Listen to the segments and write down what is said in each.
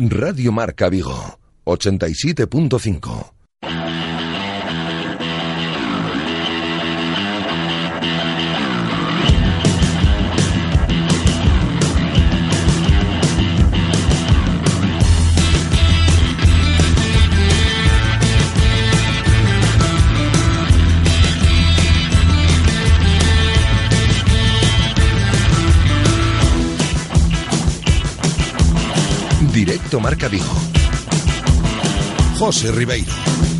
Radio Marca Vigo, 87.5. Directo Marca Vigo. José Ribeiro.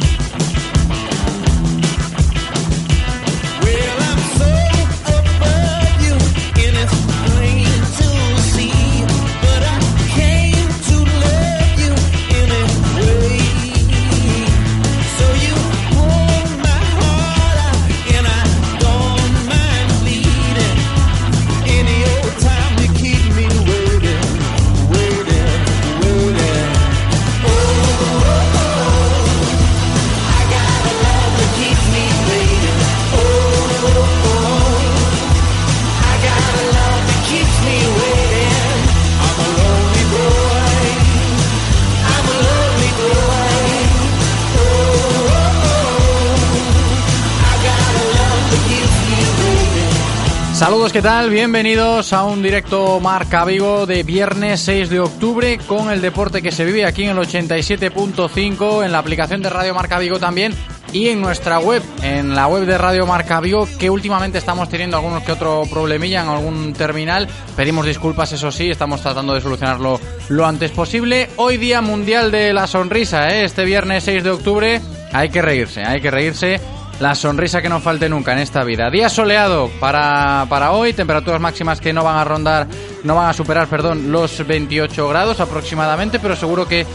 Saludos, ¿qué tal? Bienvenidos a un directo Marca Vigo de viernes 6 de octubre con el deporte que se vive aquí en el 87.5, en la aplicación de Radio Marca Vigo también y en nuestra web, en la web de Radio Marca Vigo, que últimamente estamos teniendo algunos que otro problemilla en algún terminal. Pedimos disculpas, eso sí, estamos tratando de solucionarlo lo antes posible. Hoy Día Mundial de la Sonrisa, ¿eh? este viernes 6 de octubre. Hay que reírse, hay que reírse la sonrisa que no falte nunca en esta vida. Día soleado para, para hoy, temperaturas máximas que no van a rondar, no van a superar, perdón, los 28 grados aproximadamente, pero seguro que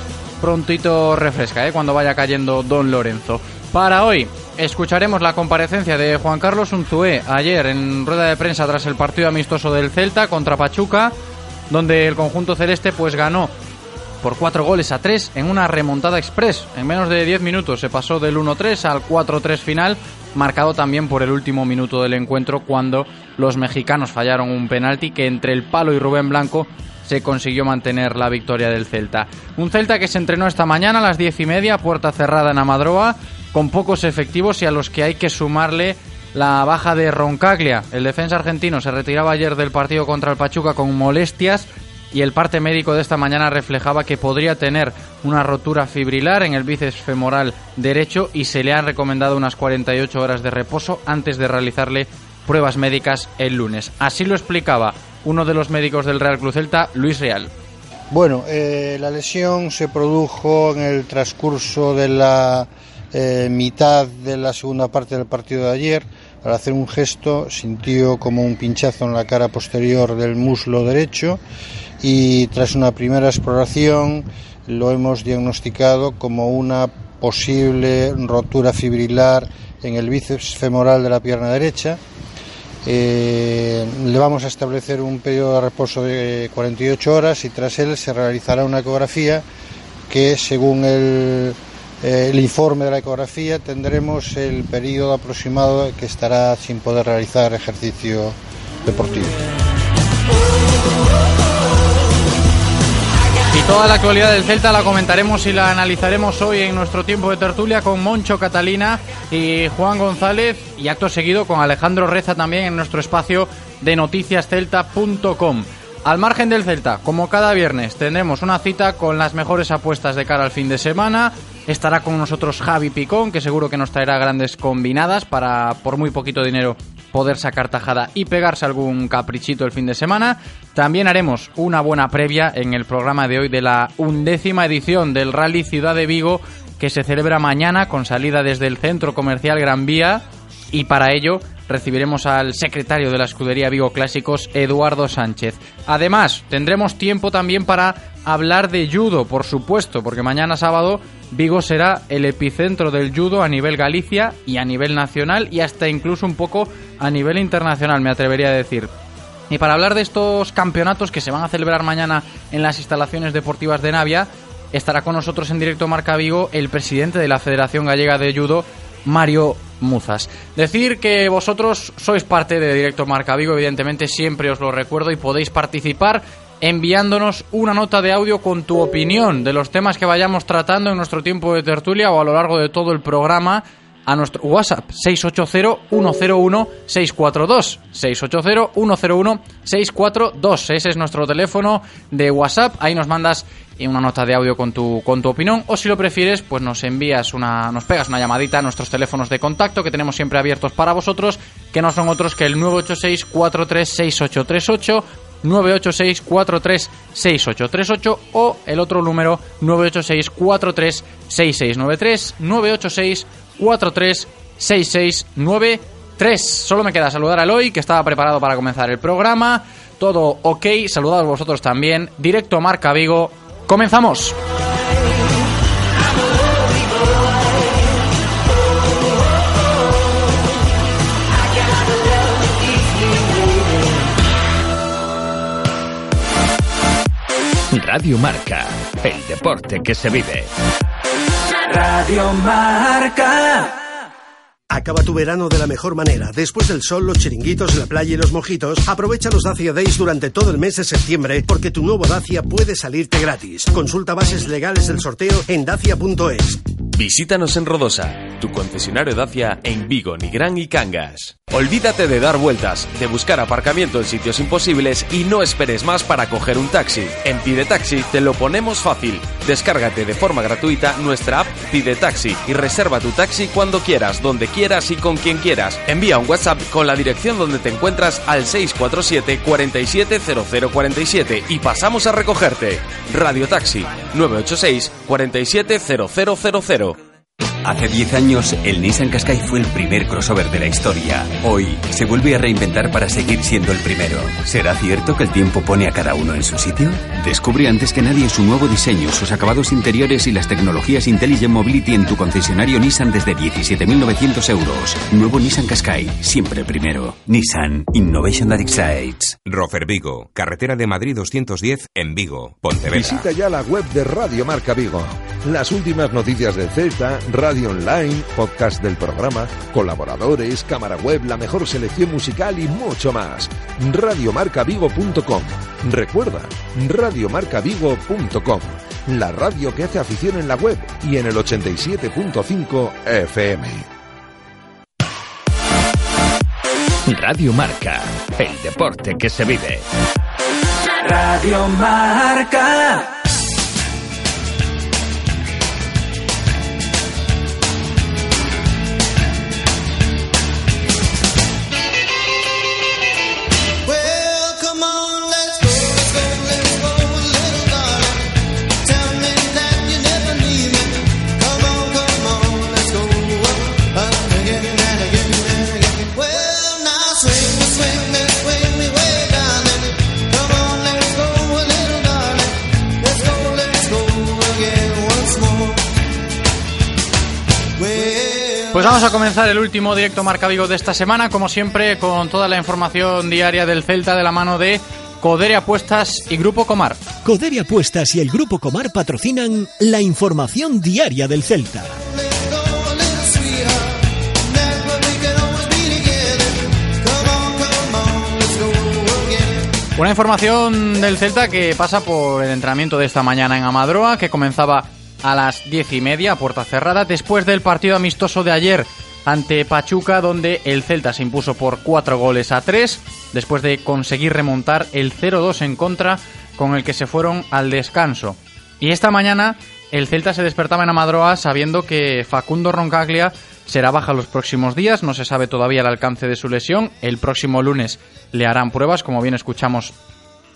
prontito refresca, ¿eh? cuando vaya cayendo Don Lorenzo. Para hoy escucharemos la comparecencia de Juan Carlos Unzué ayer en rueda de prensa tras el partido amistoso del Celta contra Pachuca, donde el conjunto celeste pues ganó por cuatro goles a tres en una remontada express. En menos de 10 minutos se pasó del 1-3 al 4-3 final, marcado también por el último minuto del encuentro cuando los mexicanos fallaron un penalti que entre el palo y Rubén Blanco se consiguió mantener la victoria del Celta. Un Celta que se entrenó esta mañana a las diez y media, puerta cerrada en Amadroa, con pocos efectivos y a los que hay que sumarle la baja de Roncaglia. El defensa argentino se retiraba ayer del partido contra el Pachuca con molestias y el parte médico de esta mañana reflejaba que podría tener una rotura fibrilar en el bíceps femoral derecho y se le han recomendado unas 48 horas de reposo antes de realizarle pruebas médicas el lunes. Así lo explicaba uno de los médicos del Real Cruz Celta, Luis Real. Bueno, eh, la lesión se produjo en el transcurso de la eh, mitad de la segunda parte del partido de ayer. Al hacer un gesto sintió como un pinchazo en la cara posterior del muslo derecho y tras una primera exploración lo hemos diagnosticado como una posible rotura fibrilar en el bíceps femoral de la pierna derecha. Eh, le vamos a establecer un periodo de reposo de 48 horas y tras él se realizará una ecografía que según el, el informe de la ecografía tendremos el periodo aproximado que estará sin poder realizar ejercicio deportivo. Toda la actualidad del Celta la comentaremos y la analizaremos hoy en nuestro tiempo de tertulia con Moncho Catalina y Juan González y acto seguido con Alejandro Reza también en nuestro espacio de noticiascelta.com. Al margen del Celta, como cada viernes, tendremos una cita con las mejores apuestas de cara al fin de semana. Estará con nosotros Javi Picón, que seguro que nos traerá grandes combinadas para, por muy poquito dinero, poder sacar tajada y pegarse algún caprichito el fin de semana. También haremos una buena previa en el programa de hoy de la undécima edición del Rally Ciudad de Vigo que se celebra mañana con salida desde el Centro Comercial Gran Vía y para ello recibiremos al secretario de la escudería Vigo Clásicos, Eduardo Sánchez. Además, tendremos tiempo también para hablar de judo, por supuesto, porque mañana sábado Vigo será el epicentro del judo a nivel Galicia y a nivel nacional y hasta incluso un poco a nivel internacional, me atrevería a decir. Y para hablar de estos campeonatos que se van a celebrar mañana en las instalaciones deportivas de Navia, estará con nosotros en directo Marca Vigo el presidente de la Federación Gallega de Judo, Mario Muzas. Decir que vosotros sois parte de Directo Marca Vigo, evidentemente siempre os lo recuerdo y podéis participar enviándonos una nota de audio con tu opinión de los temas que vayamos tratando en nuestro tiempo de tertulia o a lo largo de todo el programa a nuestro WhatsApp 680-101-642. 680-101-642. Ese es nuestro teléfono de WhatsApp. Ahí nos mandas una nota de audio con tu, con tu opinión. O si lo prefieres, pues nos envías una, nos pegas una llamadita a nuestros teléfonos de contacto que tenemos siempre abiertos para vosotros, que no son otros que el 986 436838 986 436838 o el otro número 986 436693 986 436693. Solo me queda saludar a Eloy, que estaba preparado para comenzar el programa. Todo ok, saludados vosotros también. Directo Marca Vigo. Comenzamos. Radio Marca, el deporte que se vive. Radio Marca. Acaba tu verano de la mejor manera. Después del sol, los chiringuitos, la playa y los mojitos, aprovecha los Dacia Days durante todo el mes de septiembre porque tu nuevo Dacia puede salirte gratis. Consulta bases legales del sorteo en dacia.es. Visítanos en Rodosa, tu concesionario Dacia en Vigo, Nigrán y Cangas. Olvídate de dar vueltas, de buscar aparcamiento en sitios imposibles y no esperes más para coger un taxi. En Pide Taxi te lo ponemos fácil. Descárgate de forma gratuita nuestra app Pide Taxi y reserva tu taxi cuando quieras, donde quieras y con quien quieras. Envía un WhatsApp con la dirección donde te encuentras al 647 470047 y pasamos a recogerte. Radio Taxi 986 470000. Hace 10 años, el Nissan Qashqai fue el primer crossover de la historia. Hoy, se vuelve a reinventar para seguir siendo el primero. ¿Será cierto que el tiempo pone a cada uno en su sitio? Descubre antes que nadie su nuevo diseño, sus acabados interiores y las tecnologías Intelligent Mobility en tu concesionario Nissan desde 17.900 euros. Nuevo Nissan Qashqai, siempre el primero. Nissan Innovation That Excites. Rofer Vigo, carretera de Madrid 210 en Vigo, Pontevedra. Visita ya la web de Radio Marca Vigo. Las últimas noticias del Celta, radio online, podcast del programa, colaboradores, cámara web, la mejor selección musical y mucho más. Radiomarcavigo.com. Recuerda, radiomarcavigo.com. La radio que hace afición en la web y en el 87.5 FM. Radio Marca, el deporte que se vive. Radio Marca. Pues vamos a comenzar el último directo Marca Vigo de esta semana, como siempre, con toda la información diaria del Celta de la mano de Codere Apuestas y Grupo Comar. Codere Apuestas y el Grupo Comar patrocinan la información diaria del Celta. Una información del Celta que pasa por el entrenamiento de esta mañana en Amadroa, que comenzaba a las diez y media, puerta cerrada, después del partido amistoso de ayer ante Pachuca, donde el Celta se impuso por cuatro goles a tres, después de conseguir remontar el 0-2 en contra, con el que se fueron al descanso. Y esta mañana el Celta se despertaba en Amadroa sabiendo que Facundo Roncaglia será baja los próximos días, no se sabe todavía el alcance de su lesión, el próximo lunes le harán pruebas, como bien escuchamos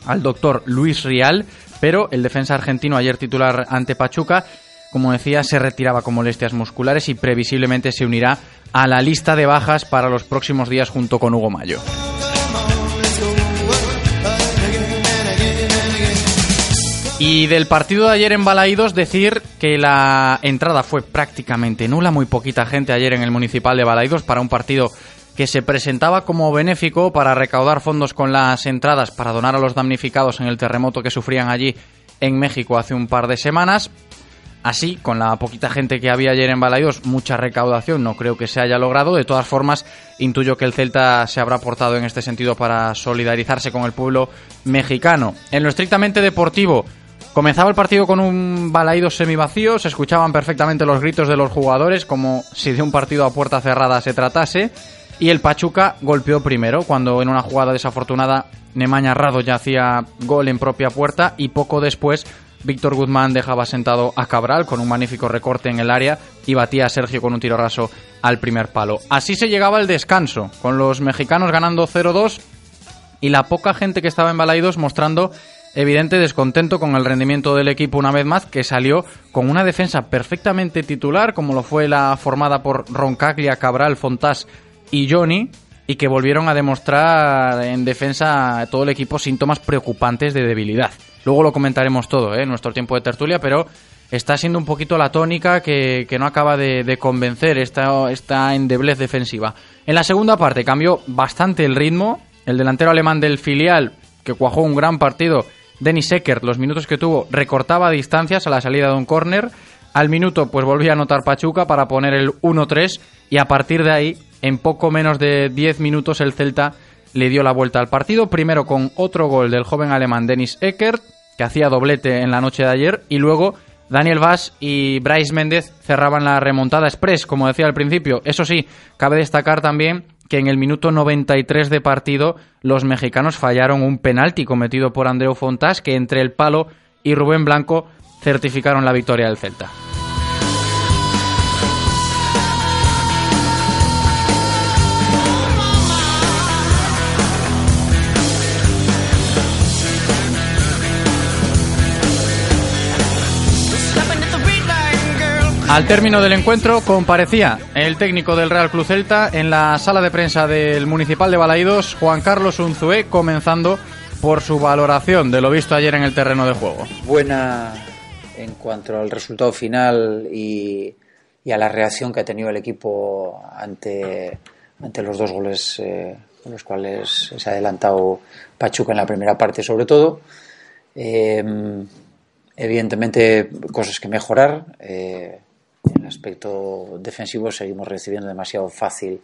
al doctor Luis Rial, pero el defensa argentino ayer titular ante Pachuca, como decía, se retiraba con molestias musculares y previsiblemente se unirá a la lista de bajas para los próximos días junto con Hugo Mayo. Y del partido de ayer en Balaídos decir que la entrada fue prácticamente nula, muy poquita gente ayer en el municipal de Balaídos para un partido que se presentaba como benéfico para recaudar fondos con las entradas para donar a los damnificados en el terremoto que sufrían allí en México hace un par de semanas. Así, con la poquita gente que había ayer en Balaidos, mucha recaudación no creo que se haya logrado. De todas formas, intuyo que el Celta se habrá portado en este sentido para solidarizarse con el pueblo mexicano. En lo estrictamente deportivo, comenzaba el partido con un Balaidos semivacío, se escuchaban perfectamente los gritos de los jugadores como si de un partido a puerta cerrada se tratase. Y el Pachuca golpeó primero, cuando en una jugada desafortunada Nemaña Rado ya hacía gol en propia puerta y poco después Víctor Guzmán dejaba sentado a Cabral con un magnífico recorte en el área y batía a Sergio con un tiro raso al primer palo. Así se llegaba al descanso, con los mexicanos ganando 0-2 y la poca gente que estaba en Balaidos mostrando evidente descontento con el rendimiento del equipo una vez más, que salió con una defensa perfectamente titular, como lo fue la formada por Roncaglia, Cabral, Fontás y Johnny, y que volvieron a demostrar en defensa todo el equipo síntomas preocupantes de debilidad. Luego lo comentaremos todo ¿eh? en nuestro tiempo de tertulia, pero está siendo un poquito la tónica que, no acaba de, convencer esta, esta endeblez defensiva. En la segunda parte cambió bastante el ritmo. El delantero alemán del filial, que cuajó un gran partido, Denis Eckert, los minutos que tuvo, recortaba distancias a la salida de un córner. Al minuto, pues volvía a anotar Pachuca para poner el 1-3 y a partir de ahí, en poco menos de 10 minutos, el Celta le dio la vuelta al partido. Primero con otro gol del joven alemán Denis Eckert, que hacía doblete en la noche de ayer, y luego Daniel Vaz y Bryce Méndez cerraban la remontada express, como decía al principio. Eso sí, cabe destacar también que en el minuto 93 de partido los mexicanos fallaron un penalti cometido por Andreu Fontás, que entre el palo y Rubén Blanco certificaron la victoria del Celta. Al término del encuentro comparecía el técnico del Real Club Celta en la sala de prensa del Municipal de Balaídos, Juan Carlos Unzué, comenzando por su valoración de lo visto ayer en el terreno de juego. Buena en cuanto al resultado final y, a la reacción que ha tenido el equipo ante, ante los dos goles eh, con los cuales se ha adelantado Pachuca en la primera parte sobre todo. Eh, evidentemente cosas que mejorar. Eh, en el aspecto defensivo seguimos recibiendo demasiado fácil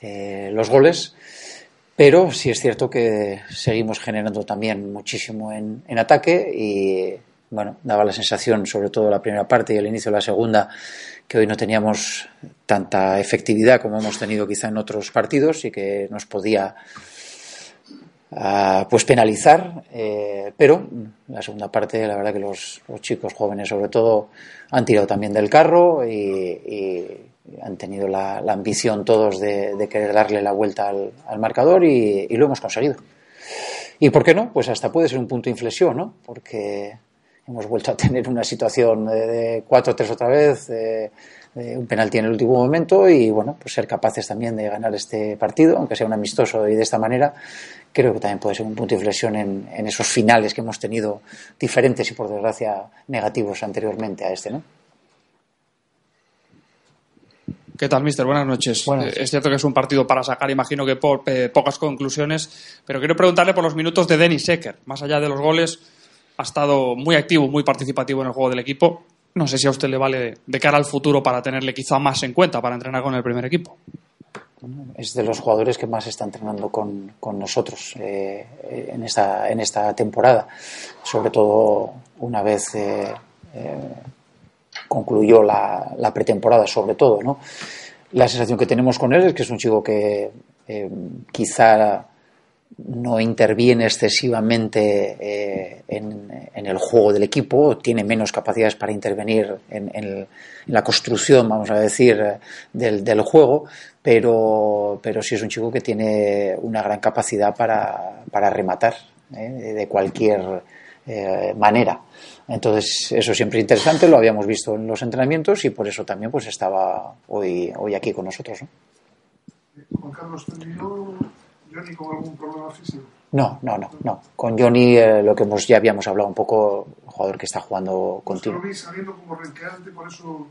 eh, los goles, pero sí es cierto que seguimos generando también muchísimo en, ataque y bueno, daba la sensación, sobre todo la primera parte y el inicio de la segunda, que hoy no teníamos tanta efectividad como hemos tenido quizá en otros partidos y que nos podía pues penalizar, eh, pero la segunda parte, la verdad que los, chicos jóvenes sobre todo han tirado también del carro y, han tenido la, ambición todos de, querer darle la vuelta al, marcador y, lo hemos conseguido. ¿Y por qué no? Pues hasta puede ser un punto de inflexión, ¿no? Porque hemos vuelto a tener una situación de 4-3 otra vez, un penalti en el último momento y bueno, pues ser capaces también de ganar este partido, aunque sea un amistoso y de esta manera, creo que también puede ser un punto de inflexión en, en esos finales que hemos tenido diferentes y por desgracia negativos anteriormente a este, ¿no? ¿Qué tal, mister? Buenas noches. Eh, es cierto que es un partido para sacar, imagino que eh, pocas conclusiones, pero quiero preguntarle por los minutos de Denis Ecker. Más allá de los goles, ha estado muy activo, muy participativo en el juego del equipo. No sé si a usted le vale de cara al futuro para tenerle quizá más en cuenta para entrenar con el primer equipo. Es de los jugadores que más está entrenando con, nosotros eh, en, esta, en esta temporada. Sobre todo una vez eh, eh, concluyó la, la, pretemporada, sobre todo. ¿no? La sensación que tenemos con él es que es un chico que quizá no interviene excesivamente en, el juego del equipo, tiene menos capacidades para intervenir en, la construcción, vamos a decir, del, juego, pero, pero sí es un chico que tiene una gran capacidad para, rematar eh, de cualquier eh, manera. Entonces, eso siempre es interesante, lo habíamos visto en los entrenamientos y por eso también pues estaba hoy, hoy aquí con nosotros. Juan Carlos, Johnny con algún problema físico? No, no, no, no. Con Johnny eh, lo que hemos, ya habíamos hablado un poco, jugador que está jugando continuo.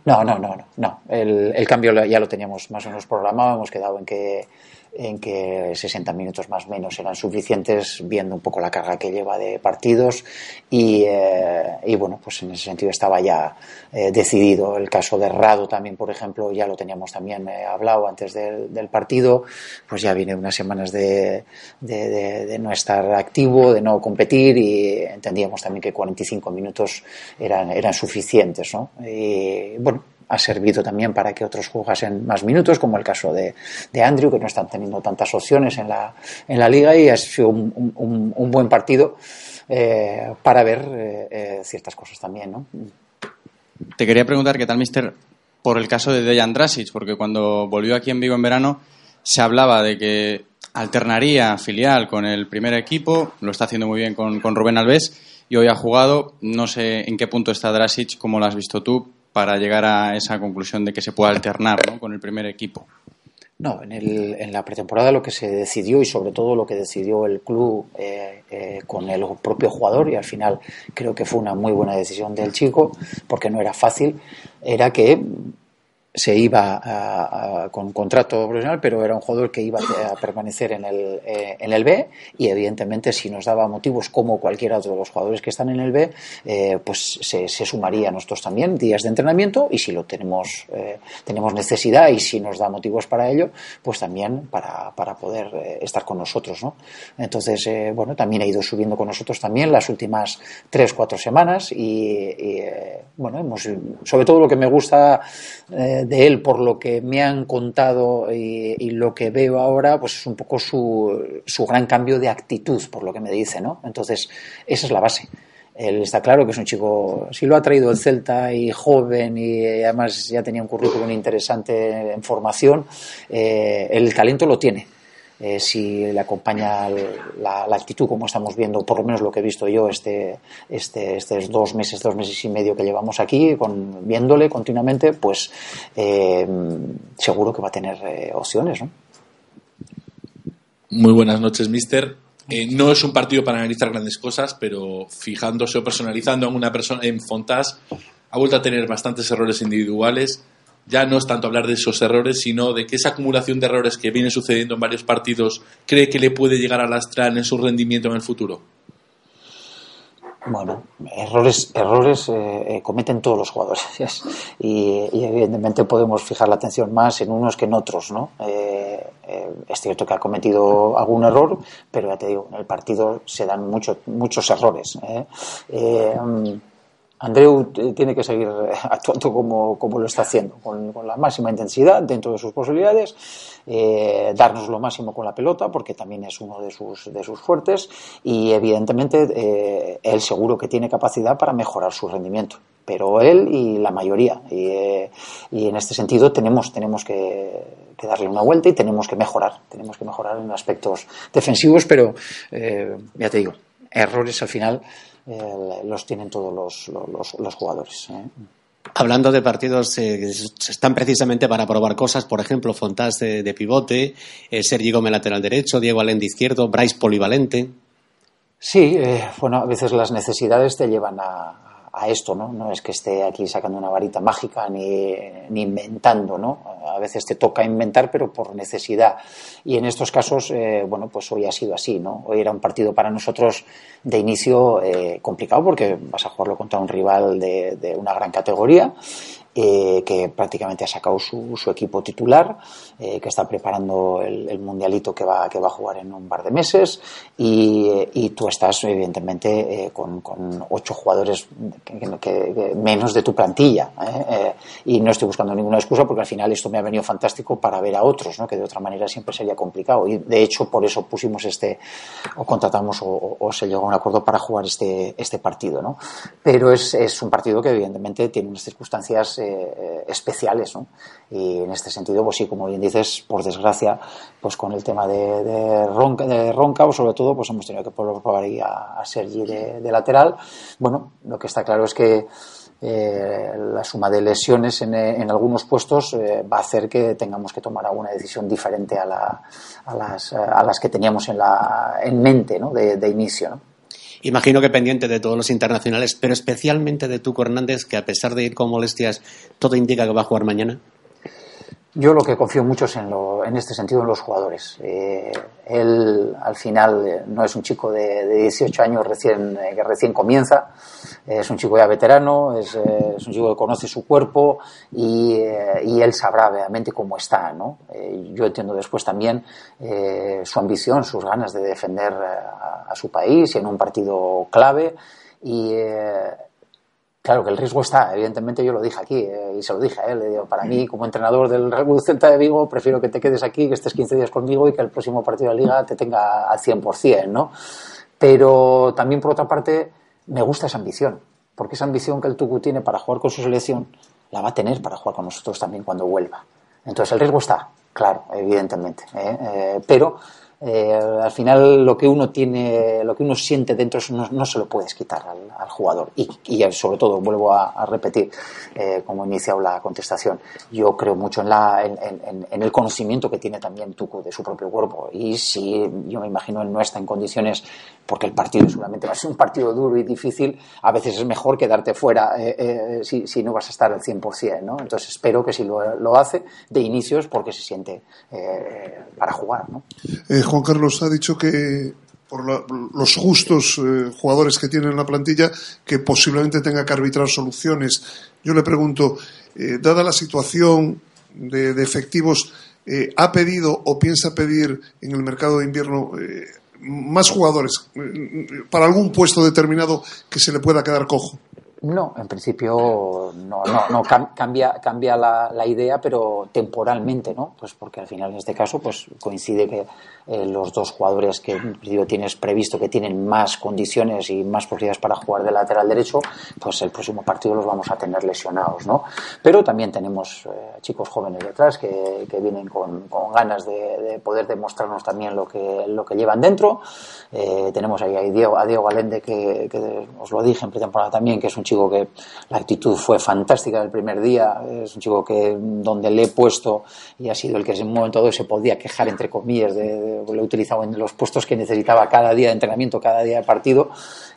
No, no, no, no. no. El, el, cambio ya lo teníamos más o menos programado, hemos quedado en que en que 60 minutos más o menos eran suficientes, viendo un poco la carga que lleva de partidos y, eh, y bueno, pues en ese sentido estaba ya eh, decidido. El caso de Rado también, por ejemplo, ya lo teníamos también eh, hablado antes del, partido, pues ya viene unas semanas de, de, de, de, no estar activo, de no competir y entendíamos también que 45 minutos eran, eran suficientes, ¿no? Y bueno, ha servido también para que otros jugasen más minutos, como el caso de, de Andrew, que no están teniendo tantas opciones en la, en la liga y ha sido un, buen partido eh, para ver eh, eh, ciertas cosas también. ¿no? Te quería preguntar qué tal, mister, por el caso de Dejan Drasic, porque cuando volvió aquí en Vigo en verano se hablaba de que alternaría filial con el primer equipo, lo está haciendo muy bien con, con Rubén Alves y hoy ha jugado. No sé en qué punto está Drasic, cómo lo has visto tú, para llegar a esa conclusión de que se pueda alternar con el primer equipo. No, en, el, en, la pretemporada lo que se decidió y sobre todo lo que decidió el club eh, eh, con el propio jugador, y al final creo que fue una muy buena decisión del chico, porque no era fácil, era que se iba a, con contrato profesional, pero era un jugador que iba a permanecer en el, eh, en el B y evidentemente si nos daba motivos como cualquiera otro de los jugadores que están en el B, eh, pues se, se, sumaría a nosotros también días de entrenamiento y si lo tenemos, eh, tenemos necesidad y si nos da motivos para ello, pues también para, para poder estar con nosotros. ¿no? Entonces, bueno, también ha ido subiendo con nosotros también las últimas tres, cuatro semanas y bueno, hemos, sobre todo lo que me gusta de él, por lo que me han contado y, y, lo que veo ahora, pues es un poco su, su, gran cambio de actitud, por lo que me dice, ¿no? Entonces, esa es la base. Él está claro que es un chico, si lo ha traído el Celta y joven y además ya tenía un currículum interesante en formación, eh, el talento lo tiene eh, si le acompaña la, actitud, como estamos viendo, por lo menos lo que he visto yo este, este, estos dos meses, dos meses y medio que llevamos aquí, con, viéndole continuamente, pues eh, seguro que va a tener eh, opciones. ¿no? Muy buenas noches, mister. No es un partido para analizar grandes cosas, pero fijándose o personalizando en una persona en Fontás, ha vuelto a tener bastantes errores individuales ya no es tanto hablar de esos errores, sino de que esa acumulación de errores que viene sucediendo en varios partidos cree que le puede llegar a lastrar en su rendimiento en el futuro. Bueno, errores, errores eh, eh, cometen todos los jugadores y, evidentemente podemos fijar la atención más en unos que en otros, ¿no? Eh, es cierto que ha cometido algún error, pero ya te digo, en el partido se dan mucho, muchos errores. Andreu tiene que seguir actuando como, como lo está haciendo, con, con, la máxima intensidad dentro de sus posibilidades, eh, darnos lo máximo con la pelota, porque también es uno de sus, de sus fuertes, y evidentemente eh, él seguro que tiene capacidad para mejorar su rendimiento, pero él y la mayoría. Y, eh, y en este sentido tenemos, tenemos que, que, darle una vuelta y tenemos que mejorar, tenemos que mejorar en aspectos defensivos, pero eh, ya te digo, errores al final eh, los tienen todos los, los, los jugadores. ¿eh? Hablando de partidos eh, que están precisamente para probar cosas, por ejemplo, Fontás de, de pivote, Sergi Gómez lateral derecho, Diego Alén de izquierdo, Bryce polivalente. Sí, bueno, a veces las necesidades te llevan a, a esto, ¿no? No es que esté aquí sacando una varita mágica ni, ni, inventando, ¿no? A veces te toca inventar, pero por necesidad. Y en estos casos, eh, bueno, pues hoy ha sido así, ¿no? Hoy era un partido para nosotros de inicio eh, complicado porque vas a jugarlo contra un rival de, de una gran categoría eh, que prácticamente ha sacado su, su equipo titular, eh, que está preparando el, el, mundialito que va, que va a jugar en un par de meses y, y tú estás evidentemente eh, con, con, ocho jugadores que, que, que, menos de tu plantilla ¿eh? Eh, y no estoy buscando ninguna excusa porque al final esto me ha venido fantástico para ver a otros, ¿no? que de otra manera siempre sería complicado y de hecho por eso pusimos este o contratamos o, o se llegó a un acuerdo para jugar este, este partido, ¿no? pero es, es un partido que evidentemente tiene unas circunstancias eh, especiales. Y en este sentido, pues sí, como bien dices, por desgracia, pues con el tema de, de, Ronca, o sobre todo, pues hemos tenido que probar a, Sergi de, lateral. Bueno, lo que está claro es que eh, la suma de lesiones en, algunos puestos eh, va a hacer que tengamos que tomar alguna decisión diferente a, la, a, las, que teníamos en, la, en mente de, inicio. Imagino que pendiente de todos los internacionales, pero especialmente de Tuco Hernández, que a pesar de ir con molestias, todo indica que va a jugar mañana. Yo lo que confío mucho es en, lo, en este sentido en los jugadores. Eh, él al final eh, no es un chico de, de 18 años recién, eh, que recién comienza, es un chico ya veterano, es, eh, un chico que conoce su cuerpo y, eh, y él sabrá realmente cómo está. ¿no? Eh, yo entiendo después también su ambición, sus ganas de defender a, a, su país en un partido clave y Claro que el riesgo está, evidentemente yo lo dije aquí eh, y se lo dije a él. Le digo, para mí, como entrenador del Real Celta de Vigo, prefiero que te quedes aquí, que estés 15 días conmigo y que el próximo partido de la Liga te tenga al 100%, ¿no? Pero también, por otra parte, me gusta esa ambición, porque esa ambición que el Tucu tiene para jugar con su selección, la va a tener para jugar con nosotros también cuando vuelva. Entonces el riesgo está, claro, evidentemente. ¿eh? Eh, pero eh, al final lo que uno tiene, lo que uno siente dentro no, no se lo puedes quitar al, al jugador. Y, y, sobre todo, vuelvo a, repetir, eh, como he iniciado la contestación, yo creo mucho en, la, en, en, en, el conocimiento que tiene también Tucu de su propio cuerpo. Y si yo me imagino él no está en condiciones, porque el partido seguramente va a ser un partido duro y difícil, a veces es mejor quedarte fuera eh, eh, si, no vas a estar al 100%. ¿no? Entonces espero que si lo, hace de inicios porque se siente eh, para jugar. ¿no? Juan Carlos ha dicho que por los justos jugadores que tiene en la plantilla, que posiblemente tenga que arbitrar soluciones. Yo le pregunto, dada la situación de, de efectivos, ¿ha pedido o piensa pedir en el mercado de invierno más jugadores para algún puesto determinado que se le pueda quedar cojo? No, en principio no, no, no cambia, cambia la, la, idea, pero temporalmente, ¿no? Pues porque al final en este caso pues coincide que eh, los dos jugadores que digo, tienes previsto que tienen más condiciones y más posibilidades para jugar de lateral derecho, pues el próximo partido los vamos a tener lesionados, ¿no? Pero también tenemos eh, chicos jóvenes detrás que, que vienen con, con ganas de, de, poder demostrarnos también lo que, lo que llevan dentro. Eh, tenemos ahí a Diego, a Diego Alende que, que os lo dije en pretemporada también, que es un chico que la actitud fue fantástica el primer día, es un chico que donde le he puesto y ha sido el que en un momento dado se podía quejar, entre comillas, de, de, lo he utilizado en los puestos que necesitaba cada día de entrenamiento, cada día de partido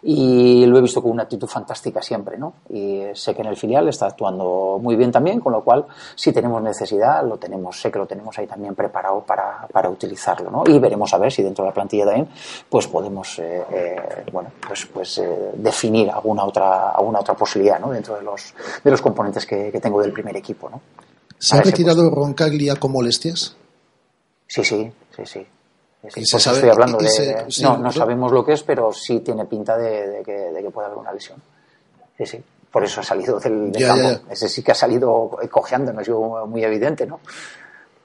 y lo he visto con una actitud fantástica siempre, ¿no? Y sé que en el filial está actuando muy bien también, con lo cual si tenemos necesidad, lo tenemos, sé que lo tenemos ahí también preparado para, para utilizarlo, ¿no? Y veremos a ver si dentro de la plantilla también pues podemos, eh, eh, bueno, pues, pues eh, definir alguna otra, alguna otra posibilidad, ¿no? Dentro de los, de los componentes que, que tengo del primer equipo, ¿no? ¿Se ha retirado Roncaglia con molestias? Sí, sí, sí, sí. Sabe, estoy hablando de, se, sí, no, no sabemos lo que es, pero sí tiene pinta de, de, que, de que puede haber una lesión. Sí, sí. Por eso ha salido del, del ya, campo. Ya, ya. Ese sí que ha salido cojeando, no ha sido muy evidente, ¿no?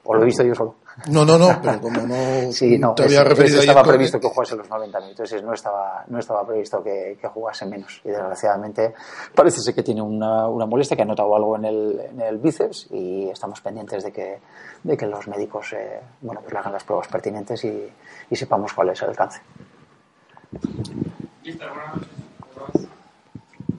O lo he visto yo solo. No, no, no, pero como no, sí, no te había ese, referido ese estaba previsto que jugase los 90 minutos, entonces no estaba, no estaba previsto que, que, jugase menos. Y desgraciadamente parece ser que tiene una, una molestia, que ha notado algo en el, en el bíceps y estamos pendientes de que, de que los médicos eh, bueno, pues le hagan las pruebas pertinentes y, sepamos cuál es el alcance.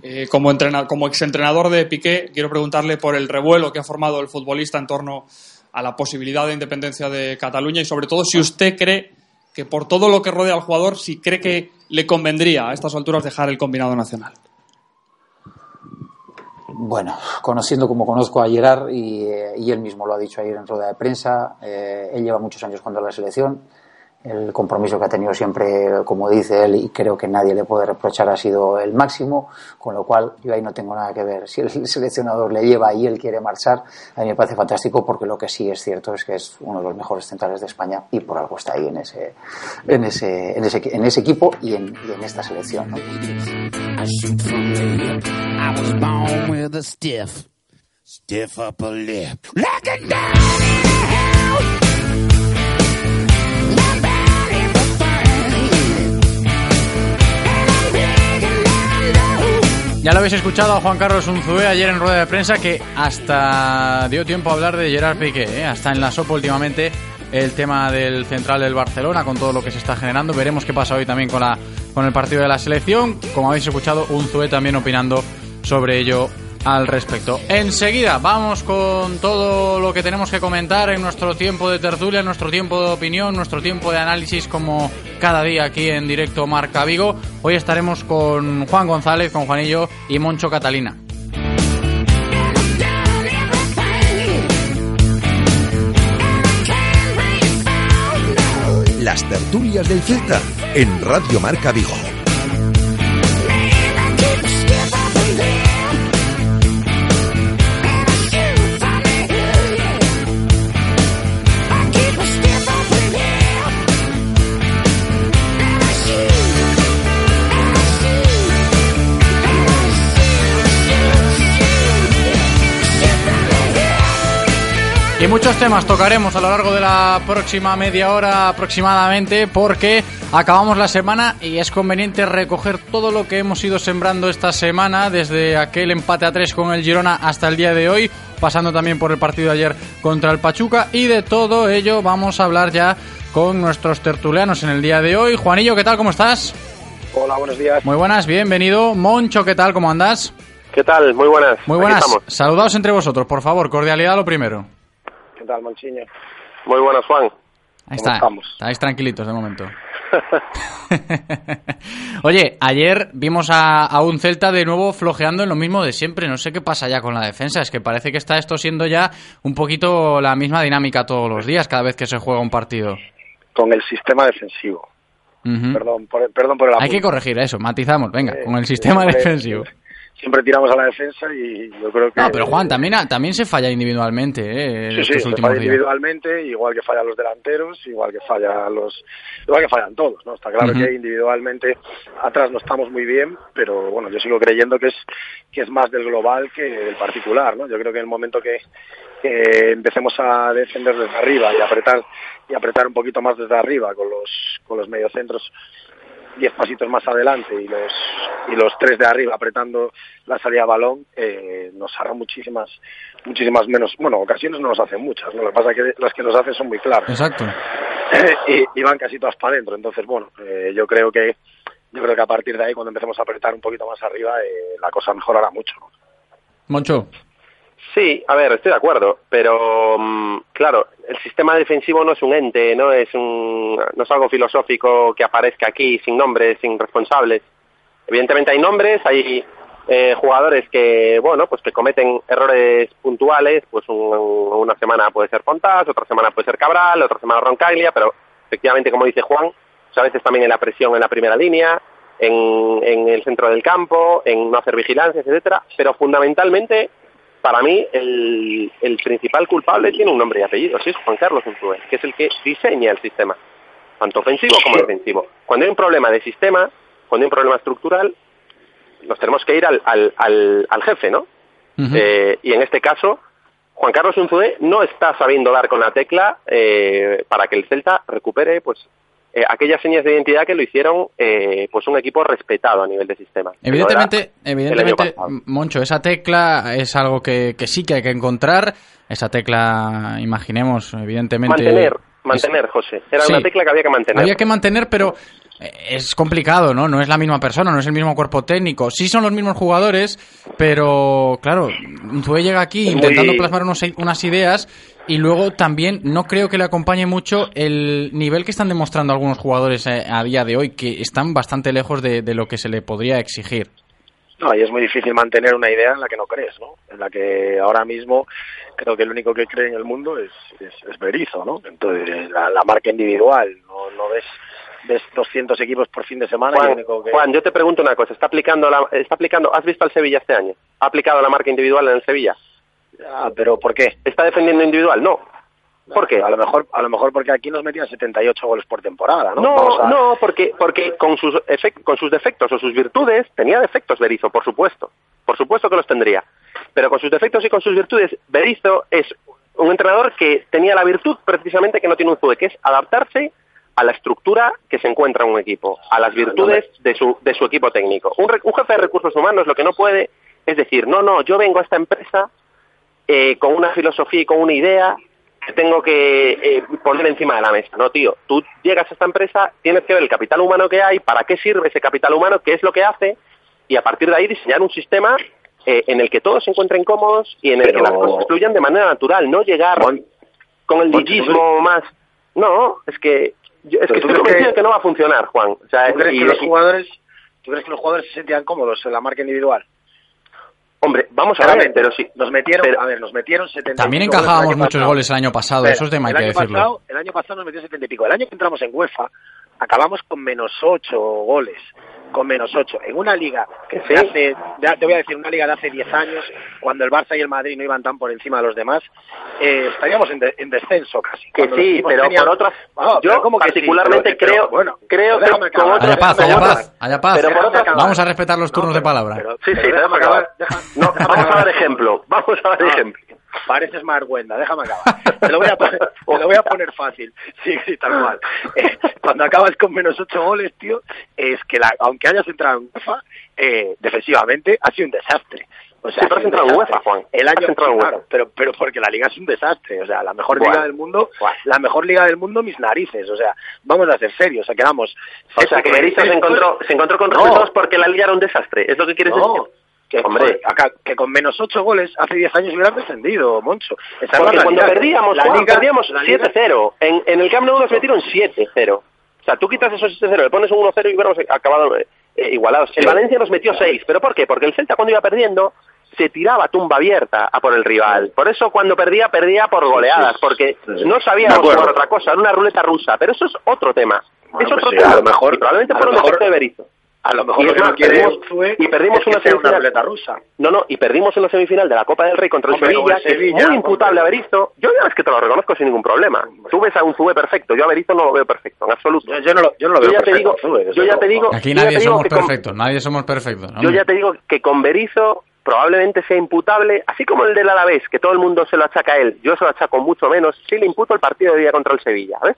Eh, como, entrenador, como exentrenador de Piqué, quiero preguntarle por el revuelo que ha formado el futbolista en torno a la posibilidad de independencia de Cataluña y sobre todo si usted cree que por todo lo que rodea al jugador, si cree que le convendría a estas alturas dejar el combinado nacional. Bueno, conociendo como conozco a Gerard y, eh, y, él mismo lo ha dicho ayer en rueda de prensa, eh, él lleva muchos años jugando a la selección, el compromiso que ha tenido siempre, como dice él, y creo que nadie le puede reprochar, ha sido el máximo, con lo cual yo ahí no tengo nada que ver. Si el seleccionador le lleva y él quiere marchar, a mí me parece fantástico porque lo que sí es cierto es que es uno de los mejores centrales de España y por algo está ahí en ese, en ese, en ese, en ese equipo y en, y en esta selección. Ya lo habéis escuchado a Juan Carlos Unzué ayer en rueda de prensa que hasta dio tiempo a hablar de Gerard Piqué, ¿eh? hasta en la sopa últimamente el tema del central del Barcelona con todo lo que se está generando. Veremos qué pasa hoy también con, la, con el partido de la selección. Como habéis escuchado, Unzué también opinando sobre ello al respecto. Enseguida vamos con todo lo que tenemos que comentar en nuestro tiempo de tertulia, en nuestro tiempo de opinión, nuestro tiempo de análisis como cada día aquí en directo Marca Vigo. Hoy estaremos con Juan González, con Juanillo y Moncho Catalina. Las tertulias del Celta en Radio Marca Vigo. Y muchos temas tocaremos a lo largo de la próxima media hora aproximadamente porque acabamos la semana y es conveniente recoger todo lo que hemos ido sembrando esta semana desde aquel empate a tres con el Girona hasta el día de hoy, pasando también por el partido de ayer contra el Pachuca y de todo ello vamos a hablar ya con nuestros tertulianos en el día de hoy. Juanillo, ¿qué tal? ¿Cómo estás? Hola, buenos días. Muy buenas, bienvenido. Moncho, ¿qué tal? ¿Cómo andas? ¿Qué tal? Muy buenas. Muy buenas. Saludaos entre vosotros, por favor. Cordialidad lo primero. ¿Qué tal, Monchiño? Muy buenas, Juan. Ahí está. Estáis tranquilitos de momento. Oye, ayer vimos a, un Celta de nuevo flojeando en lo mismo de siempre. No sé qué pasa ya con la defensa. Es que parece que está esto siendo ya un poquito la misma dinámica todos los días, cada vez que se juega un partido. Con el sistema defensivo. Perdón, por, perdón por el Hay que corregir eso, matizamos, venga, con el sistema defensivo siempre tiramos a la defensa y yo creo que... No, pero Juan, también, también se falla individualmente, ¿eh? Sí, sí, se falla individualmente, igual que fallan los delanteros, igual que fallan los... igual que fallan todos, ¿no? Está claro que individualmente atrás no estamos muy bien, pero bueno, yo sigo creyendo que es, que es más del global que del particular, ¿no? Yo creo que en el momento que, que empecemos a defender desde arriba y apretar y apretar un poquito más desde arriba con los con los mediocentros diez pasitos más adelante y los y los tres de arriba apretando la salida de balón eh, nos hará muchísimas muchísimas menos bueno ocasiones no nos hacen muchas no lo que pasa es que las que nos hacen son muy claras. Exacto. Y, van casi todas para adentro. Entonces bueno eh, yo creo que yo creo que a partir de ahí cuando empecemos a apretar un poquito más arriba eh, la cosa mejorará mucho Moncho Sí, a ver, estoy de acuerdo, pero mm, claro, el sistema defensivo no es un ente, no es un, no es algo filosófico que aparezca aquí sin nombres, sin responsables. Evidentemente hay nombres, hay eh, jugadores que, bueno, pues que cometen errores puntuales, pues una semana puede ser Fontás, otra semana puede ser Cabral, otra semana Roncaglia, pero efectivamente, como dice Juan, pues a veces también en la presión en la primera línea, en, en el centro del campo, en no hacer vigilancia, etcétera, pero fundamentalmente para mí el, principal culpable tiene un nombre y apellido, sí es Juan Carlos Unzué, que es el que diseña el sistema, tanto ofensivo como defensivo. Cuando hay un problema de sistema, cuando hay un problema estructural, nos tenemos que ir al, al, al, jefe, ¿no? Eh, y en este caso, Juan Carlos Unzué no está sabiendo dar con la tecla eh, para que el Celta recupere pues eh, aquellas señas de identidad que lo hicieron eh, pues un equipo respetado a nivel de sistema. Evidentemente, evidentemente Moncho, esa tecla es algo que, que, sí que hay que encontrar. Esa tecla, imaginemos, evidentemente... Mantener, mantener, José. Era una tecla que había que mantener. Había que mantener, pero es complicado, ¿no? No es la misma persona, no es el mismo cuerpo técnico. Sí son los mismos jugadores, pero claro, Zue llega aquí intentando plasmar unas ideas y luego también no creo que le acompañe mucho el nivel que están demostrando algunos jugadores eh, a día de hoy, que están bastante lejos de, lo que se le podría exigir. No, y es muy difícil mantener una idea en la que no crees, ¿no? En la que ahora mismo creo que el único que cree en el mundo es, es, Berizzo, ¿no? Entonces, la, marca individual, no, no ves ves 200 equipos por fin de semana. Juan, Juan, yo te pregunto una cosa, ¿está aplicando, la, está aplicando, ¿has visto al Sevilla este año? ¿Ha aplicado la marca individual en el Sevilla? Ah, pero ¿por qué? ¿Está defendiendo individual? No. ¿Por qué? A lo mejor, a lo mejor porque aquí nos metían 78 goles por temporada, ¿no? No, no, porque, porque con sus con sus defectos o sus virtudes tenía defectos Berizzo, por supuesto, por supuesto que los tendría, pero con sus defectos y con sus virtudes Berizzo es un entrenador que tenía la virtud precisamente que no tiene un Zue, que es adaptarse a la estructura que se encuentra en un equipo, a las virtudes de su, de su equipo técnico. Un, un jefe de recursos humanos lo que no puede es decir, no, no, yo vengo a esta empresa eh, con una filosofía y con una idea que tengo que eh, poner encima de la mesa. No, tío, tú llegas a esta empresa, tienes que ver el capital humano que hay, para qué sirve ese capital humano, qué es lo que hace, y a partir de ahí diseñar un sistema eh, en el que todos se encuentren cómodos y en el que las cosas fluyan de manera natural, no llegar con el dillismo más. No, es que yo, es que estoy convencido que... no va a funcionar, Juan. O sea, ¿Tú crees, que los jugadores, ¿Tú crees que los jugadores se sentían cómodos en la marca individual? Hombre, vamos a ver, pero sí. Nos metieron, a ver, nos metieron 70 También encajábamos muchos goles el año pasado, eso es de más que decirlo. Pasado, el año pasado nos metió 70 y pico. El año que entramos en UEFA, acabamos con menos 8 goles con menos 8. En una liga que se hace, te voy a decir, una liga de hace 10 años, cuando el Barça y el Madrid no iban tan por encima de los demás, eh, estaríamos en, de, en, descenso casi. Que sí, pero tenían... por otras... Ah, yo como particularmente que sí, creo, bueno, creo que con otras... Paz, haya paz, haya paz. Pero por otras... Vamos a respetar los turnos no, de palabra. Pero, sí, sí, déjame acabar. Deja, no, vamos a dar ejemplo, vamos a dar no, ejemplo. Pareces Marguenda, déjame acabar. Te lo voy a poner, te lo voy a poner fácil. Sí, sí, tal cual. Eh, cuando acabas con menos ocho goles, tío, es que la, aunque hayas entrado en UEFA, eh, defensivamente ha sido un desastre. O sea, sí, pero has entrado en UEFA, Juan. El año claro, pero, pero porque la liga es un desastre. O sea, la mejor Bueno. liga del mundo, la mejor liga del mundo, mis narices. O sea, vamos a ser serios. O sea, quedamos. O sea, que Berizzo se encontró, se encontró con No. resultados porque la liga era un desastre. ¿Es lo que quieres No, decir? Que, Hombre. acá- que con menos ocho goles hace 10 años hubieran descendido, Moncho. Esa es Porque cuando realidad. perdíamos, la Juan, liga, perdíamos la liga- 7-0. En, en el Camp Nou nos metieron 7-0. O sea, tú quitas esos 7-0, le pones un 1-0 y hubiéramos acabado eh, eh, igualados. El Valencia nos metió 6. ¿Pero por qué? Porque el Celta cuando iba perdiendo se tiraba tumba abierta a por el rival. Por eso cuando perdía, perdía por goleadas. Porque no sabíamos jugar otra cosa. Era una ruleta rusa. Pero eso es otro tema. Bueno, es otro pues sí, tema. a lo mejor- Y probablemente a por lo un mejor- de Berizzo. A lo mejor Y lo que más, no quiere perdimos- y perdimos es una una semifinal. ruleta rusa. No, no, y perdimos en la semifinal de la Copa del Rey contra el Hombre, Sevilla, es muy imputable hombre. a Berizzo. Yo ya es que te lo reconozco sin ningún problema. Tú ves a un Zubé perfecto, yo a Berizzo no lo veo perfecto, en absoluto. Yo, yo no lo, yo no lo veo ya te perfecto, digo, Unzué, desde yo ya te digo, Aquí yo ya nadie te digo somos que con- perfectos, nadie somos perfectos. ¿no? yo ya te digo que con Berizzo probablemente sea imputable, así como el del Alavés, que todo el mundo se lo achaca a él, yo se lo achaco mucho menos, sí le imputo el partido de día contra el Sevilla, ¿ves?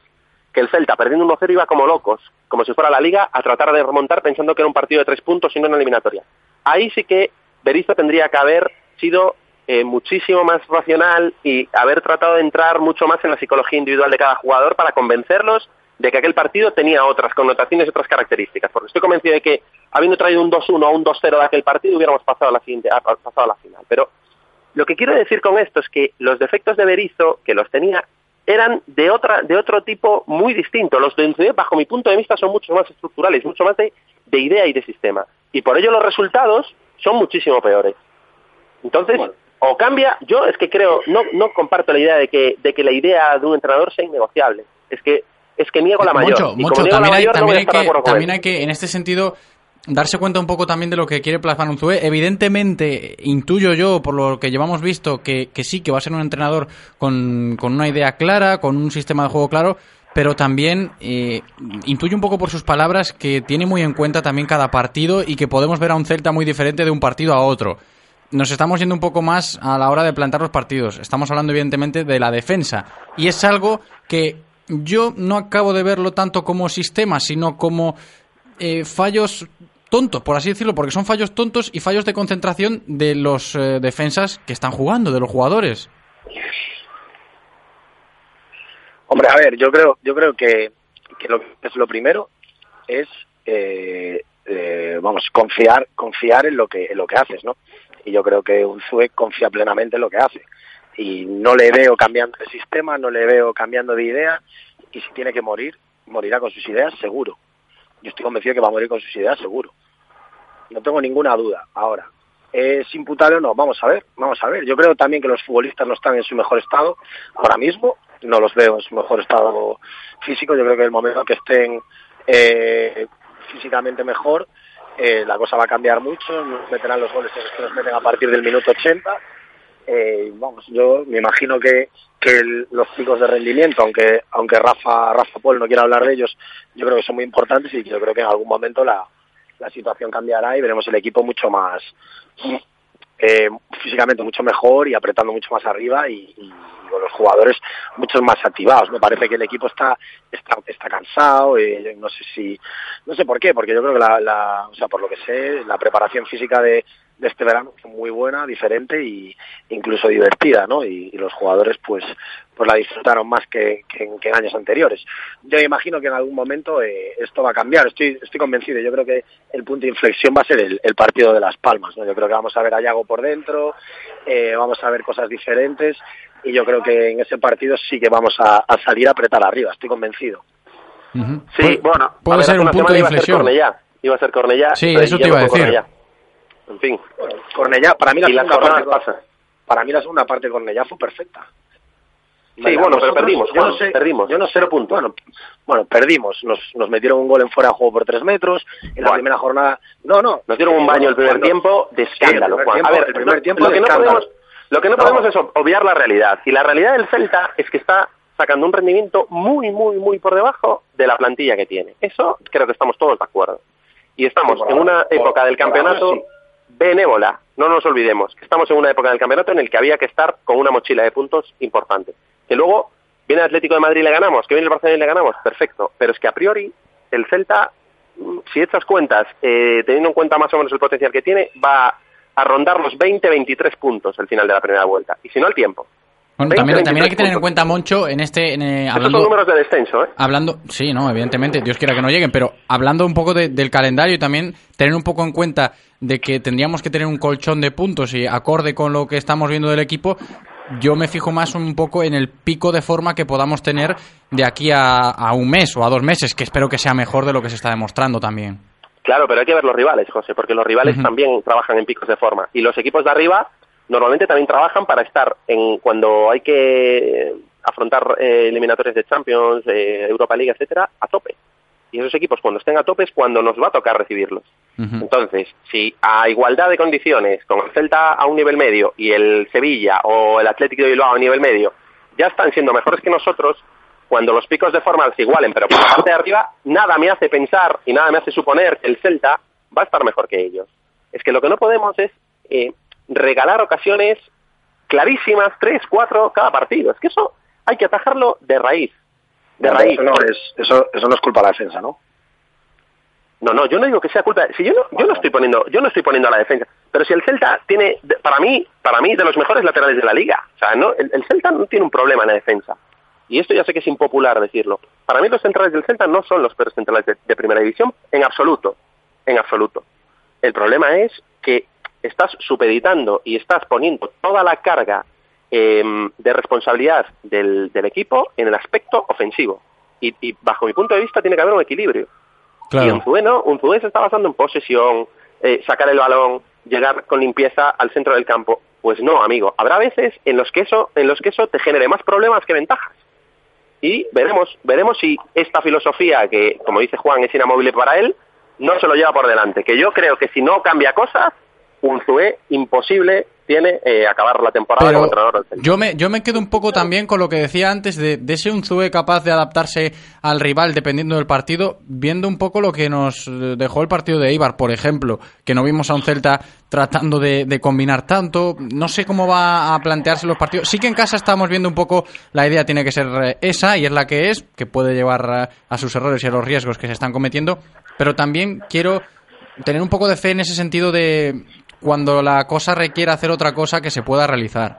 Que el Celta, perdiendo 1-0, iba como locos, como si fuera la Liga, a tratar de remontar pensando que era un partido de tres puntos y no una eliminatoria. Ahí sí que Berizzo tendría que haber sido eh, muchísimo más racional y haber tratado de entrar mucho más en la psicología individual de cada jugador para convencerlos de que aquel partido tenía otras connotaciones y otras características. Porque estoy convencido de que habiendo traído un 2-1 o un 2-0 de aquel partido hubiéramos pasado a la siguiente, pasado a la final. Pero lo que quiero decir con esto es que los defectos de Berizzo, que los tenía, eran de otra de otro tipo muy distinto. Los de Unzué, bajo mi punto de vista, son mucho más estructurales, mucho más de, de idea y de sistema. Y por ello los resultados son muchísimo peores. Entonces, o cambia, yo es que creo, no, no comparto la idea de que, de que la idea de un entrenador sea innegociable. Es que, es que niego la mayor. Mucho, y mucho. También, la mayor, que, hay que, en este sentido, darse cuenta un poco también de lo que quiere plasmar Unzué. Evidentemente, intuyo yo, por lo que llevamos visto, que, que sí, que va a ser un entrenador con, con una idea clara, con un sistema de juego claro, pero también eh, intuyo un poco por sus palabras que tiene muy en cuenta también cada partido y que podemos ver a un Celta muy diferente de un partido a otro. Nos estamos yendo un poco más a la hora de plantar los partidos. Estamos hablando evidentemente de la defensa. Y es algo que yo no acabo de verlo tanto como sistema, sino como eh, fallos tontos, por así decirlo, porque son fallos tontos y fallos de concentración de los eh, defensas que están jugando, de los jugadores. Hombre, a ver, yo creo, yo creo que, que lo que es lo primero es eh, eh, vamos, confiar, confiar en lo que, en lo que haces, ¿no? Y yo creo que Unzué confía plenamente en lo que hace. Y no le veo cambiando de sistema, no le veo cambiando de idea, y si tiene que morir, morirá con sus ideas seguro. Yo estoy convencido que va a morir con sus ideas seguro. No tengo ninguna duda. Ahora, ¿es imputable o no? Vamos a ver, vamos a ver. Yo creo también que los futbolistas no están en su mejor estado ahora mismo. No los veo en su mejor estado físico. Yo creo que el momento que estén eh, físicamente mejor, eh, la cosa va a cambiar mucho. Meterán los goles que nos meten a partir del minuto 80. Eh, vamos, yo me imagino que, que el- los chicos de rendimiento, aunque aunque Rafa Rafa Paul no quiera hablar de ellos, yo creo que son muy importantes y yo creo que en algún momento la, la situación cambiará y veremos el equipo mucho más eh, físicamente mucho mejor y apretando mucho más arriba y, y con los jugadores mucho más activados. Me parece que el equipo está está, está cansado, eh, no sé si no sé por qué, porque yo creo que la, la- o sea, por lo que sé, la preparación física de, de este verano fue muy buena, diferente y incluso divertida, ¿no? Y, los jugadores pues pues la disfrutaron más que, en, años anteriores. Yo imagino que en algún momento eh, esto va a cambiar, estoy estoy convencido. Yo creo que el punto de inflexión va a ser el, partido de Las Palmas, ¿no? Yo creo que vamos a ver a Yago por dentro, eh, vamos a ver cosas diferentes y yo creo que en ese partido sí que vamos a, salir a apretar arriba, estoy convencido. Sí, bueno, puede ser un punto de inflexión. Iba a ser Cornellá. Sí, eso te iba a decir. En fin. Cornellá, para mí la, segunda parte, para mí la segunda parte de Cornellá fue perfecta. Sí, bueno, pero perdimos. Yo no sé, perdimos. Yo no sé, punto. Bueno, bueno, perdimos. Nos, nos metieron un gol en fuera de juego por tres metros. En la primera jornada. No, no. Nos dieron un baño el primer tiempo de escándalo, Juan. a ver, el primer tiempo lo, que no podemos, lo que no podemos es obviar la realidad. Y la realidad del Celta es que está sacando un rendimiento muy, muy, muy por debajo de la plantilla que tiene. Eso creo que estamos todos de acuerdo. Y estamos en una época del campeonato benévola. No nos olvidemos que estamos en una época del campeonato en el que había que estar con una mochila de puntos importante. Que luego viene el Atlético de Madrid y le ganamos, que viene el Barcelona y le ganamos, perfecto. Pero es que a priori el Celta, mm, si echas cuentas, eh, teniendo en cuenta más o menos el potencial que tiene, va a rondar los 20-23 puntos al final de la primera vuelta. Y si no, el tiempo. Bueno, también, también, hay que tener en cuenta, Moncho, en este... En, eh, hablando, son números de descenso, ¿eh? Hablando, sí, no, evidentemente, Dios quiera que no lleguen, pero hablando un poco del calendario y también tener un poco en cuenta de que tendríamos que tener un colchón de puntos y acorde con lo que estamos viendo del equipo, yo me fijo más un poco en el pico de forma que podamos tener de aquí a, un mes o a dos meses, que espero que sea mejor de lo que se está demostrando también. Claro, pero hay que ver los rivales, José, porque los rivales también trabajan en picos de forma. Y los equipos de arriba normalmente también trabajan para estar en cuando hay que afrontar eh, eliminatorias de Champions, eh, Europa League, etcétera, a tope. Y esos equipos cuando estén a tope es cuando nos va a tocar recibirlos. Entonces, si a igualdad de condiciones, con el Celta a un nivel medio y el Sevilla o el Atlético de Bilbao a un nivel medio, ya están siendo mejores que nosotros, cuando los picos de forma se igualen, pero por la parte de arriba, nada me hace pensar y nada me hace suponer que el Celta va a estar mejor que ellos. Es que lo que no podemos es eh, regalar ocasiones clarísimas, tres, cuatro, cada partido. Es que eso hay que atajarlo de raíz. De raíz. Eso no, es, eso, eso no es culpa de la defensa, ¿no? No, no, yo no digo que sea culpa. Si yo no, yo no estoy poniendo, yo no estoy poniendo a la defensa. Pero si el Celta tiene, para mí, para mí de los mejores laterales de la liga. O sea, no, el, Celta no tiene un problema en la defensa. Y esto ya sé que es impopular decirlo. Para mí los centrales del Celta no son los peores centrales de primera división en absoluto, en absoluto. El problema es que estás supeditando y estás poniendo toda la carga em, de responsabilidad del, equipo en el aspecto ofensivo. Y, bajo mi punto de vista tiene que haber un equilibrio. Y un no, se está basando en posesión, eh, sacar el balón, llegar con limpieza al centro del campo. Pues no, amigo. Habrá veces en los que eso, en los que eso te genere más problemas que ventajas. Y veremos, veremos si esta filosofía, que como dice Juan es inamovible para él, no se lo lleva por delante. Que yo creo que si no cambia cosas, un Zue imposible tiene eh, acabar la temporada como entrenador del Yo me, yo me quedo un poco también con lo que decía antes de, de ese Unzue capaz de adaptarse al rival dependiendo del partido, viendo un poco lo que nos dejó el partido de Eibar, por ejemplo, que no vimos a un Celta tratando de, combinar tanto. No sé cómo va a plantearse los partidos. Sí que en casa estamos viendo un poco la idea tiene que ser eh, esa y es la que es, que puede llevar a sus errores y a los riesgos que se están cometiendo, pero también quiero tener un poco de fe en ese sentido de cuando la cosa requiere hacer otra cosa que se pueda realizar.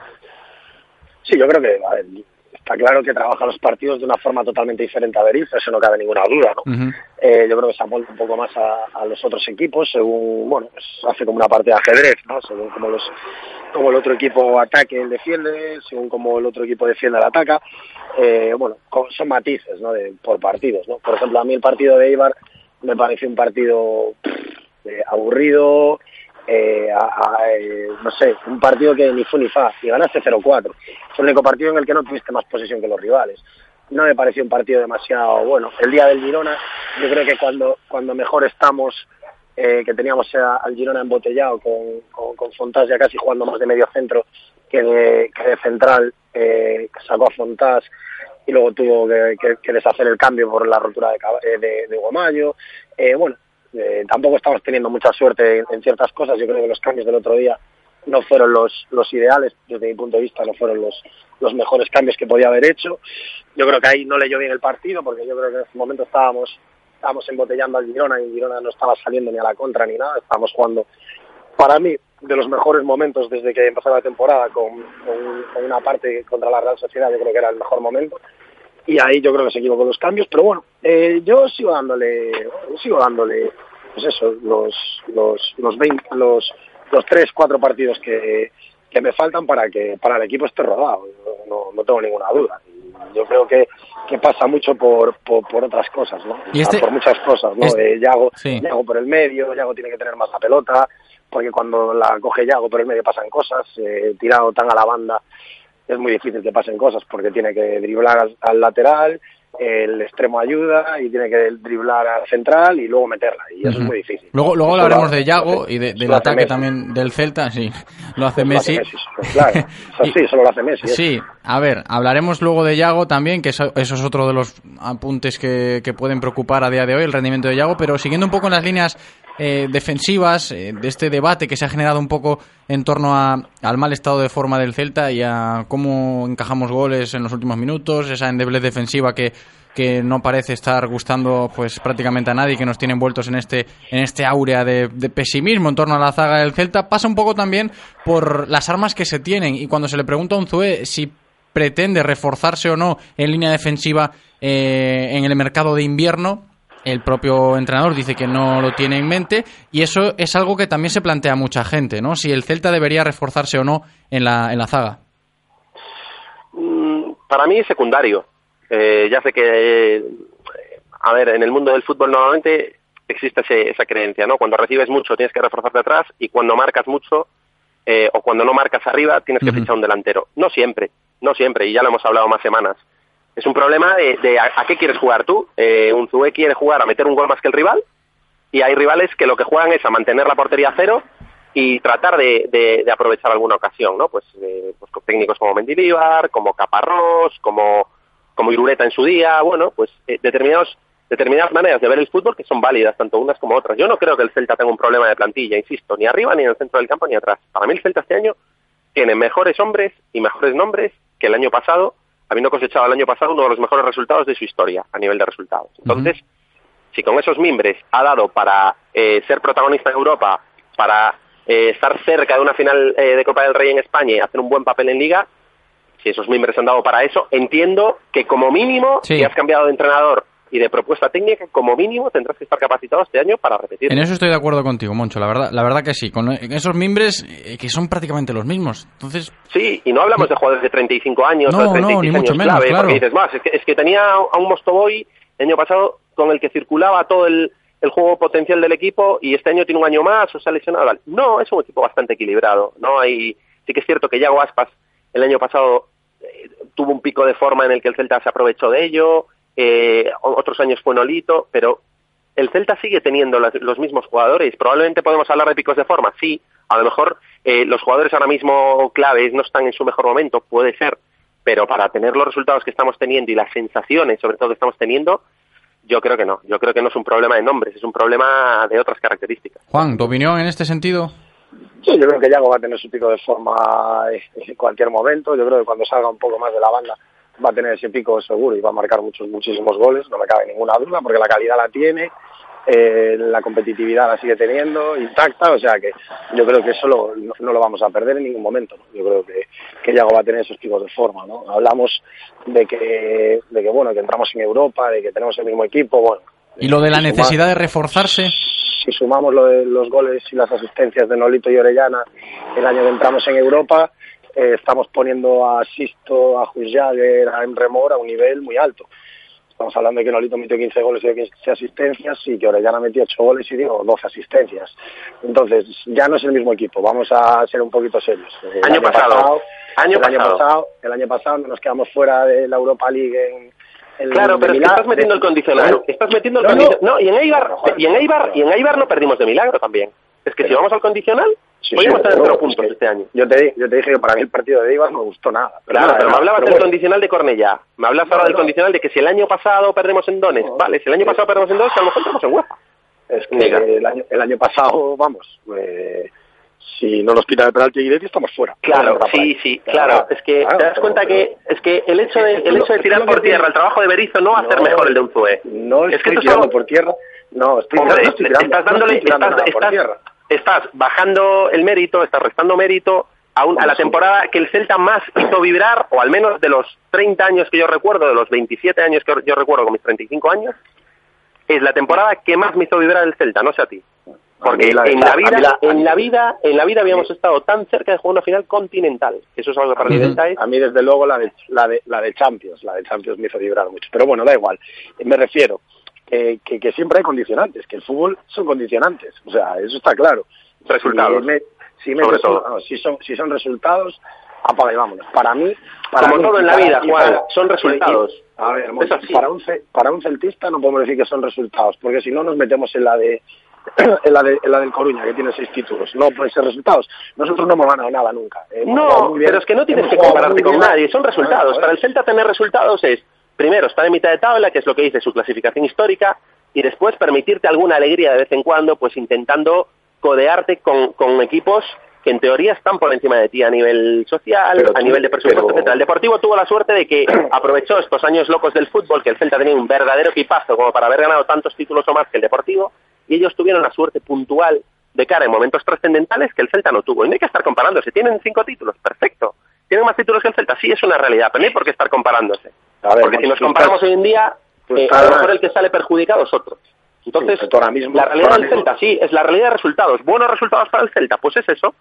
Sí, yo creo que está claro que trabaja los partidos de una forma totalmente diferente a Berizzo, eso no cabe ninguna duda, ¿no? Eh, yo creo que se amolda un poco más a, los otros equipos, según, bueno, pues hace como una parte de ajedrez, ¿no? Según como los como el otro equipo ataque, él defiende, según como el otro equipo defiende, el ataca. Eh, bueno, son matices, ¿no? De, por partidos, ¿no? Por ejemplo, a mí el partido de Eibar me pareció un partido eh, aburrido, eh, eh, no sé, un partido que ni fu ni fa, y ganaste 0-4. Es el único partido en el que no tuviste más posesión que los rivales. No me pareció un partido demasiado bueno. El día del Girona, yo creo que cuando, cuando mejor estamos, eh, que teníamos al Girona embotellado con, con, ya casi jugando más de medio centro que de, que de central, eh, sacó a Fontás y luego tuvo que, deshacer el cambio por la rotura de, de, de Guamayo. bueno, eh, tampoco estamos teniendo mucha suerte en, ciertas cosas. Yo creo que los cambios del otro día no fueron los, los ideales, desde mi punto de vista, no fueron los, los mejores cambios que podía haber hecho. Yo creo que ahí no leyó bien el partido, porque yo creo que en ese momento estábamos, estábamos embotellando al Girona y Girona no estaba saliendo ni a la contra ni nada. Estábamos jugando, para mí, de los mejores momentos desde que empezó la temporada con, con, una parte contra la Real Sociedad, yo creo que era el mejor momento. Y ahí yo creo que se equivocó los cambios, pero bueno, eh, yo sigo dándole, sigo dándole, pues eso, los, los, los, 20, los, los 3, 4 partidos que, que me faltan para que para el equipo esté rodado, no, no tengo ninguna duda. Yo creo que, que pasa mucho por, por, otras cosas, ¿no? Este por muchas cosas, ¿no? Eh, Yago, Yago por el medio, Yago tiene que tener más la pelota, porque cuando la coge Yago por el medio pasan cosas, eh, tirado tan a la banda es muy difícil que pasen cosas porque tiene que driblar al, lateral, el extremo ayuda y tiene que driblar al central y luego meterla y eso es muy difícil. Luego, luego hablaremos de Yago y del ataque también del Celta, sí, lo hace Messi. claro, sí, solo lo hace Messi. Sí, a ver, hablaremos luego de Yago también, que eso, eso es otro de los apuntes que, que pueden preocupar a día de hoy, el rendimiento de Yago, pero siguiendo un poco en las líneas eh, defensivas, eh, de este debate que se ha generado un poco en torno a, al mal estado de forma del Celta y a cómo encajamos goles en los últimos minutos, esa endeblez defensiva que, que no parece estar gustando pues prácticamente a nadie, que nos tiene envueltos en este, en este áurea de, pesimismo en torno a la zaga del Celta, pasa un poco también por las armas que se tienen y cuando se le pregunta a un Zue si pretende reforzarse o no en línea defensiva eh, en el mercado de invierno, el propio entrenador dice que no lo tiene en mente y eso es algo que también se plantea mucha gente, ¿no? Si el Celta debería reforzarse o no en la, en la zaga. Mm, para mí es secundario. Eh, ya sé que, eh, a ver, en el mundo del fútbol normalmente existe esa creencia, ¿no? Cuando recibes mucho tienes que reforzarte atrás y cuando marcas mucho eh, o cuando no marcas arriba tienes que fichar un delantero. No siempre, no siempre, y ya lo hemos hablado más semanas es un problema de, a, qué quieres jugar tú. Eh, un Zue quiere jugar a meter un gol más que el rival y hay rivales que lo que juegan es a mantener la portería cero y tratar de, aprovechar alguna ocasión, ¿no? Pues, eh, pues con técnicos como Mendilibar, como Caparrós, como, como Irureta en su día, bueno, pues eh, determinados determinadas maneras de ver el fútbol que son válidas, tanto unas como otras. Yo no creo que el Celta tenga un problema de plantilla, insisto, ni arriba, ni en el centro del campo, ni atrás. Para mí el Celta este año tiene mejores hombres y mejores nombres que el año pasado habiendo cosechado el año pasado uno de los mejores resultados de su historia a nivel de resultados. Entonces, si con esos mimbres ha dado para eh, ser protagonista en Europa, para eh, estar cerca de una final eh, de Copa del Rey en España y hacer un buen papel en Liga, si esos mimbres han dado para eso, entiendo que como mínimo, si has cambiado de entrenador y de propuesta técnica, como mínimo tendrás que estar capacitado este año para repetir. En eso estoy de acuerdo contigo, Moncho, la verdad, la verdad que sí, con esos mimbres eh, que son prácticamente los mismos. Entonces, sí, y no hablamos de jugadores de 35 años no, o de 36 no, ni mucho años menos, claro. dices, más, es que, es que tenía a un Mostoboy el año pasado con el que circulaba todo el, el juego potencial del equipo y este año tiene un año más o se ha lesionado. No, es un equipo bastante equilibrado, ¿no? Hay, sí que es cierto que Yago Aspas el año pasado eh, tuvo un pico de forma en el que el Celta se aprovechó de ello, eh, otros años fue Nolito, pero el Celta sigue teniendo los mismos jugadores. Probablemente podemos hablar de picos de forma, sí. A lo mejor eh, los jugadores ahora mismo claves no están en su mejor momento, puede ser, pero para tener los resultados que estamos teniendo y las sensaciones, sobre todo, que estamos teniendo, yo creo que no. Yo creo que no es un problema de nombres, es un problema de otras características. Juan, ¿tu opinión en este sentido? Sí, yo creo que Yago va a tener su pico de forma en cualquier momento. Yo creo que cuando salga un poco más de la banda va a tener ese pico seguro y va a marcar muchos, muchísimos goles, no me cabe ninguna duda, porque la calidad la tiene, eh, la competitividad la sigue teniendo intacta, o sea que yo creo que eso lo, no, lo vamos a perder en ningún momento. Yo creo que, que Yago va a tener esos picos de forma. ¿no? Hablamos de que, de que, bueno, que entramos en Europa, de que tenemos el mismo equipo, bueno. ¿Y lo de la necesidad de reforzarse? Si sumamos lo de los goles y las asistencias de Nolito y Orellana el año que entramos en Europa, eh, estamos poniendo a Sisto, a Juzjager, a Emremor a un nivel muy alto. Estamos hablando de que Nolito metió 15 goles y 15 asistencias y que Orellana metió 8 goles y digo 12 asistencias. Entonces, ya no es el mismo equipo, vamos a ser un poquito serios. El año, pasado, año, el año pasado. El año pasado nos quedamos fuera de la Europa League en, claro, pero es que estás metiendo el condicional. estás metiendo el condicional. No, y en Eibar, y en Eibar, y en Eibar no perdimos de milagro también. Es que si vamos al condicional, Sí, Podríamos tener cero puntos este año. Yo te, yo te dije que para mí el partido de Eibar no me gustó nada. Pero claro, pero me hablabas del condicional de Cornellá. Me hablas ahora del condicional de que si el año pasado perdemos en Dones, vale, si el año pasado perdemos en Dones, a lo mejor tenemos en UEFA. Es que el año, el año pasado, vamos, eh, si no nos pitan el penalti y estamos fuera. Claro, sí, sí, claro. Es que te das cuenta que es que el hecho de el hecho de tirar por tierra el trabajo de Berizzo no va a hacer mejor el de un No es que tirando por tierra. No, estoy, Hombre, estás dándole, estás, estás, estás bajando el mérito, estás restando mérito a, un- a la temporada que el Celta más hizo vibrar, o al menos de los 30 años que yo recuerdo, de los 27 años que yo recuerdo con mis 35 años, es la temporada que más me hizo vibrar el Celta, no sé a ti. Porque la en la vida, la- en la vida, en la vida habíamos estado tan cerca de jugar una final continental. Eso es algo que para el Celta es A mí, desde luego, la de, la, de, la de Champions. La de Champions me hizo vibrar mucho. Pero bueno, da igual. Me refiero que, que, que siempre hay condicionantes, que el fútbol son condicionantes. O sea, eso está claro. Resultados. Si, me- si Sobre metes- todo. no, si, son, si son resultados, apaga y vámonos. Para mí... Para Como todo en la vida, y Juan, para- son resultados. y- a ver, Es así. para un, para un celtista no podemos decir que son resultados, porque si no nos metemos en la de en la, de, en la del Coruña, que tiene seis títulos. No pueden ser resultados. Nosotros no hemos ganado nada nunca. Hemos No, muy bien. pero es que no tienes que compararte con nadie, son resultados. Para el Celta tener resultados es, primero, estar en mitad de tabla, que es lo que dice su clasificación histórica, y después permitirte alguna alegría de vez en cuando, pues intentando codearte con, con equipos que en teoría están por encima de ti a nivel social, Pero a nivel de presupuesto, pero- etcétera. El Deportivo tuvo la suerte de que aprovechó estos años locos del fútbol, que el Celta tenía un verdadero equipazo como para haber ganado tantos títulos o más que el Deportivo, y ellos tuvieron la suerte puntual de cara en momentos trascendentales que el Celta no tuvo. Y no hay que estar comparándose. Tienen cinco títulos, perfecto. ¿Tienen más títulos que el Celta? Sí, es una realidad, pero no hay por qué estar comparándose. A ver, Porque si nos comparamos estás- hoy en día, eh, a lo mejor el que sale perjudicado es otro. Entonces, Sí, ahora mismo- la realidad del Celta, sí, es la realidad de resultados. Buenos resultados para el Celta, pues es eso.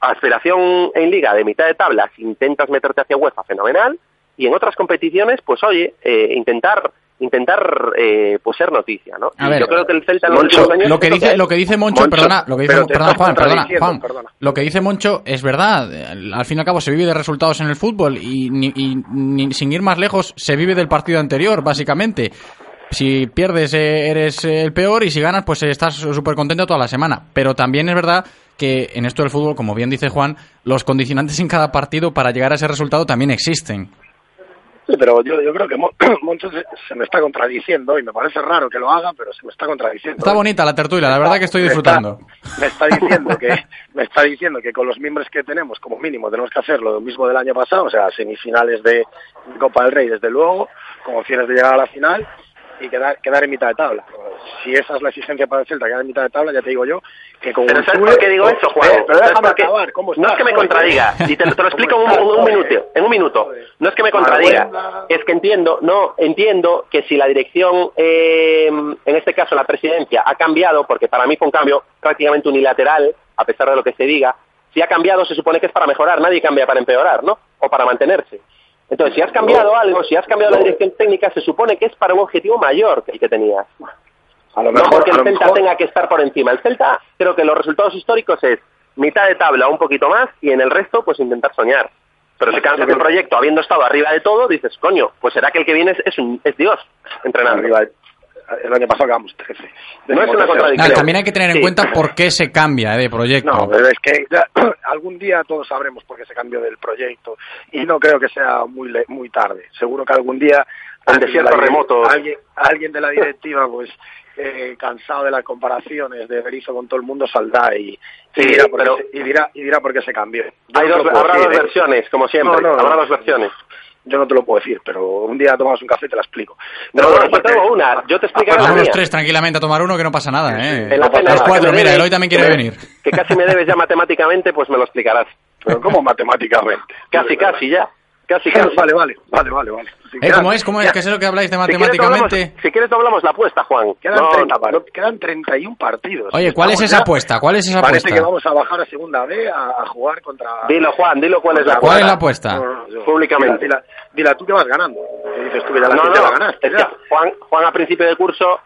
Aspiración en liga de mitad de tabla, si intentas meterte hacia UEFA, fenomenal. Y en otras competiciones, pues oye, eh, intentar intentar eh, pues ser noticia, ¿no? A Y ver, yo creo que el Celta en los Moncho, últimos años lo que dice lo que dice Moncho, Moncho, perdona, lo que dice perdona Juan, perdona, contradiciendo, Juan. perdona. Lo que dice Moncho es verdad, eh, al fin y al cabo se vive de resultados en el fútbol y, ni- y ni- sin ir más lejos se vive del partido anterior, básicamente. Si pierdes eh, eres eh, el peor y si ganas pues estás súper contento toda la semana. Pero también es verdad que en esto del fútbol, como bien dice Juan, los condicionantes en cada partido para llegar a ese resultado también existen. Sí, pero yo, yo creo que Mon- Moncho se, se me está contradiciendo y me parece raro que lo haga, pero se me está contradiciendo. Está bonita la tertulia, la verdad que estoy Me está- disfrutando. me está diciendo que me está diciendo que con los miembros que tenemos como mínimo tenemos que hacer lo mismo del año pasado, o sea, semifinales de Copa del Rey desde luego, con opciones de llegar a la final y quedar, quedar en mitad de tabla. Si esa es la exigencia para el Celta, quedar en mitad de tabla, ya te digo yo que con Pero ¿sabes por qué digo eso, Juan? Pero ¿Sabes déjame por qué? acabar, ¿cómo No es que me contradiga, y te, te lo explico en un, ¿Cómo un minuto, en un minuto. No es que me contradiga, es que entiendo, no, entiendo que si la dirección, eh, en este caso la presidencia, ha cambiado, porque para mí fue un cambio prácticamente unilateral, a pesar de lo que se diga, si ha cambiado se supone que es para mejorar, nadie cambia para empeorar, ¿no? O para mantenerse. Entonces, si has cambiado algo, si has cambiado la dirección técnica, se supone que es para un objetivo mayor que el que tenías. A lo No porque el Celta mejor- tenga que estar por encima. El Celta, creo que los resultados históricos es mitad de tabla, un poquito más, y en el resto, pues intentar soñar. Pero si cansas el proyecto habiendo estado arriba de todo, dices, coño, pues será que el que viene es, es, un- es Dios entrenando. Arriba de- el año pasado acabamos 13. No es una contradicción. También hay que tener en Sí. cuenta por qué se cambia eh, de proyecto. No, pero es que ya, algún día todos sabremos por qué se cambió del proyecto y no creo que sea muy le- muy tarde. Seguro que algún día de la dire- remotos. alguien, alguien de la directiva pues eh, cansado de las comparaciones de Berizzo con todo el mundo saldrá y, Sí, y dirá por qué se, y dirá y dirá por qué se cambió. Hay dos, habrá decir, dos ¿eh? versiones, como siempre. No, no, habrá no. dos versiones. Yo no te lo puedo decir, pero un día tomamos un café y te la explico. No, Pero bueno, yo tengo una. Yo te explicaré la Vamos los tres tranquilamente a tomar uno que no pasa nada, ¿eh? En la cena los cuatro, mira, debes, Eloy también quiere que venir. Que casi me debes ya matemáticamente, pues me lo explicarás. Pero ¿cómo matemáticamente? Casi, casi ya. Casi, casi. Vale, vale, vale, vale, vale. Si ¿Eh? quedan- ¿Cómo es? ¿Cómo es? ya- ¿Qué sé lo que habláis de Si quieres, doblamos, matemáticamente? si quieres, doblamos la apuesta, Juan. Quedan, No, 30, no- quedan 31 partidos. Oye, ¿cuál es esa ya- apuesta? ¿Cuál es esa Parece apuesta? que vamos a bajar a segunda B a, a jugar contra... Dilo, Juan, dilo cuál es la ¿Cuál es la apuesta. apuesta? No, no, yo- Públicamente. Dila, dila- dila tú que vas ganando. Que dices tú que ya la, No, ya no, la ganaste. es que ya. Juan, Juan a principio de curso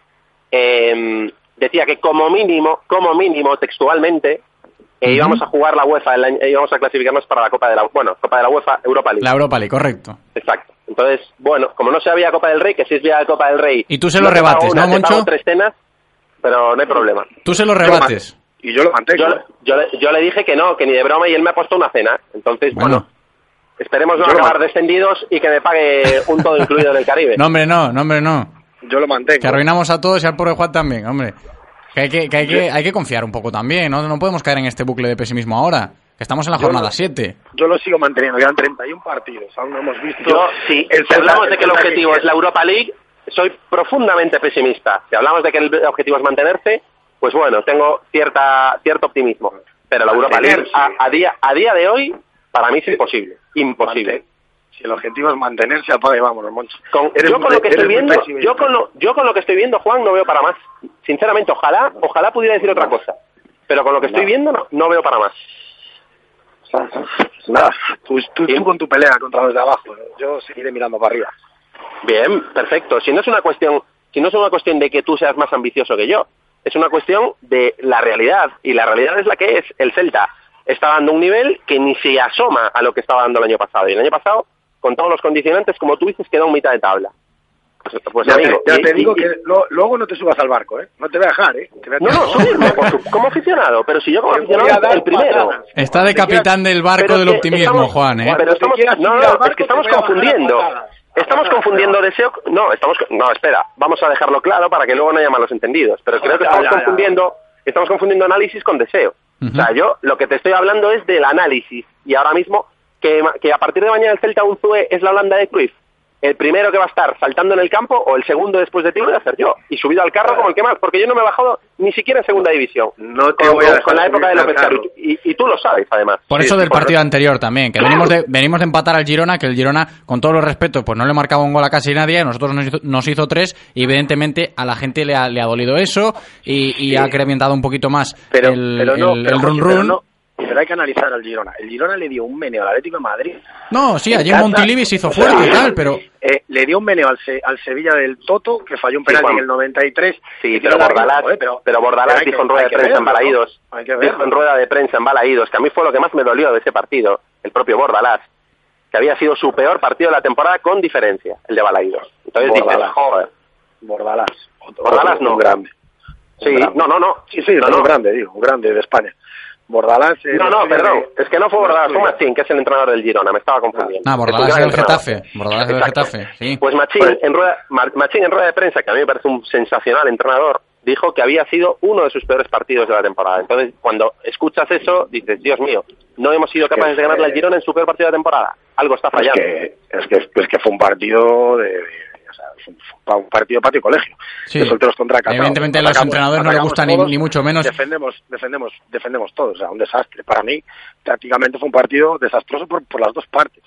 eh, decía que como mínimo, como mínimo, textualmente, Ujú. íbamos a jugar la UEFA, el año- eh, íbamos a clasificarnos para la Copa de la, bueno, Copa de la UEFA, Europa League. La Europa League, correcto. Exacto. Entonces, bueno, como no se había Copa del Rey, que sí es vía Copa del Rey. Y tú se lo rebates, una, ¿no, Moncho? tres cenas, pero no hay problema. Tú se lo rebates. Y yo lo mantengo. Yo, ¿eh? yo, le- yo le dije que no, que ni de broma, y él me ha puesto una cena. Entonces, bueno, Bueno. esperemos no acabar descendidos y que me pague un todo incluido en el Caribe. No, hombre, no, no, hombre, no. Yo lo mantengo. Que arruinamos a todos y al pobre Juan también, hombre. Que hay que, que hay que, hay que confiar un poco también, ¿no? No podemos caer en este bucle de pesimismo ahora. Que estamos en la Yo jornada no. 7. Yo lo sigo manteniendo. Quedan 31 partidos. Aún no hemos visto... Yo, sí, el si hablamos de que el objetivo es la Europa League, soy profundamente pesimista. Si hablamos de que el objetivo es mantenerse, pues bueno, tengo cierta cierto optimismo. Pero la Europa League a, día a día de hoy para mí es imposible, imposible. Si el objetivo es mantenerse, apaga y vámonos, Moncho. yo con lo que estoy viendo, yo con lo, yo con lo que estoy viendo, Juan, no veo para más. Sinceramente, ojalá, ojalá pudiera decir otra cosa. Pero con lo que estoy viendo, no, no veo para más. Nada, tú, tú, con tu pelea contra los de abajo. Yo seguiré mirando para arriba. Bien, perfecto. Si no es una cuestión, si no es una cuestión de que tú seas más ambicioso que yo, es una cuestión de la realidad y la realidad es la que es. El Celta está dando un nivel que ni se asoma a lo que estaba dando el año pasado y el año pasado, con todos los condicionantes, como tú dices, quedó en mitad de tabla. Pues, pues ya, te, digo que luego no te subas al barco, ¿eh? No te voy a dejar, ¿eh? no, no, como aficionado, pero si yo como aficionado, el primero. Está de capitán del barco del optimismo, Juan, ¿eh? Pero estamos, no, no, es que estamos confundiendo. Estamos confundiendo deseo. No, estamos. No, espera. Vamos a dejarlo claro para que luego no haya malos entendidos. Pero creo que estamos confundiendo. Estamos confundiendo análisis con deseo. O sea, yo lo que te estoy hablando es del análisis. Y ahora mismo, que, que a partir de mañana el Celta Unzue es la Holanda de Cruyff el primero que va a estar saltando en el campo o el segundo después de ti voy a ser yo. Y subido al carro como el que más, porque yo no me he bajado ni siquiera en segunda división. No te con, voy a con la época de López y, y, tú lo sabes, además. Por eso del partido anterior también, que venimos de, venimos de empatar al Girona, que el Girona, con todos los respetos, pues no le marcaba un gol a casi nadie, a nosotros nos hizo, tres, y evidentemente a la gente le ha, le ha dolido eso y, ha incrementado un poquito más el, el, run run pero hay que analizar al Girona. El Girona le dio un meneo al Atlético de Madrid. No, sí, allí en Montilivi se hizo fuerte y tal, pero... Eh, le dio un meneo al, al, Sevilla del Toto, que falló un penalti en el 93. Sí, pero Bordalás, eh, pero, pero Bordalás dijo en rueda de prensa en Balaídos, dijo en rueda de prensa en Balaídos, que a mí fue lo que más me dolió de ese partido, el propio Bordalás, que había sido su peor partido de la temporada con diferencia, el de Balaídos. Entonces Bordalás. joder. Bordalás. Bordalás no. grande. Sí, no, no, no. Sí, sí, no, no. grande, digo, un grande de España. Bordalás. no, no, perdón. Es que no fue Bordalás, fue Machín, que es el entrenador del Girona. Me estaba confundiendo. Ah, Bordalás es el Getafe. Bordalás es el Getafe, sí. Pues Machín, pues- En rueda, Machín, en rueda de prensa, que a mí me parece un sensacional entrenador, dijo que había sido uno de sus peores partidos de la temporada. Entonces, cuando escuchas eso, dices, Dios mío, no hemos sido capaces de ganarle al Girona en su peor partido de la temporada. Algo está fallando. Es que, es que, fue un partido de un partido patio colegio. Sí. contra Evidentemente a los entrenadores no les gusta ni, ni, mucho menos. Defendemos, defendemos, defendemos todos. O sea, un desastre. Para mí, prácticamente fue un partido desastroso por, por las dos partes.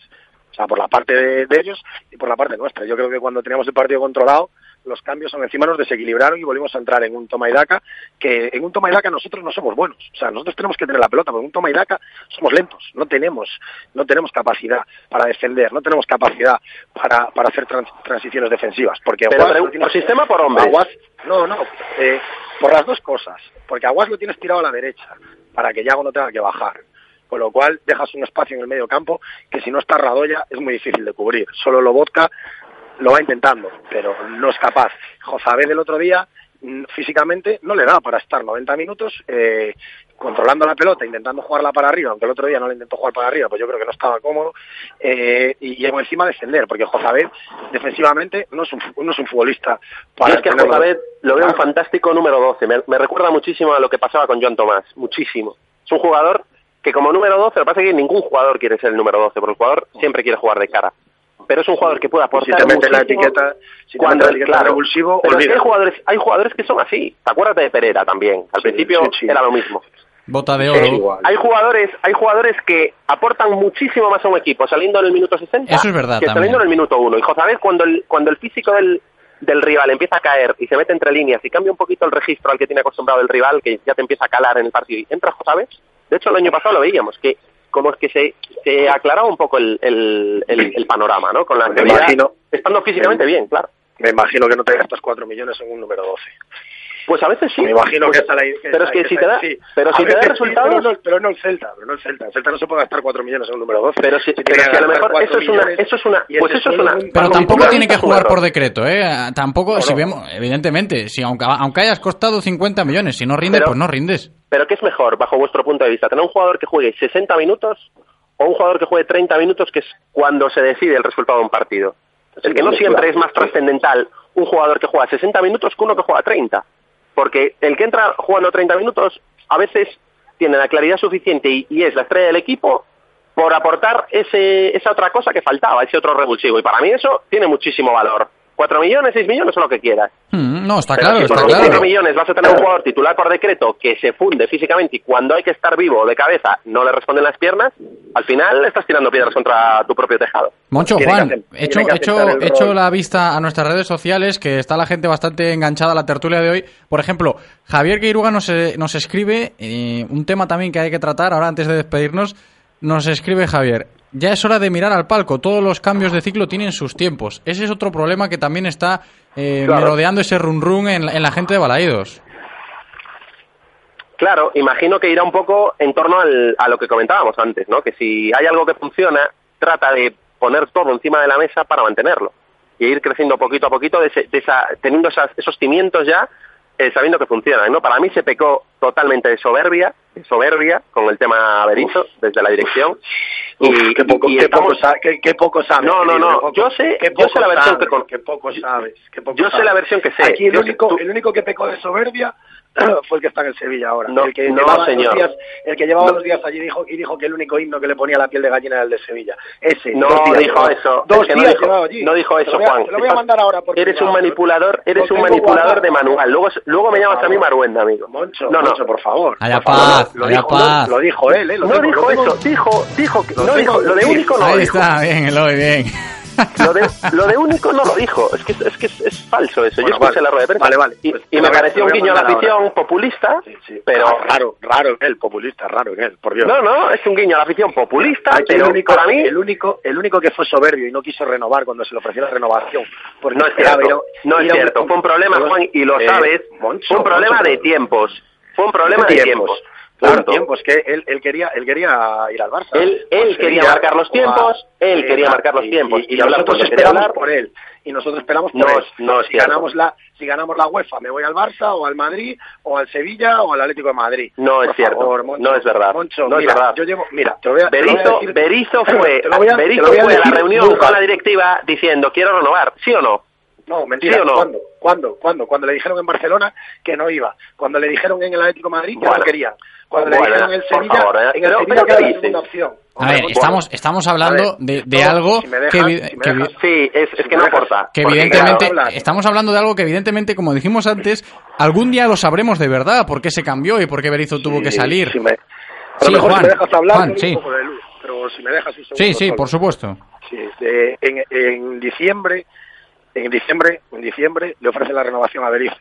O sea, por la parte de, ellos y por la parte nuestra. Yo creo que cuando teníamos el partido controlado, los cambios son encima nos desequilibraron y volvimos a entrar en un toma y daca, que en un toma y daca nosotros no somos buenos. O sea, nosotros tenemos que tener la pelota, pero en un toma y daca somos lentos, no tenemos, no tenemos capacidad para defender, no tenemos capacidad para, para hacer transiciones defensivas. Porque pero, por sistema por hombre. Aguas, no, no, eh, por las dos cosas. Porque Aguas lo tienes tirado a la derecha, para que Yago no tenga que bajar con lo cual dejas un espacio en el medio campo que si no está Radoya es muy difícil de cubrir. Solo Lobotka lo va intentando, pero no es capaz. Josabé del otro día mm, físicamente no le da para estar 90 minutos eh, controlando la pelota, intentando jugarla para arriba, aunque el otro día no le intentó jugar para arriba, pues yo creo que no estaba cómodo, eh, y llegó encima a defender, porque Josabed defensivamente no es un, no es un futbolista para... es que lo veo un fantástico número 12, me, me, recuerda muchísimo a lo que pasaba con John Tomás, muchísimo. Es un jugador que como número 12, lo que pasa es que ningún jugador quiere ser el número 12, porque el jugador siempre quiere jugar de cara pero es un jugador que puede aportar. Si te metes la etiqueta, si cuando, te claro, revulsivo, pero hay jugadores, hay jugadores que son así. Acuérdate de Pereira también. Al principio era lo mismo. Bota de oro. hay jugadores, hay jugadores que aportan muchísimo más a un equipo saliendo en el minuto 60 Eso es verdad, que saliendo en el minuto 1. Y ¿sabes? cuando el, cuando el físico del, del rival empieza a caer y se mete entre líneas y cambia un poquito el registro al que tiene acostumbrado el rival, que ya te empieza a calar en el partido y entra, ¿sabes? De hecho, el año pasado lo veíamos, que como es que se, se aclaraba un poco el, el, el, panorama, ¿no? Con la actividad, estando físicamente bien, claro. Me imagino que no te gastas 4 millones en un número 12. Pues a veces sí. Me imagino pues, que esa la Pero es que, si te da, pero si te da resultados. pero, no, el Celta, pero no el Celta. El Celta no se puede gastar 4 millones en un número 12. Pero si, pero si a lo mejor eso es una. Eso es una pues eso es una. Pero tampoco tiene que jugar por decreto, ¿eh? Tampoco, si vemos, evidentemente, si aunque, aunque hayas costado 50 millones, si no rindes, pues no rindes. Pero ¿qué es mejor, bajo vuestro punto de vista? ¿Tener un jugador que juegue 60 minutos o un jugador que juegue 30 minutos, que es cuando se decide el resultado de un partido? El que no siempre es más trascendental un jugador que juega 60 minutos que uno que juega 30. Porque el que entra jugando 30 minutos a veces tiene la claridad suficiente y, es la estrella del equipo por aportar ese, esa otra cosa que faltaba, ese otro revulsivo. Y para mí eso tiene muchísimo valor. 4 millones, 6 millones o lo que quieras. Mm, no, está claro, si con los claro. millones vas a tener un jugador titular por decreto que se funde físicamente y cuando hay que estar vivo de cabeza no le responden las piernas, al final estás tirando piedras contra tu propio tejado. Moncho, Juan, hacer, hecho, hecho, hecho la vista a nuestras redes sociales, que está la gente bastante enganchada a la tertulia de hoy. Por ejemplo, Javier Queiruga nos, eh, nos escribe eh, un tema también que hay que tratar ahora antes de despedirnos. Nos escribe Javier, ya es hora de mirar al palco. Todos los cambios de ciclo tienen sus tiempos. Ese es otro problema que también está eh, ese run run en, en, la gente de Balaídos. Claro, imagino que irá un poco en torno al, a lo que comentábamos antes, ¿no? Que si hay algo que funciona, trata de poner todo encima de la mesa para mantenerlo y ir creciendo poquito a poquito, de, esa, teniendo esos cimientos ya eh, sabiendo que funcionan. ¿no? Para mí se pecó totalmente de soberbia, soberbia con el tema Berizzo desde la dirección. Y, qué poco, sabes. No, no, no. Yo sé, la versión que poco sabes. Yo sé la versión que sé. Aquí el, único, el único que pecó de soberbia fue el que está en el Sevilla ahora. No, el que no, señor. Días, el que llevaba no. los días allí dijo, y dijo que el único himno que le ponía la piel de gallina era el de Sevilla. Ese. No días, dijo eso. Dos días no dijo, eso, Juan. Te lo voy a mandar ahora. Porque eres un manipulador, eres un manipulador de manual. Luego, luego me llamas a mí Maruenda, amigo. Moncho, no, no. Moncho, por favor. Lo, dijo, Lo, dijo él, ¿eh? no dijo eso. Dijo, dijo, no dijo, lo de único no Ahí está, bien, Eloy, bien. Lo de, lo de único no lo dijo. Es que es, que es, falso eso. Yo escuché vale, la rueda de prensa. Vale, vale. Y, pues me pareció un guiño a la afición populista. Ah, pero raro, raro en él, populista, raro en él, por Dios. No, no, es un guiño a la afición populista. El único, para mí. El único, el único que fue soberbio y no quiso renovar cuando se le ofreció la renovación. Porque no es cierto. No es cierto. Fue un problema, Juan, y lo eh, sabes. Fue un problema de tiempos. Fue un problema de tiempos. Claro, es que él, él, quería, él quería ir al Barça. Él, quería marcar los tiempos, él eh, quería marcar los tiempos. Y, y, nosotros esperamos hablar. por él. Y nosotros esperamos por él. No si, ganamos la, si ganamos la UEFA, me voy al Barça o al Madrid o al Sevilla o al Atlético de Madrid. No es cierto, no es verdad. Moncho, no es verdad. Yo llevo, mira, te voy a, Berizzo, fue, a, la reunión con la directiva diciendo, quiero renovar, ¿sí o no? No, mentira. ¿Sí o no? ¿Cuándo? ¿Cuándo? ¿Cuándo? Cuando le dijeron en Barcelona que no iba. Cuando le dijeron en el Atlético Madrid que no quería. Cuando le dijeron en el Sevilla, en el pero, Sevilla que era la segunda opción. A ver, estamos, estamos hablando de, de algo que, no importa. Evidentemente estamos hablando de algo que evidentemente, como dijimos antes, algún día lo sabremos de verdad por qué se cambió y por qué Berizzo tuvo que salir. Sí, Juan, Juan, sí. Sí, sí, por supuesto. En, en diciembre en diciembre, en diciembre le ofrece la renovación a Berizzo.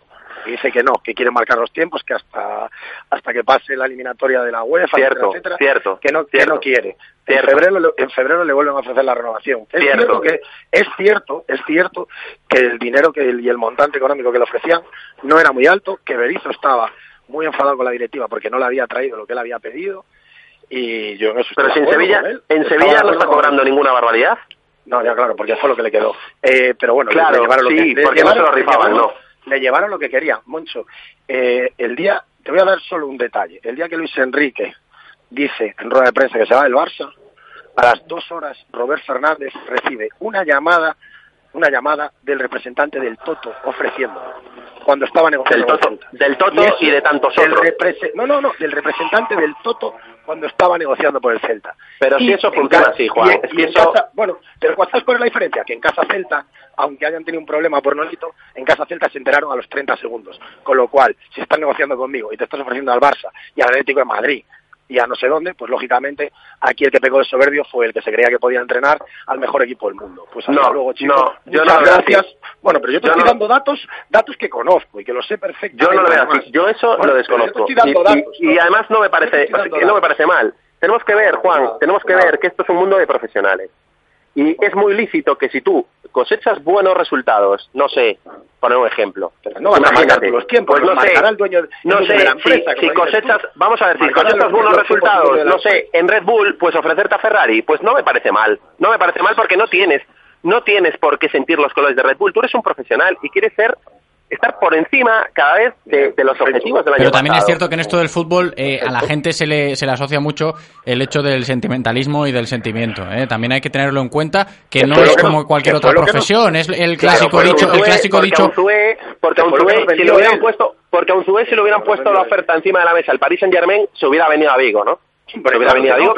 Y dice que no, que quiere marcar los tiempos, que hasta hasta que pase la eliminatoria de la UEFA, cierto, etcétera, cierto, que no que no quiere. En febrero en febrero le vuelven a ofrecer la renovación. Es cierto. que es cierto, es cierto que el dinero que y el montante económico que le ofrecían no era muy alto, que Berizzo estaba muy enfadado con la directiva porque no le había traído lo que él había pedido y yo en eso Pero si en Sevilla, en Sevilla no está cobrando ninguna barbaridad. No, ya claro, porque eso es lo que le quedó. Eh, pero bueno, claro, le, llevaron lo sí, que, porque llevaron, no se lo rifaban, le llevaron, ¿no? Le llevaron lo que querían, Moncho. Eh, el día, te voy a dar solo un detalle. El día que Luis Enrique dice en rueda de prensa que se va del Barça, a las dos horas Robert Fernández recibe una llamada una llamada del representante del Toto ofreciendo cuando estaba negociando. Del Toto, del toto y, de tantos otros. no, no, no, del representante del Toto cuando estaba negociando por el Celta. Pero si eso funciona así, Juan. Es que eso... casa, bueno, pero ¿cuál es la diferencia? Que en casa Celta, aunque hayan tenido un problema por Nolito, en casa Celta se enteraron a los 30 segundos. Con lo cual, si estás negociando conmigo y te estás ofreciendo al Barça y al Atlético de Madrid y a no sé dónde, pues lógicamente aquí el que pegó de soberbio fue el que se creía que podía entrenar al mejor equipo del mundo. Pues hasta no, luego, chicos. No, muchas yo no gracias. Bueno, pero yo te estoy dando datos, datos que conozco y que lo sé perfectamente. Yo no lo veo así. Yo eso lo desconozco. Y, además no me parece, no me parece mal. Tenemos que ver, Juan, tenemos que ver que esto es un mundo de profesionales. Y es muy lícito que si tú cosechas buenos resultados, no sé, poner un ejemplo. Pero no van a marcar los tiempos, no sé, el dueño, el no dueño de la empresa, si, si cosechas, vamos a ver, si cosechas buenos resultados, no sé, en Red Bull, pues ofrecerte a Ferrari, pues no me parece mal, no me parece mal porque no tienes, no tienes por qué sentir los colores de Red Bull, tú eres un profesional y quieres ser estar por encima cada vez de, de los objetivos del año Pero también es cierto que en esto del fútbol eh, a la gente se le, se le asocia mucho el hecho del sentimentalismo y del sentimiento. ¿eh? También hay que tenerlo en cuenta que, no es como cualquier otra profesión, es el clásico dicho. El clásico porque dicho Unzué, porque si lo hubieran puesto, porque Unzué, si le hubieran puesto la oferta encima de la mesa el Paris Saint Germain, se hubiera venido a Vigo, ¿no? Se hubiera venido a Vigo.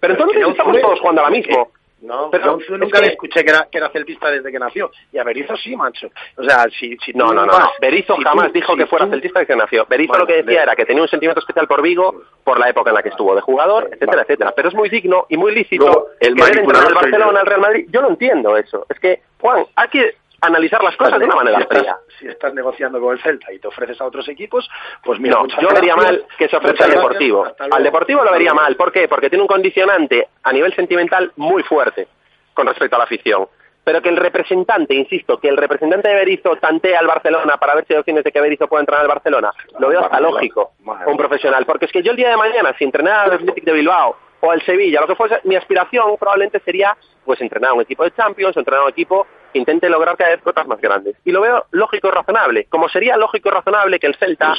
Pero entonces estamos todos jugando ahora mismo. No, Pero es nunca que- le escuché que era, que era celtista desde que nació. Y a Berizzo sí, macho. O sea, si, si No, no, no, no. Berizzo si jamás tú- dijo si que fuera tú- celtista desde que nació. Berizzo Bueno, lo que decía de- era que tenía un sentimiento especial por Vigo por la época en la que estuvo de jugador, etcétera, etcétera. Pero es muy digno y muy lícito Luego, el querer entrenar al Barcelona, al Real Madrid. Yo no entiendo eso. Es que, Juan, hay que analizar las cosas de una manera si estás, fría. si estás negociando con el Celta y te ofreces a otros equipos, pues mira, No, yo vería mal que se ofrezca al Deportivo. Al Deportivo lo vería mal. ¿Por qué? Porque tiene un condicionante a nivel sentimental muy fuerte con respecto a la afición. Pero que el representante, insisto, que el representante de Berizzo tantea al Barcelona para ver si opciones de que Berizzo pueda entrenar al Barcelona, lo veo hasta lógico, un profesional. Porque es que yo el día de mañana, si entrenara al Athletic de Bilbao o al Sevilla, lo que fuese, mi aspiración probablemente sería pues entrenar a un equipo de Champions, entrenar a un equipo intente lograr cada vez cosas más grandes. Y lo veo lógico y razonable. Como sería lógico y razonable que el Celta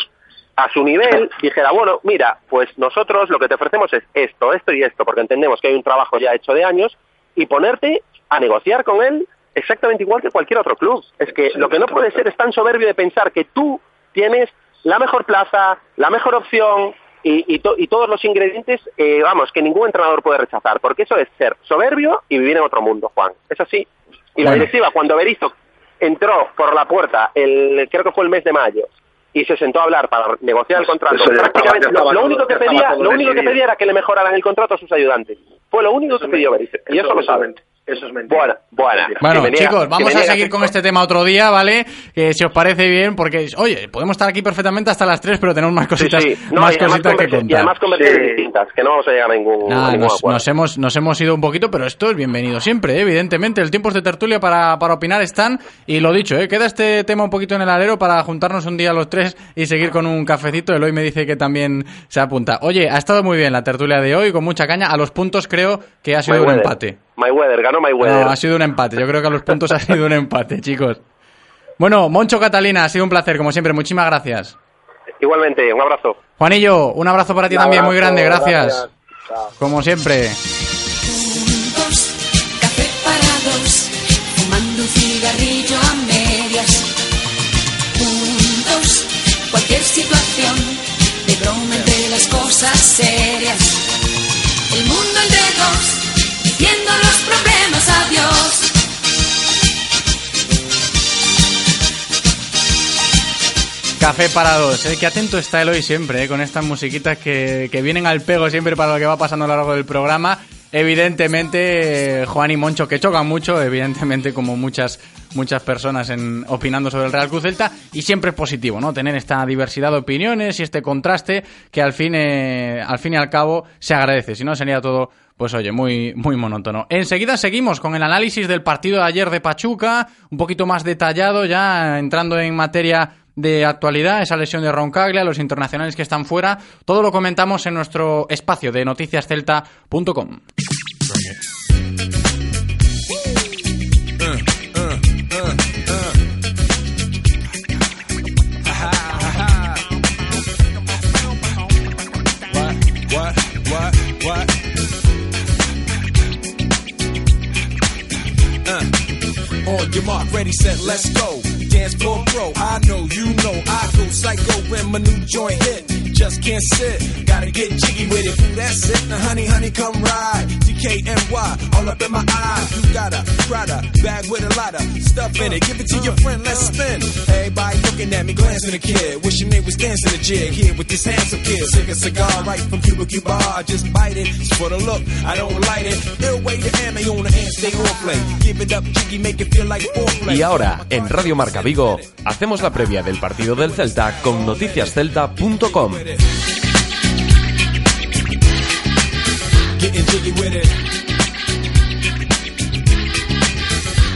a su nivel dijera, bueno, mira, pues nosotros lo que te ofrecemos es esto, esto y esto, porque entendemos que hay un trabajo ya hecho de años, y ponerte a negociar con él exactamente igual que cualquier otro club. Es que lo que no puede ser es tan soberbio de pensar que tú tienes la mejor plaza, la mejor opción y, y to- y todos los ingredientes, eh, vamos, que ningún entrenador puede rechazar, porque eso es ser soberbio y vivir en otro mundo, Juan. Es así. Y la directiva, cuando Berizzo entró por la puerta, el, creo que fue el mes de mayo, y se sentó a hablar para negociar el contrato. Eso Prácticamente, estaba- ya estaba lo, lo único que pedía, lo único que pedía era que le mejoraran el contrato a sus ayudantes. Fue lo único que pidió Berizzo. Y eso, lo es saben. Ment- Eso es mentira. Bueno, bueno. Me chicos, vamos me a seguir con este tema otro día, ¿vale? Que si os parece bien, porque, oye, podemos estar aquí perfectamente hasta las 3, pero tenemos más cositas, Sí, sí. No, más cositas que conversa- Y contar. además conversaciones distintas, que no vamos a llegar a ningún, a ningún nos, acuerdo. nos hemos, nos hemos ido un poquito, pero esto es bienvenido siempre, ¿eh? evidentemente. El tiempo es de tertulia para, para opinar están. Y lo dicho, ¿eh? queda este tema un poquito en el alero para juntarnos un día los tres y seguir con un cafecito. Eloy me dice que también se apunta. Oye, ha estado muy bien la tertulia de hoy, con mucha caña. A los puntos creo que ha sido un empate. Mayweather, ganó Mayweather. No, ha sido un empate. Yo creo que a los puntos ha sido un empate, chicos. Bueno, Moncho Catalina, ha sido un placer, como siempre. Muchísimas gracias. Igualmente, un abrazo. Juanillo, un abrazo para ti Un también, muy grande, gracias. gracias. Como siempre. café para dos, fumando un cigarrillo a medias. Juntos, cualquier situación, de broma entre las cosas serias. Café para dos, ¿eh? Qué atento está Eloy siempre, ¿eh? Con estas musiquitas que, que vienen al pego siempre para lo que va pasando a lo largo del programa. Evidentemente, Juan y Moncho, que chocan mucho, evidentemente, como muchas, muchas personas en, opinando sobre el Real Cruz Celta, y siempre es positivo, ¿no? Tener esta diversidad de opiniones y este contraste que al fin, eh, al fin y al cabo se agradece. Si no, sería todo, pues oye, muy, muy monótono. Enseguida seguimos con el análisis del partido de ayer de Pachuca, un poquito más detallado, ya entrando en materia de actualidad, esa lesión de Roncaglia, los internacionales que están fuera, todo lo comentamos en nuestro espacio de noticiascelta.com. Uh. Mark, ready, set, let's go. Dance floor pro, I know, you know, I go psycho when my new joint hit. Just can't sit, gotta get jiggy with it. That's it. Now, honey, honey, come ride. DKNY, all up in my eye. You got a Prada bag with a lot of stuff in it. Give it to your friend, let's spin. Everybody looking at me, glancing a kid. Wishing they was dancing a jig here with this handsome kid. Sick a cigar right from Cuba Cuba. I just bite it. It's for the look, I don't light it. Ill way to ammo on the hand, stay on play. Give it up, jiggy, make it feel like foreplay. Y ahora, en Radio Marca Vigo, hacemos la previa del partido del Celta con noticiascelta.com. Getting jiggy with it.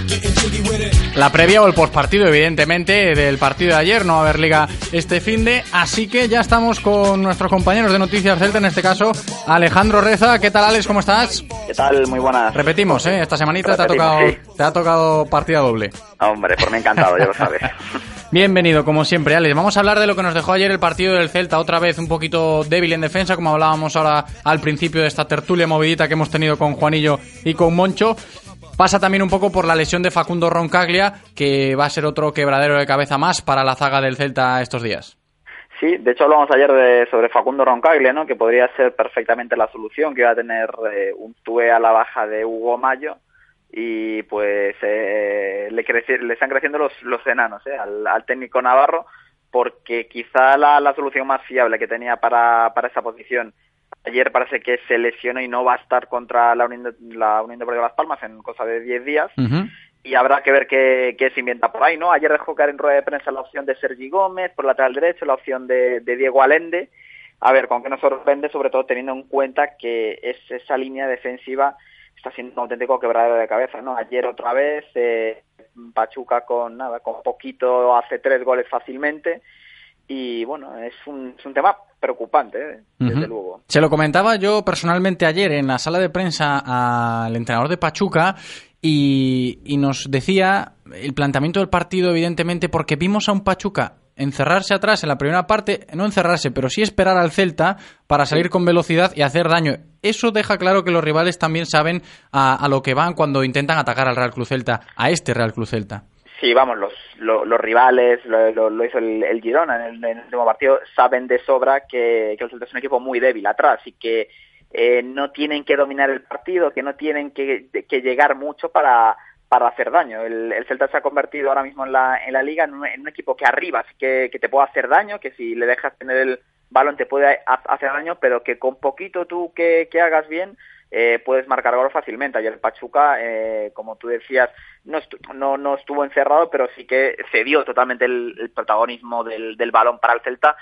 Getting jiggy with it. La previa o el postpartido, evidentemente, del partido de ayer. No va a haber liga este fin de. Así que ya estamos con nuestros compañeros de Noticias Celta, en este caso Alejandro Reza. ¿Qué tal, Alex? ¿Cómo estás? ¿Qué tal? Muy buenas. Repetimos, ¿eh? Esta semanita te ha, tocado, sí. te ha tocado partida doble. Hombre, por mí encantado, ya lo sabes. Bienvenido, como siempre, Alex. Vamos a hablar de lo que nos dejó ayer el partido del Celta, otra vez un poquito débil en defensa, como hablábamos ahora al principio de esta tertulia movidita que hemos tenido con Juanillo y con Moncho. Pasa también un poco por la lesión de Facundo Roncaglia, que va a ser otro quebradero de cabeza más para la zaga del Celta estos días. Sí, de hecho hablamos ayer sobre Facundo Roncaglia, ¿no? que podría ser perfectamente la solución, que iba a tener eh, un tue a la baja de Hugo Mayo y pues eh, le, le están creciendo los, los enanos ¿eh? al, técnico Navarro porque quizá la, la solución más fiable que tenía para, para esa posición ayer parece que se lesionó y no va a estar contra la Unión de, la Unión de Las Palmas en cosa de 10 días y habrá que ver qué, qué, se inventa por ahí, ¿no? Ayer dejó caer en rueda de prensa la opción de Sergi Gómez por lateral derecho, la opción de, Diego Alende. A ver, con qué nos sorprende, sobre todo teniendo en cuenta que es, esa línea defensiva está siendo un auténtico quebradero de cabeza, ¿no? Ayer otra vez eh, Pachuca con nada, con poquito hace tres goles fácilmente y bueno, es un, es un tema preocupante, ¿eh? desde luego. Se lo comentaba yo personalmente ayer en la sala de prensa al entrenador de Pachuca y, nos decía el planteamiento del partido, evidentemente, porque vimos a un Pachuca encerrarse atrás en la primera parte, no encerrarse, pero sí esperar al Celta para salir con velocidad y hacer daño. Eso deja claro que los rivales también saben a, lo que van cuando intentan atacar al Real Cruz Celta, a este Real Cruz Celta. Sí, vamos, los, los, rivales, lo, hizo el, Girona en el, último partido, saben de sobra que, que el Celta es un equipo muy débil atrás y que eh, no tienen que dominar el partido, que no tienen que, llegar mucho para, para hacer daño. El, Celta se ha convertido ahora mismo en la, en la liga en un, equipo que arriba sí que, te puede hacer daño, que si le dejas tener el balón te puede hacer daño, pero que con poquito tú que, hagas bien eh, puedes marcar gol fácilmente. Ayer el Pachuca, eh, como tú decías, no, no, no, estuvo encerrado, pero sí que cedió totalmente el, protagonismo del, del balón para el Celta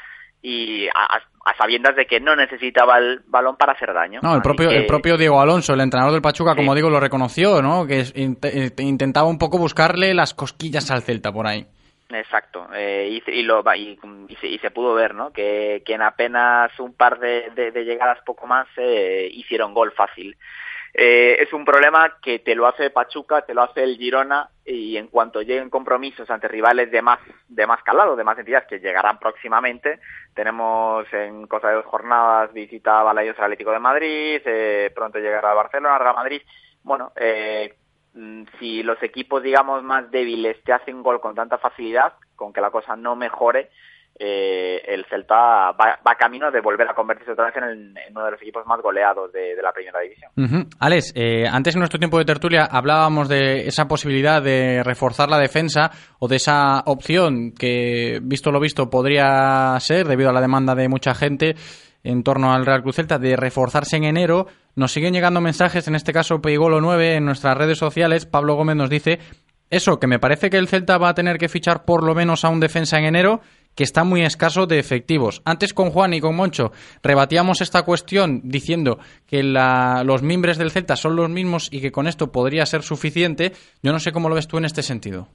y a, sabiendas de que no necesitaba el balón para hacer daño. No, el propio, el propio Diego Alonso, el entrenador del Pachuca, como digo, lo reconoció, ¿no? Que eh, intentaba un poco buscarle las cosquillas al Celta por ahí. Exacto, eh, y, y, lo, y, y, se, pudo ver, ¿no? Que, que en apenas un par de, de, llegadas poco más eh, hicieron gol fácil. Eh, es un problema que te lo hace Pachuca, te lo hace el Girona y en cuanto lleguen compromisos ante rivales de más de más calado, de más entidades que llegarán próximamente, tenemos en cosa de dos jornadas visita a Balayos Atlético de Madrid, eh, pronto llegará a Barcelona, Real Madrid. Bueno, eh, mm, si los equipos digamos más débiles te hacen gol con tanta facilidad, con que la cosa no mejore, eh, el Celta va, camino de volver a convertirse otra vez en, uno de los equipos más goleados de, la primera división. Alex, eh, antes en nuestro tiempo de tertulia hablábamos de esa posibilidad de reforzar la defensa o de esa opción que, visto lo visto, podría ser, debido a la demanda de mucha gente en torno al Real Cruz Celta, de reforzarse en enero. Nos siguen llegando mensajes, en este caso Peigolo 9, en nuestras redes sociales. Pablo Gómez nos dice eso, que me parece que el Celta va a tener que fichar por lo menos a un defensa en enero que está muy escaso de efectivos. Antes con Juan y con Moncho rebatíamos esta cuestión diciendo que los miembros del Celta son los mismos y que con esto podría ser suficiente. Yo no sé cómo lo ves tú en este sentido.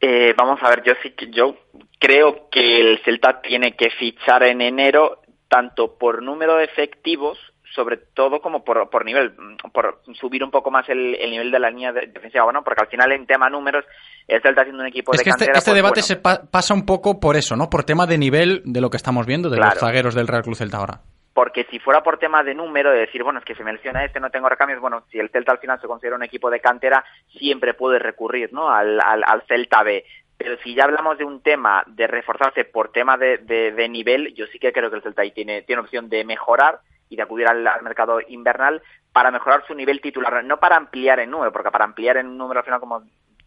Eh, vamos a ver, yo sí que yo creo que el Celta tiene que fichar en enero tanto por número de efectivos sobre todo como por, por nivel, por subir un poco más el, nivel de la línea defensiva, bueno, porque al final en tema números el Celta siendo un equipo de que este, este pues debate se pasa un poco por eso, ¿no? Por tema de nivel de lo que estamos viendo de los zagueros del Real Cruz Celta ahora. Porque si fuera por tema de número, de decir, bueno, es que se menciona este, no tengo recambios, bueno, si el Celta al final se considera un equipo de cantera, siempre puede recurrir, ¿no? Al, al, Celta B. Pero si ya hablamos de un tema de reforzarse por tema de, de, nivel, yo sí que creo que el Celta ahí tiene, tiene opción de mejorar y de acudir al, mercado invernal para mejorar su nivel titular, no para ampliar en número, porque para ampliar en número al final, como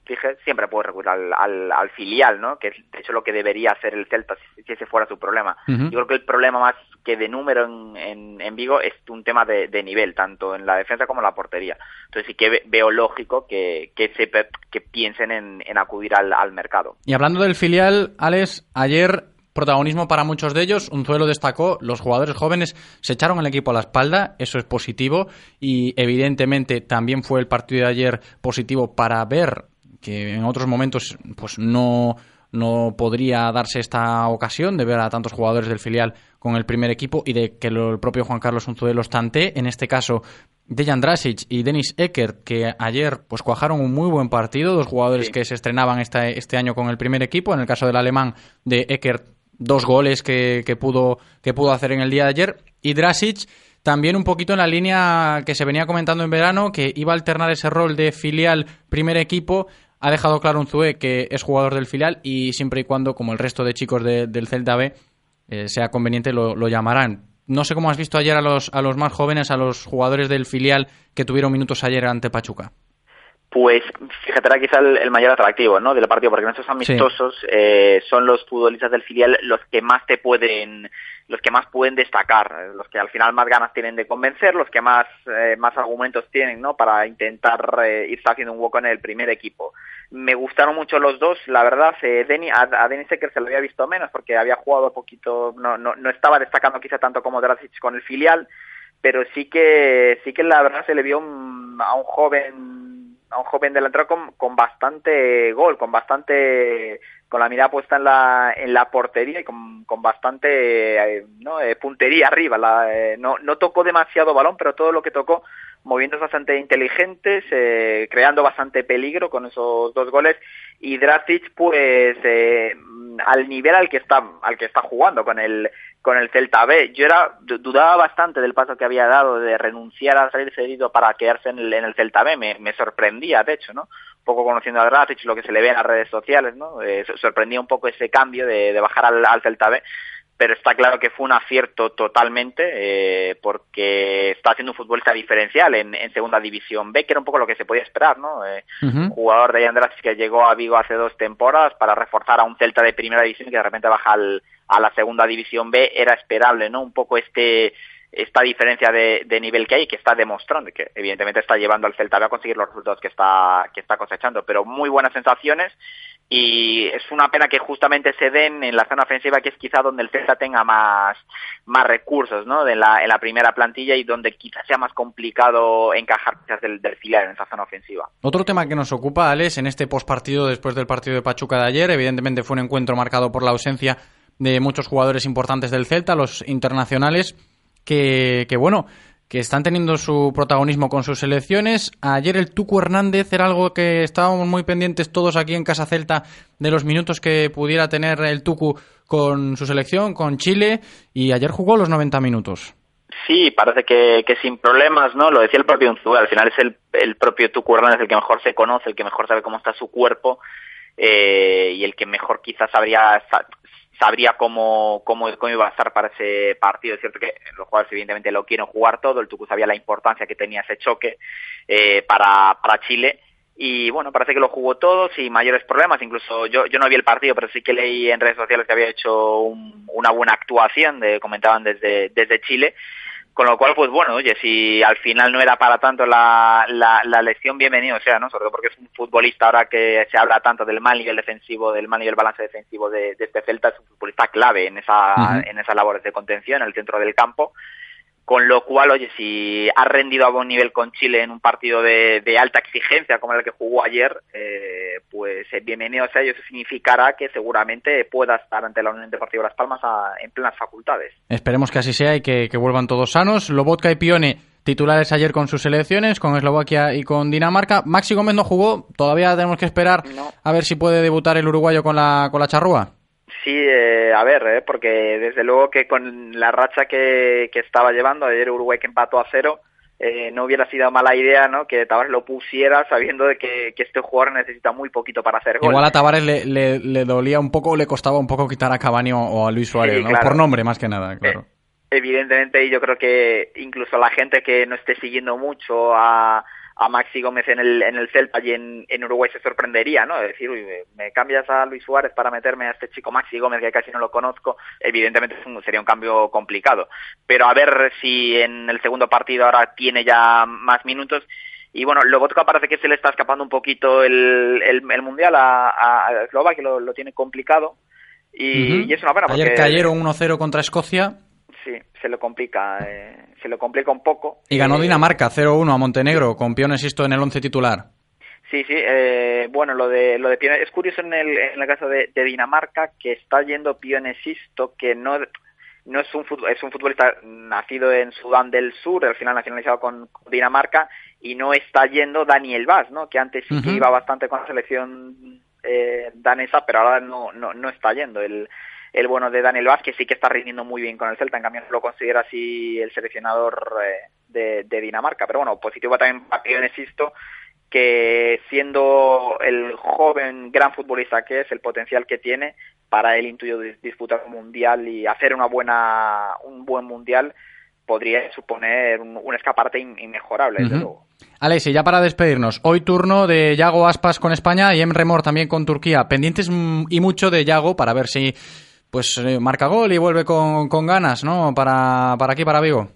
dije, siempre puede recurrir al, al, filial, ¿no? Que es de hecho lo que debería hacer el Celta si, ese fuera su problema. Yo creo que el problema más que de número en, en, Vigo es un tema de, nivel, tanto en la defensa como en la portería. Entonces sí que veo lógico que, que, se, que piensen en, en acudir al, al mercado. Y hablando del filial, Alex, ayer protagonismo para muchos de ellos. Un suelo destacó, los jugadores jóvenes se echaron el equipo a la espalda, eso es positivo y evidentemente también fue el partido de ayer positivo para ver que en otros momentos pues no no podría darse esta ocasión de ver a tantos jugadores del filial con el primer equipo y de que el propio Juan Carlos Unzué los tante, en este caso Dejan Drasic y Denis Eckert, que ayer pues cuajaron un muy buen partido, dos jugadores que se estrenaban este, este año con el primer equipo, en el caso del alemán de Eckert dos goles que, pudo, que pudo hacer en el día de ayer. Y Drasic también un poquito en la línea que se venía comentando en verano, que iba a alternar ese rol de filial primer equipo. Ha dejado claro un Zue que es jugador del filial y siempre y cuando, como el resto de chicos del Celta B, eh, sea conveniente lo, lo, llamarán. No sé cómo has visto ayer a los, a los más jóvenes, a los jugadores del filial que tuvieron minutos ayer ante Pachuca. Pues fíjate, era quizá el, mayor atractivo ¿no? del partido, porque en estos amistosos eh, son los futbolistas del filial los que más te pueden los que más pueden destacar, los que al final más ganas tienen de convencer, los que más, eh, más argumentos tienen ¿no? para intentar eh, irse haciendo un hueco en el primer equipo. Me gustaron mucho los dos, la verdad, eh, a, a Denis Secker se lo había visto menos porque había jugado poquito, no, no, no estaba destacando quizá tanto como Dracic con el filial, pero sí que, sí que la verdad se le vio a un joven a un joven delantero con, con bastante gol, con bastante con la mirada puesta en la, en la portería y con, con bastante eh, ¿no? Eh, puntería arriba. La, eh, no, no tocó demasiado balón, pero todo lo que tocó moviéndose bastante inteligentes, creando bastante peligro con esos dos goles. Y Dracic, pues, al nivel al que está, al que está jugando con el, con el Celta B. Yo era, dudaba bastante del paso que había dado de renunciar a salir cedido para quedarse en el, en el Celta B. Me, me sorprendía, de hecho, ¿no? poco conociendo a Dracic, lo que se le ve en las redes sociales, ¿no? Eh, sorprendía un poco ese cambio de, de bajar al, al, Celta B, pero está claro que fue un acierto totalmente, eh, porque está haciendo un futbolista diferencial en, en, segunda división B, que era un poco lo que se podía esperar, ¿no? Eh, uh -huh. Jugador de Dracic que llegó a Vigo hace dos temporadas para reforzar a un Celta de primera división que de repente baja al, a la segunda división B, era esperable, ¿no? Un poco este esta diferencia de, de, nivel que hay que está demostrando que evidentemente está llevando al Celta a conseguir los resultados que está, que está cosechando, pero muy buenas sensaciones y es una pena que justamente se den en la zona ofensiva que es quizá donde el Celta tenga más, más recursos ¿no? en, la, en la primera plantilla y donde quizás sea más complicado encajar quizás del, del filial en esa zona ofensiva. Otro tema que nos ocupa, Alex, en este postpartido después del partido de Pachuca de ayer, evidentemente fue un encuentro marcado por la ausencia de muchos jugadores importantes del Celta, los internacionales que, que bueno, que están teniendo su protagonismo con sus selecciones. Ayer el Tuco Hernández era algo que estábamos muy pendientes todos aquí en Casa Celta de los minutos que pudiera tener el Tucu con su selección, con Chile, y ayer jugó los 90 minutos. Sí, parece que, que sin problemas, ¿no? Lo decía el propio Unzuga, al final es el, el propio Tucu Hernández el que mejor se conoce, el que mejor sabe cómo está su cuerpo, eh, y el que mejor quizás sabría sabría cómo, cómo, iba a estar para ese partido. Es cierto que los jugadores evidentemente lo quieren jugar todo, el Tucu sabía la importancia que tenía ese choque eh, para, para Chile. Y bueno, parece que lo jugó todo sin mayores problemas, incluso yo, yo no vi el partido, pero sí que leí en redes sociales que había hecho un, una buena actuación, de, comentaban desde, desde Chile, con lo cual, pues bueno, oye, si al final no era para tanto la, la, la lección, bienvenido sea, ¿no? Sobre todo porque es un futbolista ahora que se habla tanto del mal nivel defensivo, del mal nivel balance defensivo de, de este Celta, es un futbolista clave en esa, uh -huh. en esas labores de contención, en el centro del campo. Con lo cual, oye, si ha rendido a buen nivel con Chile en un partido de, de alta exigencia como el que jugó ayer, eh, pues eh, bienvenido sea, y eso significará que seguramente pueda estar ante la Unión Deportiva Las Palmas a, en plenas facultades. Esperemos que así sea y que, que vuelvan todos sanos. Lobotka y Pione titulares ayer con sus selecciones, con Eslovaquia y con Dinamarca. Maxi Gómez no jugó, todavía tenemos que esperar no. a ver si puede debutar el uruguayo con la, con la charrúa. Sí, eh, a ver, eh, porque desde luego que con la racha que, que estaba llevando, ayer Uruguay que empató a cero, eh, no hubiera sido mala idea ¿no? que Tavares lo pusiera sabiendo de que, que, este jugador necesita muy poquito para hacer gol. Igual a Tavares le, le, le dolía un poco, le costaba un poco quitar a Cavani o a Luis Suárez, sí, ¿no? claro. por nombre más que nada, claro. Eh, evidentemente, yo creo que incluso la gente que no esté siguiendo mucho a a Maxi Gómez en el, en el Celta y en, en Uruguay se sorprendería, ¿no? Es decir, uy, me cambias a Luis Suárez para meterme a este chico Maxi Gómez que casi no lo conozco, evidentemente sería un cambio complicado. Pero a ver si en el segundo partido ahora tiene ya más minutos. Y bueno, Lobotka parece que se le está escapando un poquito el, el, el Mundial a, a que lo, lo, tiene complicado. Y, uh -huh. y, es una pena porque... Ayer cayeron 1-0 contra Escocia sí, se lo complica, eh, se lo complica un poco. Y ganó Dinamarca 0-1 a Montenegro, con Pione Sisto en el once titular. Sí, sí, eh, bueno, lo de lo de Pione, es curioso en el, en el caso de, de Dinamarca que está yendo Pione Sisto, que no no es un es un futbolista nacido en Sudán del Sur, al final nacionalizado con Dinamarca y no está yendo Daniel Vaz, ¿no? Que antes sí que uh -huh. iba bastante con la selección eh, danesa, pero ahora no no no está yendo el el bueno de Daniel Vázquez sí que está rindiendo muy bien con el Celta, en cambio no lo considera así el seleccionador eh, de, de, Dinamarca. Pero bueno, positivo también para Insisto, que siendo el joven gran futbolista que es, el potencial que tiene, para él intuyo disputar un mundial y hacer una buena un buen mundial podría suponer un, un escaparate inmejorable, desde luego. Alex, y ya para despedirnos, hoy turno de Yago Aspas con España y Emre Mor también con Turquía. Pendientes mm, y mucho de Yago para ver si pues eh, marca gol y vuelve con, con ganas, ¿no? Para, para aquí, para Vigo.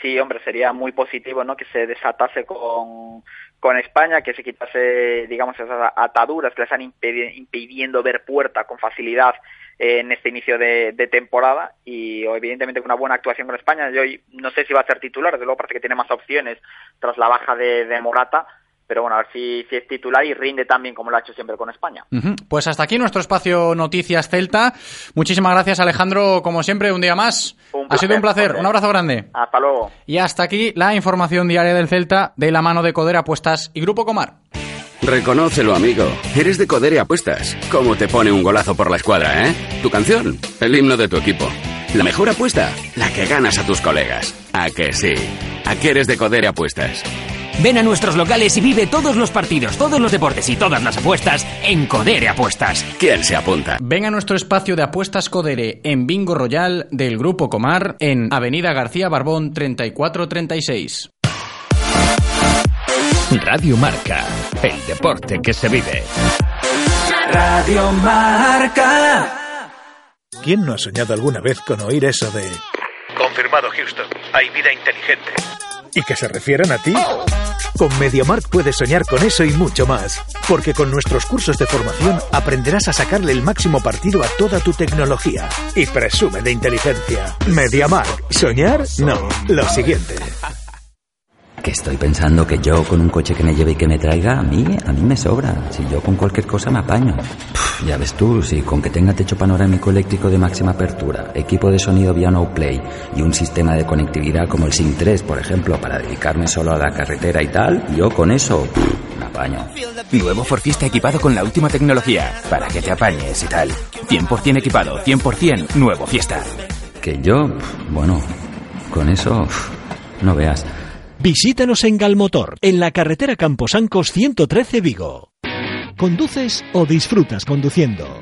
Sí, hombre, sería muy positivo, ¿no? Que se desatase con, con España, que se quitase, digamos, esas ataduras que le están impidiendo ver puerta con facilidad en este inicio de, temporada y evidentemente con una buena actuación con España. Yo no sé si va a ser titular, desde luego parece que tiene más opciones tras la baja de, Morata, pero bueno, a ver si, si, es titular y rinde también como lo ha hecho siempre con España. Pues hasta aquí nuestro espacio Noticias Celta. Muchísimas gracias Alejandro, como siempre, un día más. ha sido un placer, un abrazo grande. Hasta luego. Y hasta aquí la información diaria del Celta de la mano de Codera Apuestas y Grupo Comar. Reconócelo, amigo. Eres de Codere Apuestas. ¿Cómo te pone un golazo por la escuadra, eh? Tu canción, el himno de tu equipo. La mejor apuesta, la que ganas a tus colegas. ¿A que sí? ¿A qué eres de Codere Apuestas? Ven a nuestros locales y vive todos los partidos, todos los deportes y todas las apuestas en Codere Apuestas. ¿Quién se apunta? Ven a nuestro espacio de apuestas Codere en Bingo Royal del Grupo Comar en Avenida García Barbón 3436. Radio Marca, el deporte que se vive. Radio Marca. ¿Quién no ha soñado alguna vez con oír eso de... Confirmado Houston, hay vida inteligente. ¿Y que se refieran a ti? Con MediaMark puedes soñar con eso y mucho más. Porque con nuestros cursos de formación aprenderás a sacarle el máximo partido a toda tu tecnología. Y presume de inteligencia. MediaMark. ¿Soñar? No. Lo siguiente. Que estoy pensando que yo con un coche que me lleve y que me traiga, a mí, a mí me sobra. Si yo con cualquier cosa me apaño. ya ves tú, si con que tenga techo panorámico eléctrico de máxima apertura, equipo de sonido vía No Play y un sistema de conectividad como el SIM 3, por ejemplo, para dedicarme solo a la carretera y tal, yo con eso me apaño. Nuevo Ford Fiesta equipado con la última tecnología, para que te apañes y tal. 100% equipado, 100% nuevo Fiesta. Que yo, bueno, con eso, no veas. Visítanos en Galmotor, en la carretera Camposancos 113 Vigo. ¿Conduces o disfrutas conduciendo?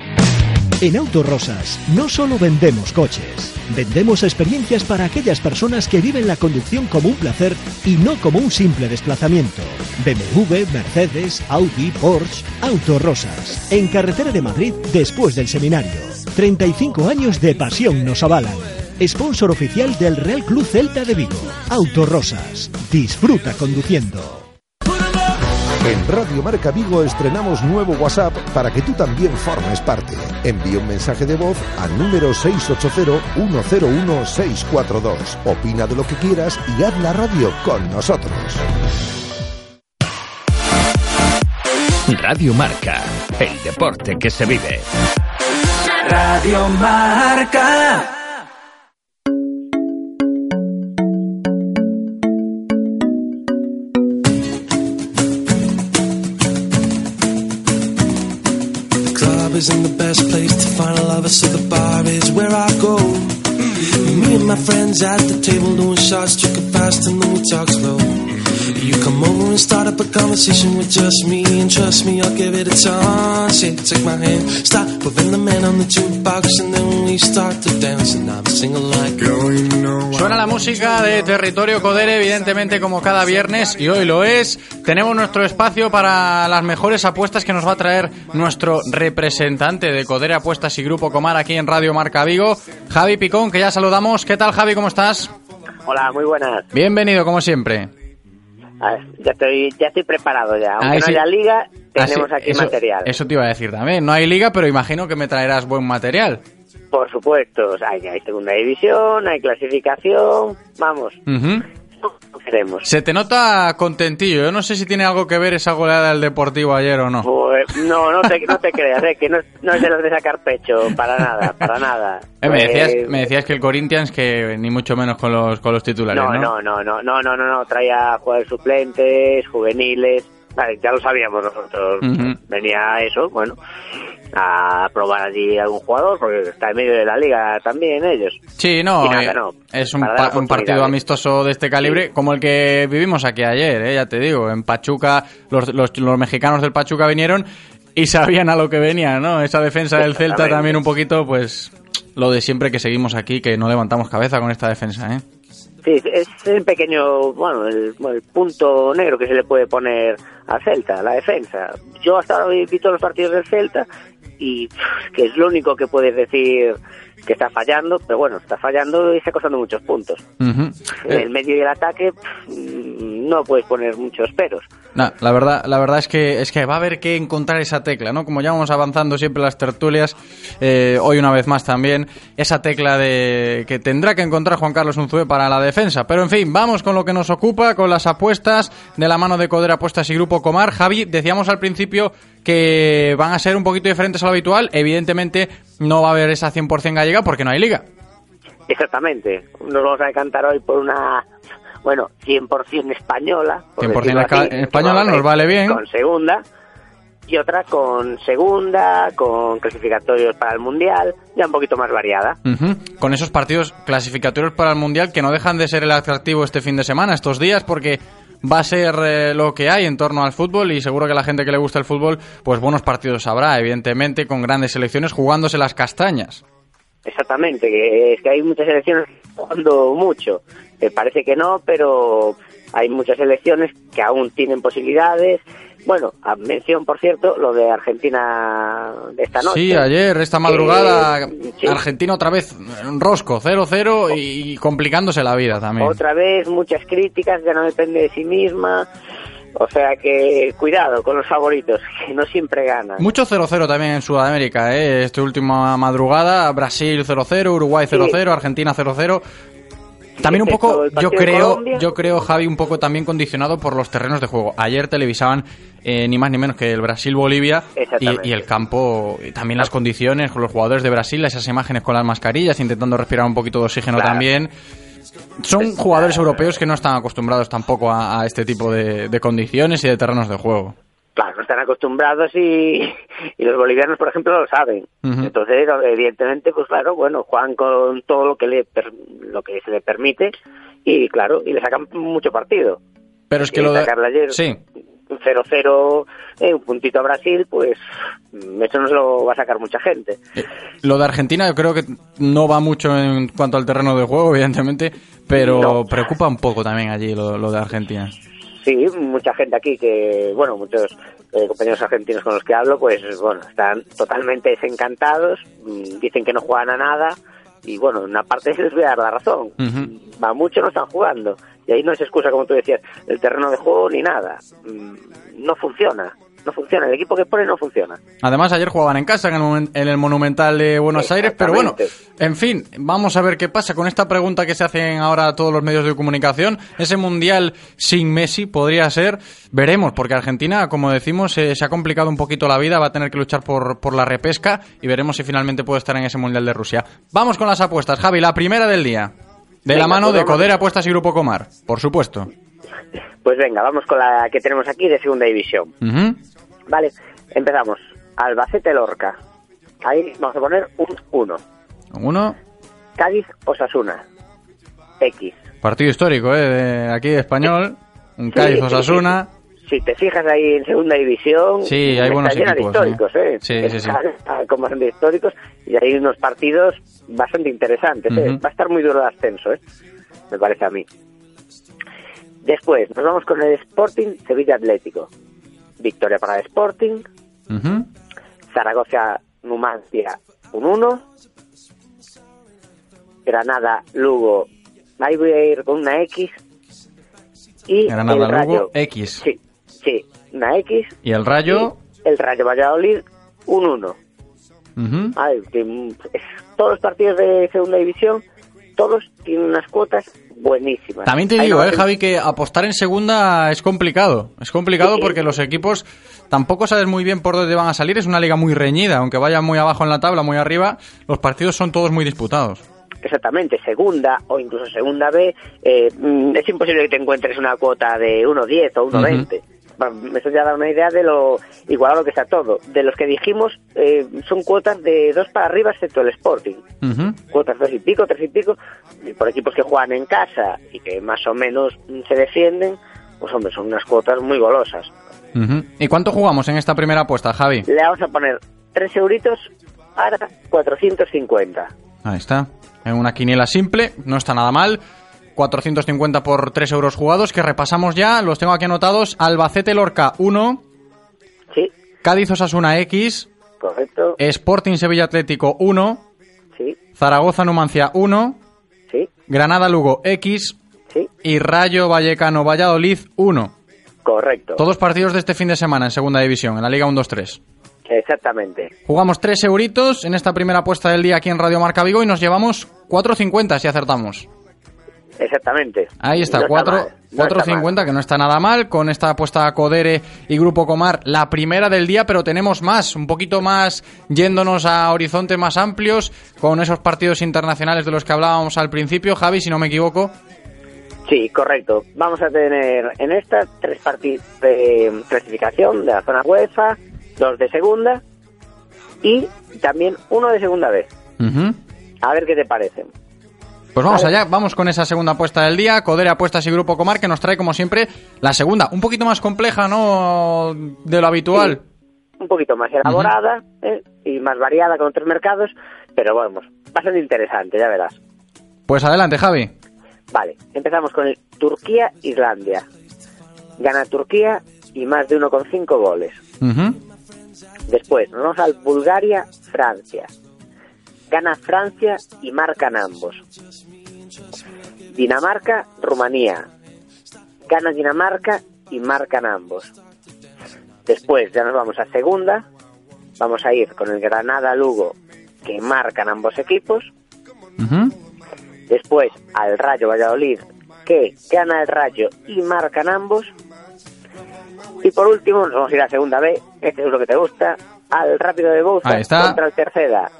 En Autorosas no solo vendemos coches, vendemos experiencias para aquellas personas que viven la conducción como un placer y no como un simple desplazamiento. BMW, Mercedes, Audi, Porsche, Autorosas. En carretera de Madrid después del seminario. 35 años de pasión nos avalan sponsor oficial del Real Club Celta de Vigo. Autorosas. Disfruta conduciendo. En Radio Marca Vigo estrenamos nuevo WhatsApp para que tú también formes parte. Envía un mensaje de voz al número 680-101-642. Opina de lo que quieras y haz la radio con nosotros. Radio Marca, el deporte que se vive. Radio Marca. Isn't the best place to find a lover, so the bar is where I go. Me and my friends at the table doing shots, drinking fast, and then we talk slow. You come over and start up a conversation with just me, and trust me, I'll give it a chance. Yeah, take my hand, stop, moving the man on the jukebox, and then we start to dance, and I'm singing like, girl, you know. Suena la música de Territorio Codere, evidentemente, como cada viernes, y hoy lo es. Tenemos nuestro espacio para las mejores apuestas que nos va a traer nuestro representante de Codere Apuestas y Grupo Comar aquí en Radio Marca Vigo, Javi Picón, que ya saludamos. ¿Qué tal, Javi? ¿Cómo estás? Hola, muy buenas. Bienvenido, como siempre ya estoy, ya estoy preparado ya. Aunque no haya liga, ah, tenemos aquí material. Eso te iba a decir también. No hay liga, pero imagino que me traerás buen material. Por supuesto. hay, hay segunda división, hay clasificación. Vamos. Se te nota contentillo. Yo no sé si tiene algo que ver esa goleada del Deportivo ayer o no. Pues, no, no te, no te creas, eh, que no, es de los de sacar pecho, para nada, para nada. Eh, me, decías, eh, me decías que el Corinthians, que ni mucho menos con los, con los titulares, no, ¿no? No, no, no, no, no, no, no, traía jugadores suplentes, juveniles, ya lo sabíamos nosotros. Venía eso, bueno, a probar allí algún jugador, porque está en medio de la liga también ellos. Sí, no, eh, es un, un, partido amistoso de este calibre, como el que vivimos aquí ayer, eh, ya te digo, en Pachuca, los, los, los mexicanos del Pachuca vinieron y sabían a lo que venía, ¿no? Esa defensa del Celta también un poquito, pues lo de siempre que seguimos aquí, que no levantamos cabeza con esta defensa, ¿eh? Sí, es el pequeño, bueno, el, el punto negro que se le puede poner al Celta, la defensa. Yo hasta ahora he visto los partidos del Celta y que es lo único que puedes decir que está fallando, pero bueno, está fallando y está costando muchos puntos. En el medio y el ataque pff, no puedes poner muchos peros. Nah, la verdad, la verdad es que es que va a haber que encontrar esa tecla, ¿no? Como ya vamos avanzando siempre las tertulias, eh, hoy una vez más también, esa tecla de que tendrá que encontrar Juan Carlos Unzue para la defensa. Pero en fin, vamos con lo que nos ocupa, con las apuestas de la mano de Coder Apuestas y Grupo Comar. Javi, decíamos al principio que van a ser un poquito diferentes a lo habitual. Evidentemente no va a haber esa 100% gallega porque no hay liga. Exactamente. Nos vamos a decantar hoy por una, bueno, 100% española. por 100% decirlo esca- así, española, nos vale bien. Con segunda. Y otra con segunda, con clasificatorios para el Mundial, ya un poquito más variada. Con esos partidos clasificatorios para el Mundial que no dejan de ser el atractivo este fin de semana, estos días, porque va a ser eh, lo que hay en torno al fútbol y seguro que la gente que le gusta el fútbol, pues buenos partidos habrá, evidentemente, con grandes selecciones jugándose las castañas. Exactamente, es que hay muchas elecciones jugando mucho. Eh, parece que no, pero hay muchas elecciones que aún tienen posibilidades. Bueno, a mención, por cierto, lo de Argentina de esta noche. Sí, ayer, esta madrugada, Que- sí. Argentina otra vez en rosco, 0-0 y complicándose la vida también. Otra vez, muchas críticas, ya no depende de sí misma. O sea que cuidado con los favoritos, que no siempre ganan. Mucho 0-0 también en Sudamérica, ¿eh? Esta última madrugada, Brasil 0-0, Uruguay 0-0, Argentina 0-0. También un poco, yo creo, yo creo, Javi, un poco también condicionado por los terrenos de juego. Ayer televisaban eh, ni más ni menos que el Brasil-Bolivia y, y el campo, y también las condiciones con los jugadores de Brasil, esas imágenes con las mascarillas, intentando respirar un poquito de oxígeno Claro. también. Son jugadores europeos que no están acostumbrados tampoco a, a este tipo de, de condiciones y de terrenos de juego. Claro, no están acostumbrados y, y los bolivianos, por ejemplo, lo saben. Entonces, evidentemente, pues claro, bueno, juegan con todo lo que le lo que se le permite y claro, y le sacan mucho partido. Pero es que Y lo de... ayer Sí, un 0-0, eh, un puntito a Brasil, pues mm, eso no se lo va a sacar mucha gente. Lo de Argentina yo creo que no va mucho en cuanto al terreno de juego, evidentemente, pero No. preocupa un poco también allí lo, lo de Argentina. Sí, mucha gente aquí que, bueno, muchos eh, compañeros argentinos con los que hablo, pues bueno, están totalmente desencantados, mm, dicen que no juegan a nada y bueno, en una parte les voy a dar la razón. Va mucho, no están jugando. Y ahí no es excusa, como tú decías, el terreno de juego ni nada. Mm, No funciona, no funciona. El equipo que pone no funciona. Además, ayer jugaban en casa, en el, en el Monumental de Buenos Aires, pero bueno, en fin, vamos a ver qué pasa con esta pregunta que se hacen ahora todos los medios de comunicación. Ese Mundial sin Messi podría ser, veremos, porque Argentina, como decimos, eh, se ha complicado un poquito la vida, va a tener que luchar por, por la repesca y veremos si finalmente puede estar en ese Mundial de Rusia. Vamos con las apuestas, Javi, la primera del día. De la mano pues de vamos. Coder Apuestas y Grupo Comar, por supuesto. Pues venga, vamos con la que tenemos aquí de segunda división. Vale, empezamos. Albacete Lorca. Ahí vamos a poner un 1. Uno, Cádiz Osasuna. X. partido histórico, ¿eh? De aquí de español. Un Cádiz Sí, Osasuna. Si te fijas ahí en segunda división, Sí, hay buenos de equipos, históricos, ¿eh? ¿eh? Sí, sí, sí. Con bastante históricos y hay unos partidos bastante interesantes. ¿eh? Va a estar muy duro el ascenso, ¿eh? Me parece a mí. Después, nos vamos con el Sporting Sevilla Atlético. Victoria para el Sporting. Zaragoza Numancia un 1. Granada Lugo. Ahí voy a ir con una X. Y Granada, el Lugo, Rayo. X. Sí, sí, una X. Y el Rayo. El Rayo Valladolid un 1. ujú. Ay, que, mm, es- todos los partidos de segunda división, todos tienen unas cuotas buenísimas. También te digo, eh, Javi, que apostar en segunda es complicado. Es complicado Sí. porque los equipos tampoco sabes muy bien por dónde van a salir. Es una liga muy reñida, aunque vaya muy abajo en la tabla, muy arriba. Los partidos son todos muy disputados. Exactamente, segunda o incluso segunda B, eh, mm, es imposible que te encuentres una cuota de 1.10 o 1.20. Va, Eso ya da una idea de lo igualado que está todo. De los que dijimos, eh, son cuotas de dos para arriba, excepto el Sporting. Cuotas dos y pico, tres y pico, por equipos que juegan en casa y que más o menos se defienden, pues hombre, son unas cuotas muy golosas. ¿Y cuánto jugamos en esta primera apuesta, Javi? Le vamos a poner 3 euritos para 450. Ahí está. En una quiniela simple, no está nada mal. 450 por 3 euros jugados, que repasamos ya, los tengo aquí anotados. Albacete Lorca 1. Sí. Cádiz Osasuna X. Correcto. Sporting Sevilla Atlético 1. Sí. Zaragoza Numancia 1. Sí. Granada Lugo X. Sí. Y Rayo Vallecano Valladolid 1. Correcto. Todos partidos de este fin de semana en segunda división, en la Liga 1-2-3. Exactamente. Jugamos 3 euritos en esta primera apuesta del día aquí en Radio Marca Vigo y nos llevamos 4.50 si acertamos. Exactamente. Ahí está, No 4 mal, no está 4.50 que no está nada mal con esta apuesta a Codere y Grupo Comar, la primera del día, pero tenemos más, un poquito más yéndonos a horizontes más amplios con esos partidos internacionales de los que hablábamos al principio, Javi, si no me equivoco. Sí, correcto. Vamos a tener en esta tres partidos de clasificación de la zona UEFA, dos de segunda y también uno de segunda. Ujú. A ver qué te parecen. Pues vamos allá, vamos con esa segunda apuesta del día, Codere Apuestas y Grupo Comar, que nos trae como siempre la segunda, un poquito más compleja, ¿no? De lo habitual. Un poquito más elaborada ¿eh? y más variada con otros mercados, pero vamos, va a ser interesante, ya verás. Pues adelante, Javi. Vale, empezamos con el Turquía-Islandia. Gana Turquía y más de 1,5 goles. Ujú. Después, nos vamos al Bulgaria-Francia. Gana Francia y marcan ambos. Dinamarca-Rumanía. Gana Dinamarca y marcan ambos. Después ya nos vamos a segunda. Vamos a ir con el Granada-Lugo, que marcan ambos equipos. Después al Rayo Valladolid, que gana el Rayo y marcan ambos. Y por último, nos vamos a ir a segunda B, este es lo que te gusta, al Rápido de está. contra el Tercera.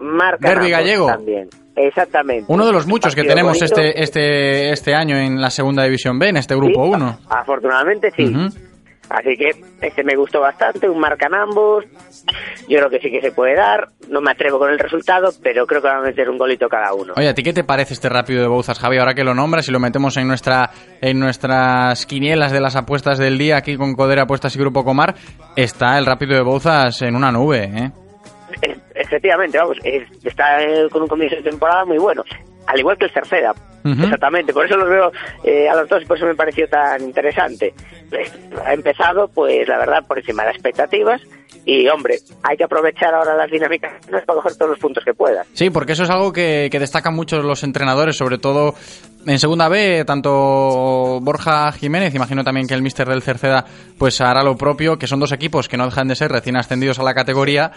Marcan Derbi ambos gallego. también. Exactamente. Uno de los muchos que tenemos bonito. este, este, este año en la segunda división B, en este grupo Sí, 1. Afortunadamente sí. Así que este me gustó bastante, un marcan ambos. Yo creo que sí que se puede dar. No me atrevo con el resultado, pero creo que van a meter un golito cada uno. Oye, ¿a ti qué te parece este rápido de Bouzas, Javi? Ahora que lo nombras y lo metemos en nuestra en nuestras quinielas de las apuestas del día aquí con Codera Apuestas y Grupo Comar, está el rápido de Bouzas en una nube, ¿eh? Efectivamente, vamos, es- está eh, con un comienzo de temporada muy bueno. Al igual que el Cerceda, Ujú. exactamente. Por eso los veo eh, a los dos y por eso me pareció tan interesante. Pues, ha empezado, pues la verdad, por encima de las expectativas. Y hombre, hay que aprovechar ahora las dinámicas para coger todos los puntos que puedas. Sí, porque eso es algo que, que destacan mucho los entrenadores, sobre todo en segunda B, tanto Borja Jiménez, imagino también que el míster del Cerceda pues hará lo propio, que son dos equipos que no dejan de ser recién ascendidos a la categoría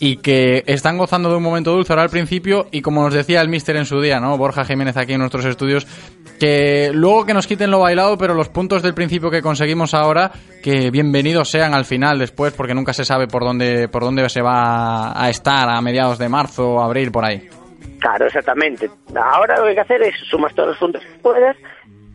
y que están gozando de un momento dulce ahora al principio y como nos decía el míster en su día, ¿no? Borja Jiménez aquí en nuestros estudios, que luego que nos quiten lo bailado, pero los puntos del principio que conseguimos ahora, que bienvenidos sean al final después, porque nunca se sabe por dónde, por dónde se va a estar a mediados de marzo, abril, por ahí. Claro, exactamente. Ahora lo que hay que hacer es sumar todos los puntos que puedas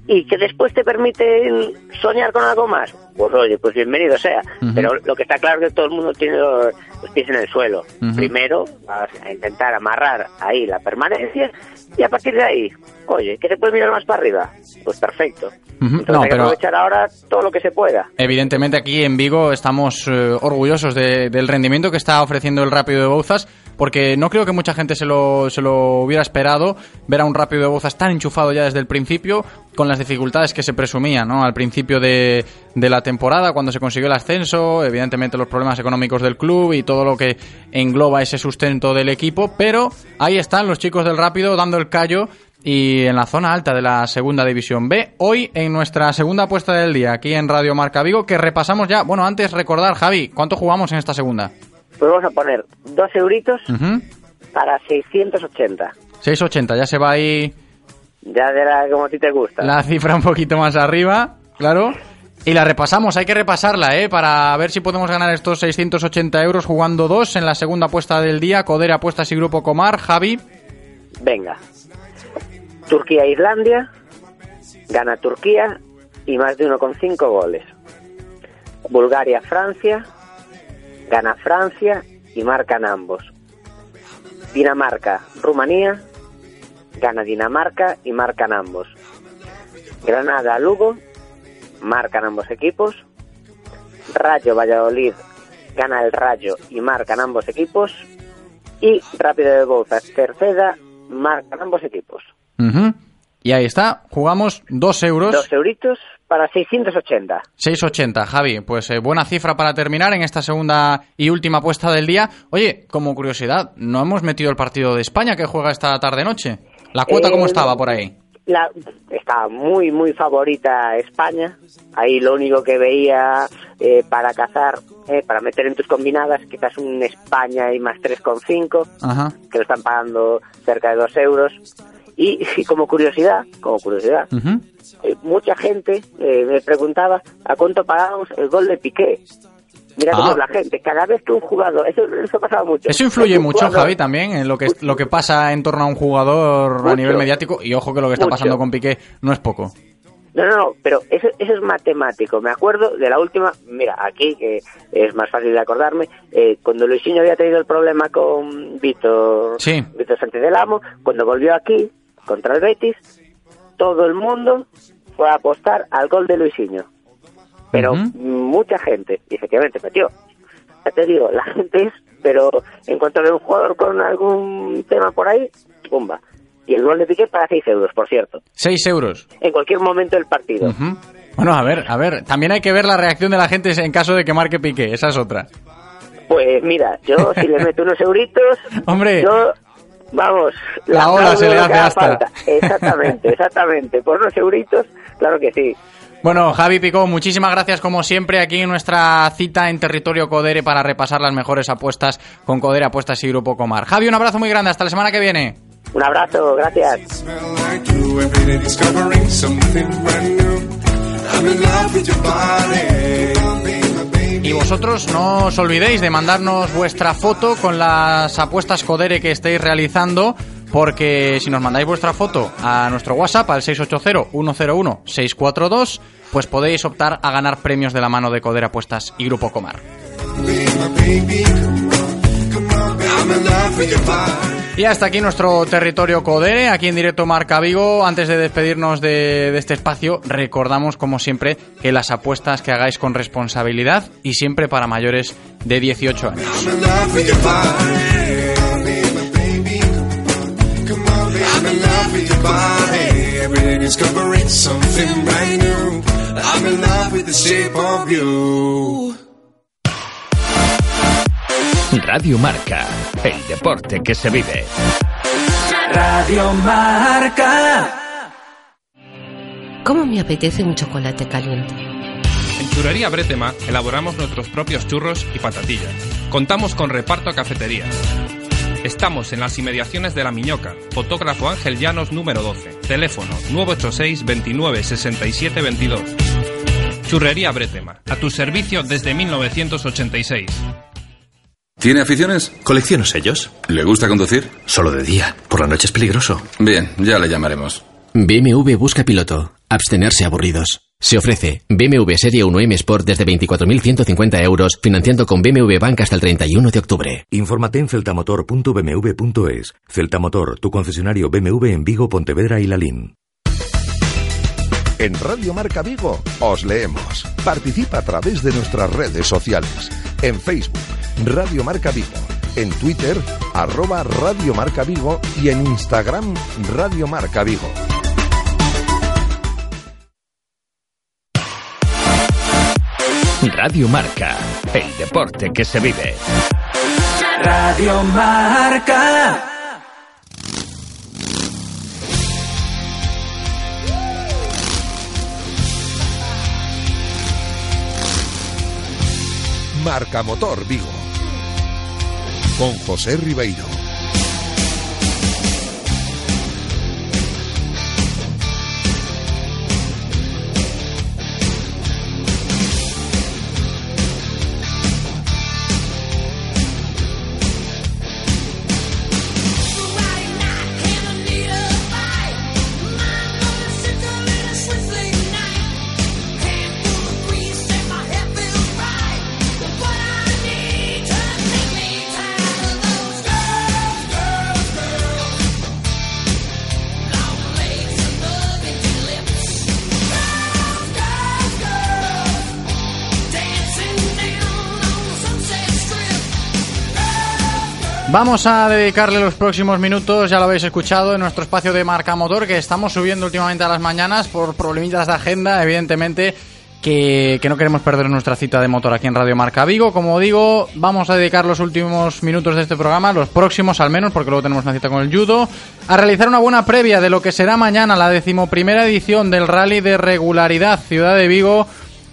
y que después te permiten soñar con algo más. Pues oye, pues bienvenido sea. Pero lo que está claro es que todo el mundo tiene los, los pies en el suelo. Primero vas a intentar amarrar ahí la permanencia y a partir de ahí, oye, ¿que se puede mirar más para arriba? Pues perfecto. Entonces No, hay que pero aprovechar ahora todo lo que se pueda. evidentemente aquí en Vigo estamos eh, orgullosos de- del rendimiento que está ofreciendo el Rápido de Bouzas, porque no creo que mucha gente se lo, se lo hubiera esperado ver a un Rápido de Bouzas tan enchufado ya desde el principio, con las dificultades que se presumían ¿no? al principio de, de la temporada, cuando se consiguió el ascenso, evidentemente los problemas económicos del club y todo lo que engloba ese sustento del equipo, pero ahí están los chicos del Rápido dando el callo y en la zona alta de la segunda división B. Hoy en nuestra segunda apuesta del día, aquí en Radio Marca Vigo, que repasamos ya. Bueno, antes recordar, Javi, ¿cuánto jugamos en esta segunda? Pues vamos a poner dos euritos Ujú. para 680. 6.80, ya se va ahí Ya de la como a ti te gusta. la cifra un poquito más arriba, claro. Y la repasamos, hay que repasarla, ¿eh? Para ver si podemos ganar estos 680 euros jugando dos en la segunda apuesta del día. Codera Apuestas y Grupo Comar. Javi. Venga. Turquía-Islandia. Gana Turquía y más de 1,5 goles. Bulgaria-Francia. Gana Francia y marcan ambos. Dinamarca-Rumanía. Gana Dinamarca y marcan ambos. Granada-Lugo. Marcan ambos equipos. Rayo Valladolid gana el Rayo y marcan ambos equipos. Y Rápido de Bouzas, tercera, marcan ambos equipos. Y ahí está, jugamos dos euros. Dos euritos para 680. 6,80, Javi. Pues eh, buena cifra para terminar en esta segunda y última apuesta del día. Oye, como curiosidad, ¿no hemos metido el partido de España que juega esta tarde-noche? ¿La cuota cómo Eh, estaba por ahí? La, está muy, muy favorita España. Ahí lo único que veía eh, para cazar, eh, para meter en tus combinadas, quizás un España y más 3,5, Ajá. que lo están pagando cerca de 2 euros. Y, y como curiosidad, como curiosidad. Eh, mucha gente eh, me preguntaba a cuánto pagamos el gol de Piqué. Mira cómo Ah. la gente. Cada vez que un jugador, eso, eso pasaba mucho. Eso influye mucho, jugador- Javi, también, en lo que, lo que pasa en torno a un jugador a Mucho. nivel mediático. Y ojo que lo que está Mucho. pasando con Piqué no es poco. No, no, no, pero eso, eso es matemático. Me acuerdo de la última, mira, aquí, que es más fácil de acordarme, eh, cuando Luisinho había tenido el problema con Víctor, Sí. Víctor Sánchez del Amo, cuando volvió aquí contra el Betis, todo el mundo fue a apostar al gol de Luisinho. Pero mucha gente, y efectivamente metió. Ya te digo, la gente es, pero en cuanto ve un jugador con algún tema por ahí, pumba. Y el gol de Piqué para 6 euros, por cierto. 6 euros. En cualquier momento del partido. Bueno, a ver, a ver. También hay que ver la reacción de la gente en caso de que marque Piqué. Esa es otra. Pues mira, yo si le meto unos euritos, Hombre. yo, vamos, La ola aplaudo se le hace hasta. falta. Exactamente, exactamente. Por unos euritos, claro que sí. Bueno, Javi Picó, muchísimas gracias como siempre aquí en nuestra cita en territorio Codere para repasar las mejores apuestas con Codere Apuestas y Grupo Comar. Javi, un abrazo muy grande. Hasta la semana que viene. Un abrazo, gracias. Y vosotros no os olvidéis de mandarnos vuestra foto con las apuestas Codere que estéis realizando, porque si nos mandáis vuestra foto a nuestro WhatsApp al 680-101-642, pues podéis optar a ganar premios de la mano de Codere Apuestas y Grupo Comar. Y hasta aquí nuestro territorio Codere, aquí en directo Marca Vigo. Antes de despedirnos de, de este espacio, recordamos como siempre que las apuestas que hagáis con responsabilidad y siempre para mayores de 18 años. Radio Marca, el deporte que se vive. Radio Marca. ¿Cómo me apetece un chocolate caliente? En Churrería Bretema elaboramos nuestros propios churros y patatillas. Contamos con reparto a cafetería. Estamos en las inmediaciones de La Miñoca, fotógrafo Ángel Llanos número 12, teléfono 986 29 67 22. Churrería Bretema, a tu servicio desde 1986. ¿Tiene aficiones? Colecciono sellos. ¿Le gusta conducir? Solo de día. Por la noche es peligroso. Bien, ya le llamaremos. BMW busca piloto. Abstenerse aburridos. Se ofrece BMW Serie 1M Sport desde 24.150 euros, financiando con BMW Bank hasta el 31 de octubre. Infórmate en celtamotor.bmw.es. Celtamotor, tu concesionario BMW en Vigo, Pontevedra y Lalín. En Radio Marca Vigo os leemos. Participa a través de nuestras redes sociales. En Facebook, Radio Marca Vigo. En Twitter, arroba Radio Marca Vigo. Y en Instagram, Radio Marca Vigo. Radio Marca, el deporte que se vive. Radio Marca. Marca Motor Vigo. Con José Ribeiro. Vamos a dedicarle los próximos minutos, ya lo habéis escuchado, en nuestro espacio de marca motor que estamos subiendo últimamente a las mañanas por problemitas de agenda, evidentemente. Que, no queremos perder nuestra cita de motor aquí en Radio Marca Vigo. Como digo, vamos a dedicar los últimos minutos de este programa, los próximos al menos, porque luego tenemos una cita con el judo, a realizar una buena previa de lo que será mañana la decimoprimera edición del Rally de Regularidad Ciudad de Vigo,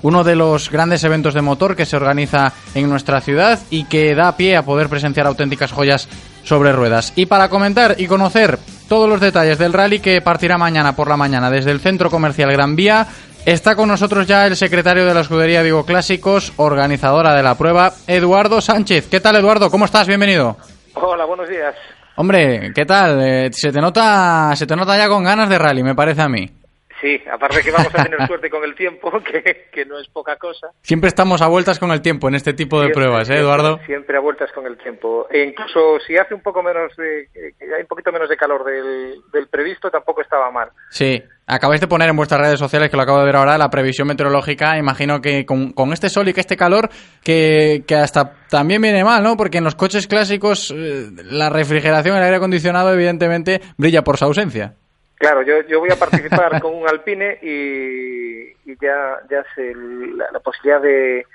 uno de los grandes eventos de motor que se organiza en nuestra ciudad y que da pie a poder presenciar auténticas joyas sobre ruedas. Y para comentar y conocer todos los detalles del rally que partirá mañana por la mañana desde el Centro Comercial Gran Vía, está con nosotros ya el secretario de la Escudería Vigo Clásicos, organizadora de la prueba, Eduardo Sánchez. ¿Qué tal, Eduardo? ¿Cómo estás? Bienvenido. Hola, buenos días. Hombre, ¿qué tal? Eh, se te nota, se te nota ya con ganas de rally, me parece a mí. Sí, aparte que vamos a tener suerte con el tiempo, que, que, no es poca cosa. Siempre estamos a vueltas con el tiempo en este tipo de siempre, pruebas, ¿eh, Eduardo? Siempre, siempre, a vueltas con el tiempo. E incluso si hace un poco menos de, hay un poquito menos de calor del, del previsto, tampoco estaba mal. Sí, acabáis de poner en vuestras redes sociales, que lo acabo de ver ahora, la previsión meteorológica. Imagino que con, con este sol y que este calor, que, que, hasta también viene mal, ¿no? Porque en los coches clásicos eh, la refrigeración, el aire acondicionado, evidentemente, brilla por su ausencia. Claro, yo, yo voy a participar con un Alpine y, y ya, ya sé, la, la posibilidad de,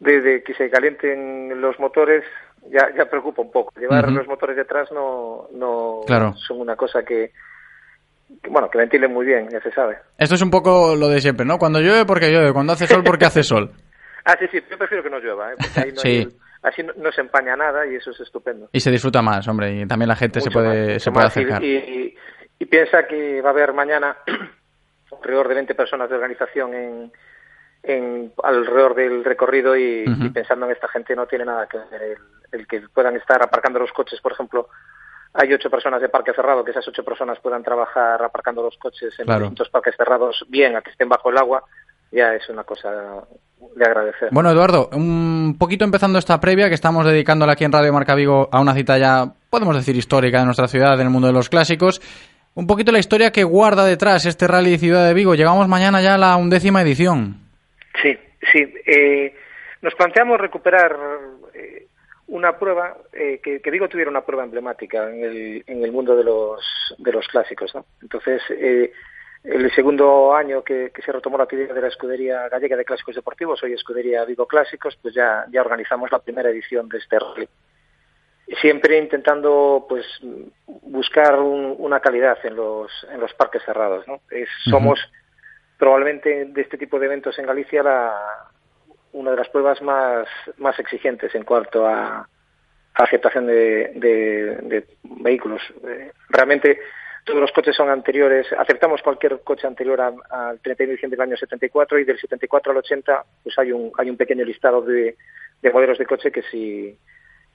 de, de, que se calienten los motores ya, ya preocupa un poco. Llevar uh -huh. los motores detrás no, no claro. son una cosa que, que, bueno, que ventilen muy bien, ya se sabe. Esto es un poco lo de siempre, ¿no? Cuando llueve porque llueve, cuando hace sol porque hace sol. ah, sí, sí, yo prefiero que no llueva, ¿eh? Porque ahí no sí. hay, así no, no, se empaña nada y eso es estupendo. Y se disfruta más, hombre, y también la gente Mucho se puede, más, se puede acercar. Y, y, y piensa que va a haber mañana alrededor de 20 personas de organización en, en alrededor del recorrido y, uh -huh. y, pensando en esta gente no tiene nada que ver el, el, que puedan estar aparcando los coches, por ejemplo, hay ocho personas de parque cerrado, que esas ocho personas puedan trabajar aparcando los coches en claro. distintos parques cerrados bien, a que estén bajo el agua, ya es una cosa de agradecer. Bueno, Eduardo, un poquito empezando esta previa que estamos dedicándola aquí en Radio Marca Vigo a una cita ya, podemos decir, histórica de nuestra ciudad en el mundo de los clásicos. Un poquito la historia que guarda detrás este Rally de Ciudad de Vigo. Llegamos mañana ya a la undécima edición. Sí, sí. Eh, nos planteamos recuperar eh, una prueba, eh, que, que, Vigo tuviera una prueba emblemática en el, en el mundo de los, de los clásicos. ¿no? Entonces, eh, el segundo año que, se retomó la actividad de la Escudería Gallega de Clásicos Deportivos, hoy Escudería Vigo Clásicos, pues ya organizamos la primera edición de este rally siempre intentando pues buscar un, una calidad en los en los parques cerrados ¿no? es, uh -huh. somos probablemente de este tipo de eventos en Galicia la una de las pruebas más más exigentes en cuanto a, a aceptación de, de, de vehículos eh, realmente todos los coches son anteriores aceptamos cualquier coche anterior al 31 de diciembre del año 74 y del 74 al 80 pues hay un hay un pequeño listado de, de modelos de coche que si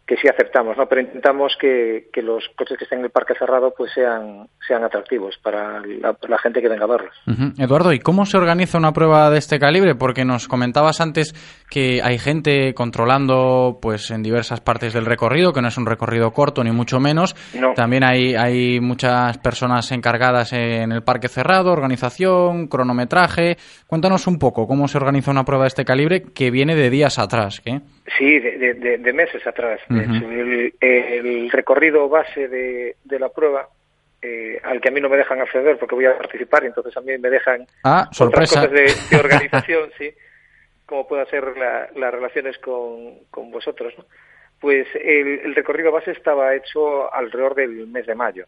que sí aceptamos, ¿no? Pero intentamos que, que, los coches que estén en el parque cerrado pues sean, sean atractivos para la, la gente que venga a verlos. Uh -huh. Eduardo, ¿y cómo se organiza una prueba de este calibre? Porque nos comentabas antes que hay gente controlando pues en diversas partes del recorrido, que no es un recorrido corto ni mucho menos. No. También hay, hay muchas personas encargadas en el parque cerrado, organización, cronometraje. Cuéntanos un poco cómo se organiza una prueba de este calibre que viene de días atrás, ¿qué? Sí, de, de, de meses atrás. Uh -huh. el, el, recorrido base de, de la prueba, eh, al que a mí no me dejan acceder porque voy a participar, y entonces a mí me dejan ah, sorpresa. otras cosas de, organización, sí, como puedan ser la, las relaciones con, con vosotros. ¿no? Pues el, el recorrido base estaba hecho alrededor del mes de mayo.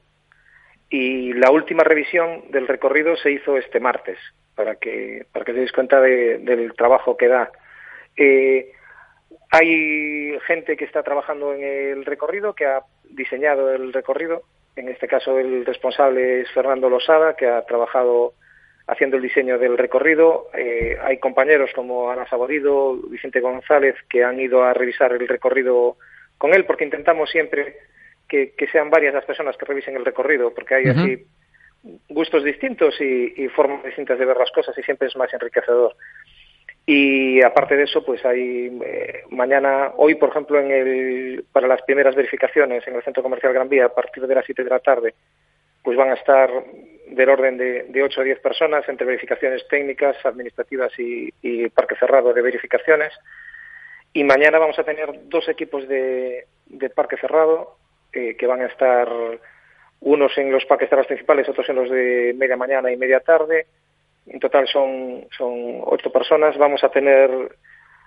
Y la última revisión del recorrido se hizo este martes, para que, para que os deis cuenta de, del trabajo que da. Eh, hay gente que está trabajando en el recorrido, que ha diseñado el recorrido. En este caso, el responsable es Fernando Losada, que ha trabajado haciendo el diseño del recorrido. Eh, hay compañeros como Ana Saborido, Vicente González, que han ido a revisar el recorrido con él, porque intentamos siempre que, que sean varias las personas que revisen el recorrido, porque hay uh -huh. así gustos distintos y, y formas distintas de ver las cosas y siempre es más enriquecedor. Y aparte de eso, pues hay eh, mañana, hoy por ejemplo, en el, para las primeras verificaciones en el Centro Comercial Gran Vía, a partir de las 7 de la tarde, pues van a estar del orden de, de 8 a 10 personas entre verificaciones técnicas, administrativas y, parque cerrado de verificaciones. Y mañana vamos a tener dos equipos de, parque cerrado, eh, que van a estar unos en los parques terras principales, otros en los de media mañana y media tarde. En total son, son ocho personas. Vamos a tener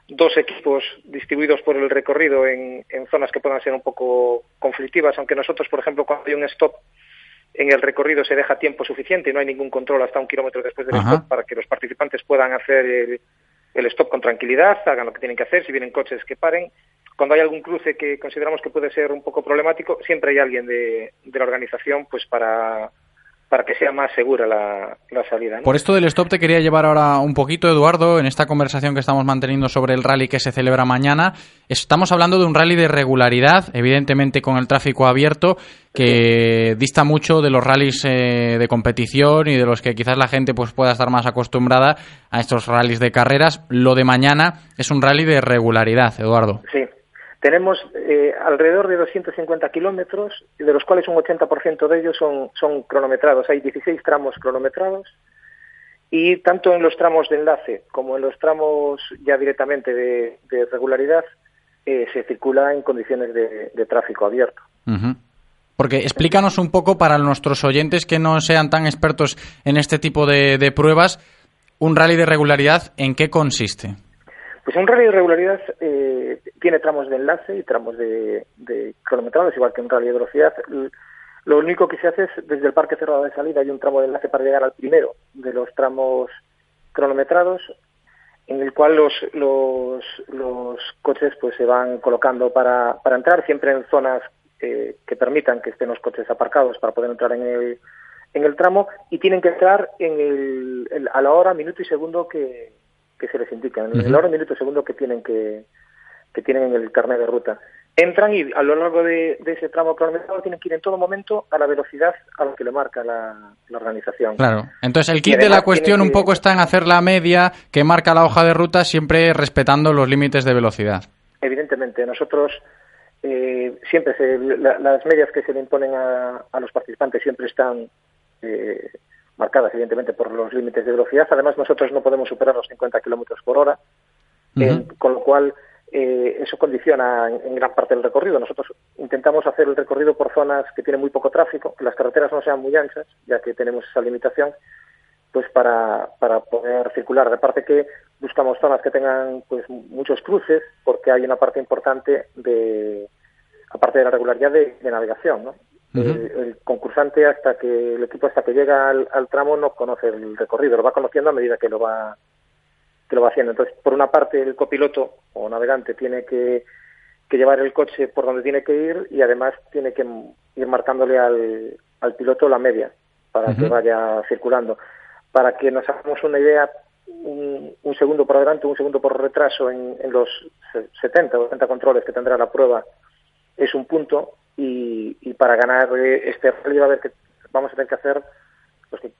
dos equipos distribuidos por el recorrido en, en zonas que puedan ser un poco conflictivas, aunque nosotros, por ejemplo, cuando hay un stop en el recorrido se deja tiempo suficiente y no hay ningún control hasta un kilómetro después del Ajá. stop para que los participantes puedan hacer el, el stop con tranquilidad, hagan lo que tienen que hacer, si vienen coches que paren. Cuando hay algún cruce que consideramos que puede ser un poco problemático, siempre hay alguien de, de la organización pues para, para que sea más segura la, la salida. ¿no? Por esto del stop te quería llevar ahora un poquito, Eduardo, en esta conversación que estamos manteniendo sobre el rally que se celebra mañana. Estamos hablando de un rally de regularidad, evidentemente con el tráfico abierto, que dista mucho de los rallies eh, de competición y de los que quizás la gente pues pueda estar más acostumbrada a estos rallies de carreras. Lo de mañana es un rally de regularidad, Eduardo. Sí. Tenemos eh, alrededor de 250 kilómetros, de los cuales un 80% de ellos son, cronometrados. Hay 16 tramos cronometrados y tanto en los tramos de enlace como en los tramos ya directamente de, regularidad eh, se circula en condiciones de, tráfico abierto. Porque explícanos un poco para nuestros oyentes que no sean tan expertos en este tipo de pruebas, un rally de regularidad, ¿en qué consiste? Pues un rally de regularidad eh, tiene tramos de enlace y tramos de, de cronometrados, igual que un rally de velocidad. Lo único que se hace es, desde el parque cerrado de salida hay un tramo de enlace para llegar al primero de los tramos cronometrados, en el cual los, los, los coches pues se van colocando para, para entrar, siempre en zonas eh, que permitan que estén los coches aparcados para poder entrar en el, en el tramo y tienen que entrar en el, el- a la hora, minuto y segundo que, que se les indica, en el Ujú. hora, minuto segundo que tienen que, que tienen en el carnet de ruta. Entran y a lo largo de, de ese tramo cronometrado tienen que ir en todo momento a la velocidad a la que le marca la, la organización. Claro. Entonces el kit de la cuestión un poco está en hacer la media que marca la hoja de ruta siempre respetando los límites de velocidad. Evidentemente, nosotros eh, siempre se- la- las medias que se le imponen a, a los participantes siempre están eh, marcadas, evidentemente, por los límites de velocidad. Además, nosotros no podemos superar los 50 kilómetros por hora, eh, con lo cual eh, eso condiciona en, gran parte del recorrido. Nosotros intentamos hacer el recorrido por zonas que tienen muy poco tráfico, que las carreteras no sean muy anchas, ya que tenemos esa limitación, pues para, para poder circular. Aparte que buscamos zonas que tengan pues muchos cruces, porque hay una parte importante de, aparte de la regularidad de, de navegación, ¿no? Ujú. el, el concursante hasta que el equipo hasta que llega al, al tramo no conoce el recorrido, lo va conociendo a medida que lo va que lo va haciendo. Entonces, por una parte, el copiloto o navegante tiene que, que llevar el coche por donde tiene que ir y además tiene que ir marcándole al, al piloto la media para que vaya circulando. Para que nos hagamos una idea, un, un segundo por adelante, un segundo por retraso en, en los se- 70 o 80 controles que tendrá la prueba es un punto y, y para ganar este rally va a haber que vamos a tener que hacer los que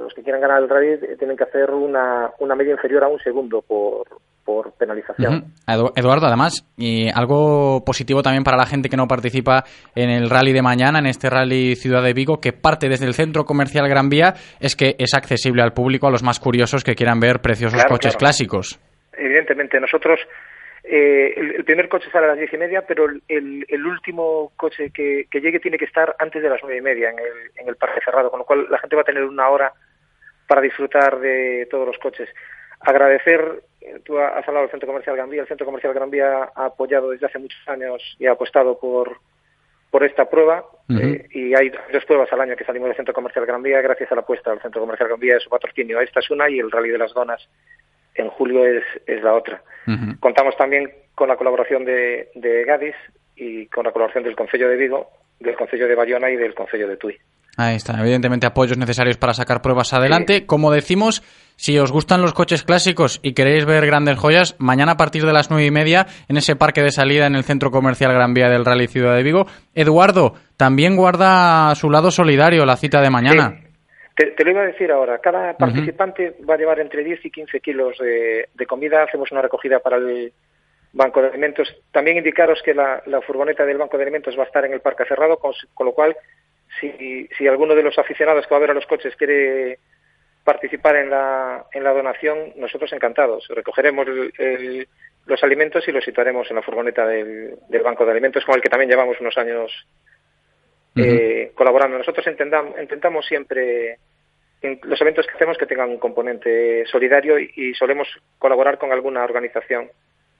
los que quieran ganar el rally eh, tienen que hacer una, una media inferior a un segundo por, por penalización. Edu- Eduardo, además, y algo positivo también para la gente que no participa en el rally de mañana, en este rally Ciudad de Vigo, que parte desde el centro comercial Gran Vía, es que es accesible al público, a los más curiosos que quieran ver preciosos Claro, coches claro. clásicos. Evidentemente, nosotros eh, el, el primer coche sale a las diez y media, pero el, el- el último coche que, que llegue tiene que estar antes de las nueve y media en el, en el parque cerrado, con lo cual la gente va a tener una hora para disfrutar de todos los coches. Agradecer, eh, tú has hablado del Centro Comercial Gran Vía, el Centro Comercial Gran Vía ha apoyado desde hace muchos años y ha apostado por, por esta prueba eh, y hay dos pruebas al año que salimos del Centro Comercial Gran Vía gracias a la apuesta del Centro Comercial Gran Vía de su patrocinio. Esta es una y el Rally de las Donas en julio es, es la otra. Contamos también con la colaboración de, de Gadis y con la colaboración del Concello de Vigo, del Concello de Bayona y del Concello de Tui. Ahí está, evidentemente apoyos necesarios para sacar pruebas adelante. Como decimos, si os gustan los coches clásicos y queréis ver grandes joyas, mañana a partir de las nueve y media en ese parque de salida en el Centro Comercial Gran Vía del Rally Ciudad de Vigo. Eduardo, también guarda su lado solidario la cita de mañana. Te, te lo iba a decir ahora, cada participante va a llevar entre 10 y 15 kilos de, de comida, hacemos una recogida para el Banco de Alimentos. También indicaros que la, la furgoneta del Banco de Alimentos va a estar en el parque cerrado, con, con lo cual, si, si alguno de los aficionados que va a ver a los coches quiere participar en la, en la donación, nosotros encantados. Recogeremos el- el- los alimentos y los situaremos en la furgoneta del, del Banco de Alimentos, con el que también llevamos unos años eh, colaborando. Nosotros intentamos siempre los eventos que hacemos que tengan un componente solidario y, solemos colaborar con alguna organización.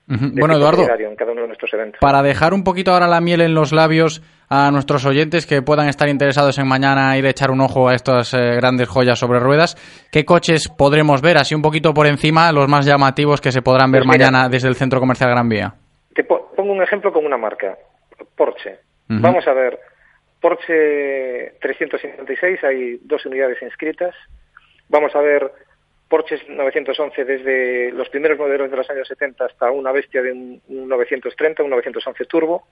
Bueno, Eduardo, en cada uno de nuestros eventos. para dejar un poquito ahora la miel en los labios a nuestros oyentes que puedan estar interesados en mañana ir a echar un ojo a estas eh, grandes joyas sobre ruedas, ¿qué coches podremos ver? Así un poquito por encima, los más llamativos que se podrán ver pues mañana desde el Centro Comercial Gran Vía. Te pongo un ejemplo con una marca, Porsche. Vamos a ver Porsche 356 hay dos unidades inscritas. Vamos a ver Porsche 911 desde los primeros modelos de los años 70 hasta una bestia de un, 930, un 911 Turbo.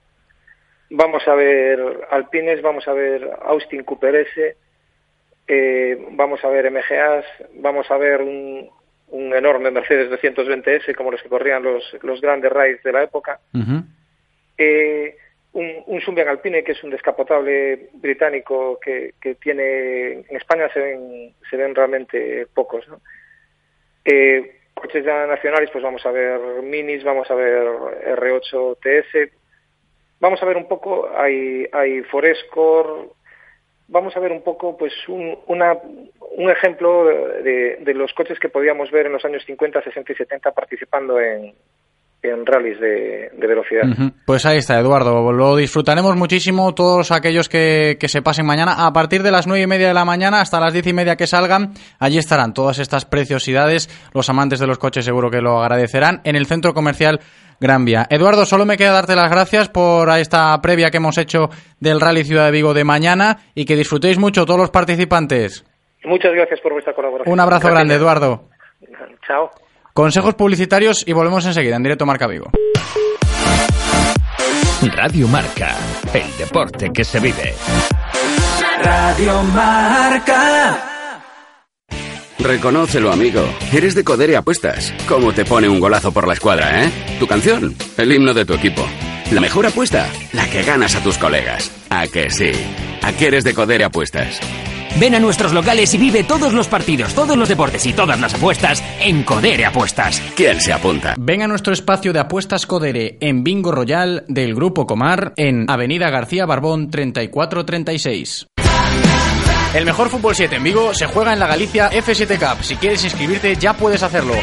Vamos a ver Alpines, vamos a ver Austin Cooper S, eh, vamos a ver MGAs, vamos a ver un, enorme Mercedes 220S como los que corrían los, los grandes raids de la época un, un Alpine, que es un descapotable británico que, que, tiene en España se ven, se ven realmente pocos. ¿no? Eh, coches ya nacionales, pues vamos a ver Minis, vamos a ver R8 TS, vamos a ver un poco, hay, hay Forescore, vamos a ver un poco pues un, una, un ejemplo de, de, los coches que podíamos ver en los años 50, 60 y 70 participando en, en rallies de, velocidad. Pues ahí está, Eduardo. Lo disfrutaremos muchísimo todos aquellos que, se pasen mañana. A partir de las nueve y media de la mañana hasta las diez y media que salgan, allí estarán todas estas preciosidades. Los amantes de los coches seguro que lo agradecerán en el centro comercial Gran Vía. Eduardo, solo me queda darte las gracias por esta previa que hemos hecho del Rally Ciudad de Vigo de mañana y que disfrutéis mucho todos los participantes. Muchas gracias por vuestra colaboración. Un abrazo grande, Eduardo. Chao. Consejos publicitarios y volvemos enseguida en directo Marca Vigo. Radio Marca, el deporte que se vive. Radio Marca. Reconócelo, amigo. Eres de Codere Apuestas. ¿Cómo te pone un golazo por la escuadra, eh? Tu canción, el himno de tu equipo. La mejor apuesta, la que ganas a tus colegas. ¿A que sí? ¿A qué eres de Codere Apuestas? Ven a nuestros locales y vive todos los partidos, todos los deportes y todas las apuestas en Codere Apuestas. ¿Quién se apunta? Ven a nuestro espacio de apuestas Codere en Bingo Royal del Grupo Comar en Avenida García Barbón 3436. El mejor fútbol 7 en Vigo se juega en la Galicia F7 Cup. Si quieres inscribirte ya puedes hacerlo.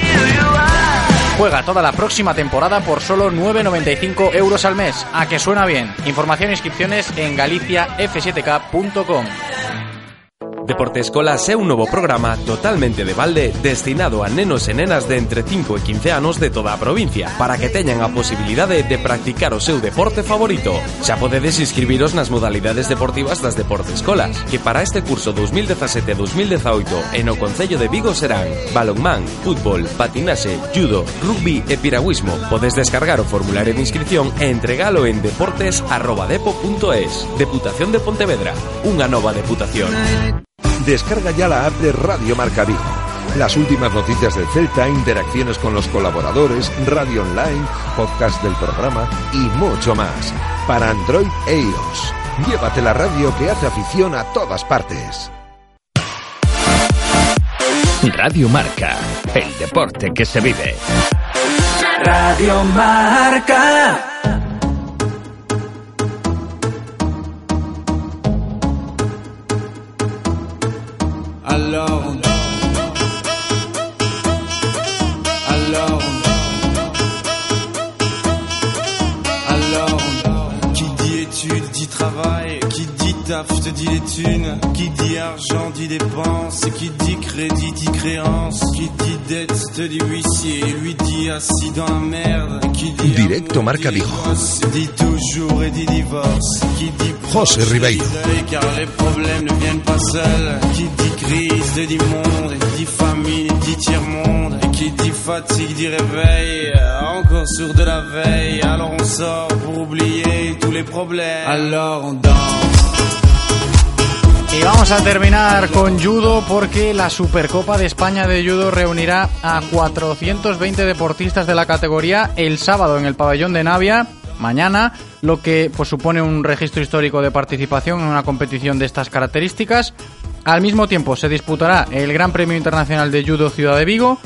Juega toda la próxima temporada por solo 9,95 euros al mes. A que suena bien. Información e inscripciones en galiciaf7k.com. Deporte Escola é un novo programa totalmente de balde destinado a nenos e nenas de entre 5 e 15 anos de toda a provincia para que teñan a posibilidade de practicar o seu deporte favorito. Xa podedes inscribiros nas modalidades deportivas das Deporte Escolas que para este curso 2017-2018 en o Concello de Vigo serán balonmán, fútbol, patinaxe, judo, rugby e piragüismo. Podes descargar o formulario de inscripción e entregalo en deportes.depo.es Deputación de Pontevedra, unha nova deputación. Descarga ya la app de Radio Marca Vigo. Las últimas noticias del Celta, interacciones con los colaboradores, radio online, podcast del programa y mucho más. Para Android e iOS. Llévate la radio que hace afición a todas partes. Radio Marca, el deporte que se vive. Radio Marca. Alors Alors Alors Qui dit études dit travail Dit taf te dit les thunes. Qui dit argent dit dépense Qui dit crédit dit créance. Qui dit dette te dit huissier. Lui dit assis dans la merde. Qui dit Directo Marca Vigo. Dit toujours et dit divorce. Qui dit José Ribeiro. Car les problèmes ne viennent pas seuls. Qui dit crise dit monde Dit famine dit tiers-monde. Et qui dit fatigue dit réveil Encore sur de la veille Alors on sort pour oublier tous les problèmes Alors on danse Y vamos a terminar con judo porque la Supercopa de España de judo reunirá a 420 deportistas de la categoría el sábado en el pabellón de Navia, mañana, lo que pues, supone un registro histórico de participación en una competición de estas características. Al mismo tiempo se disputará el Gran Premio Internacional de Judo Ciudad de Vigo.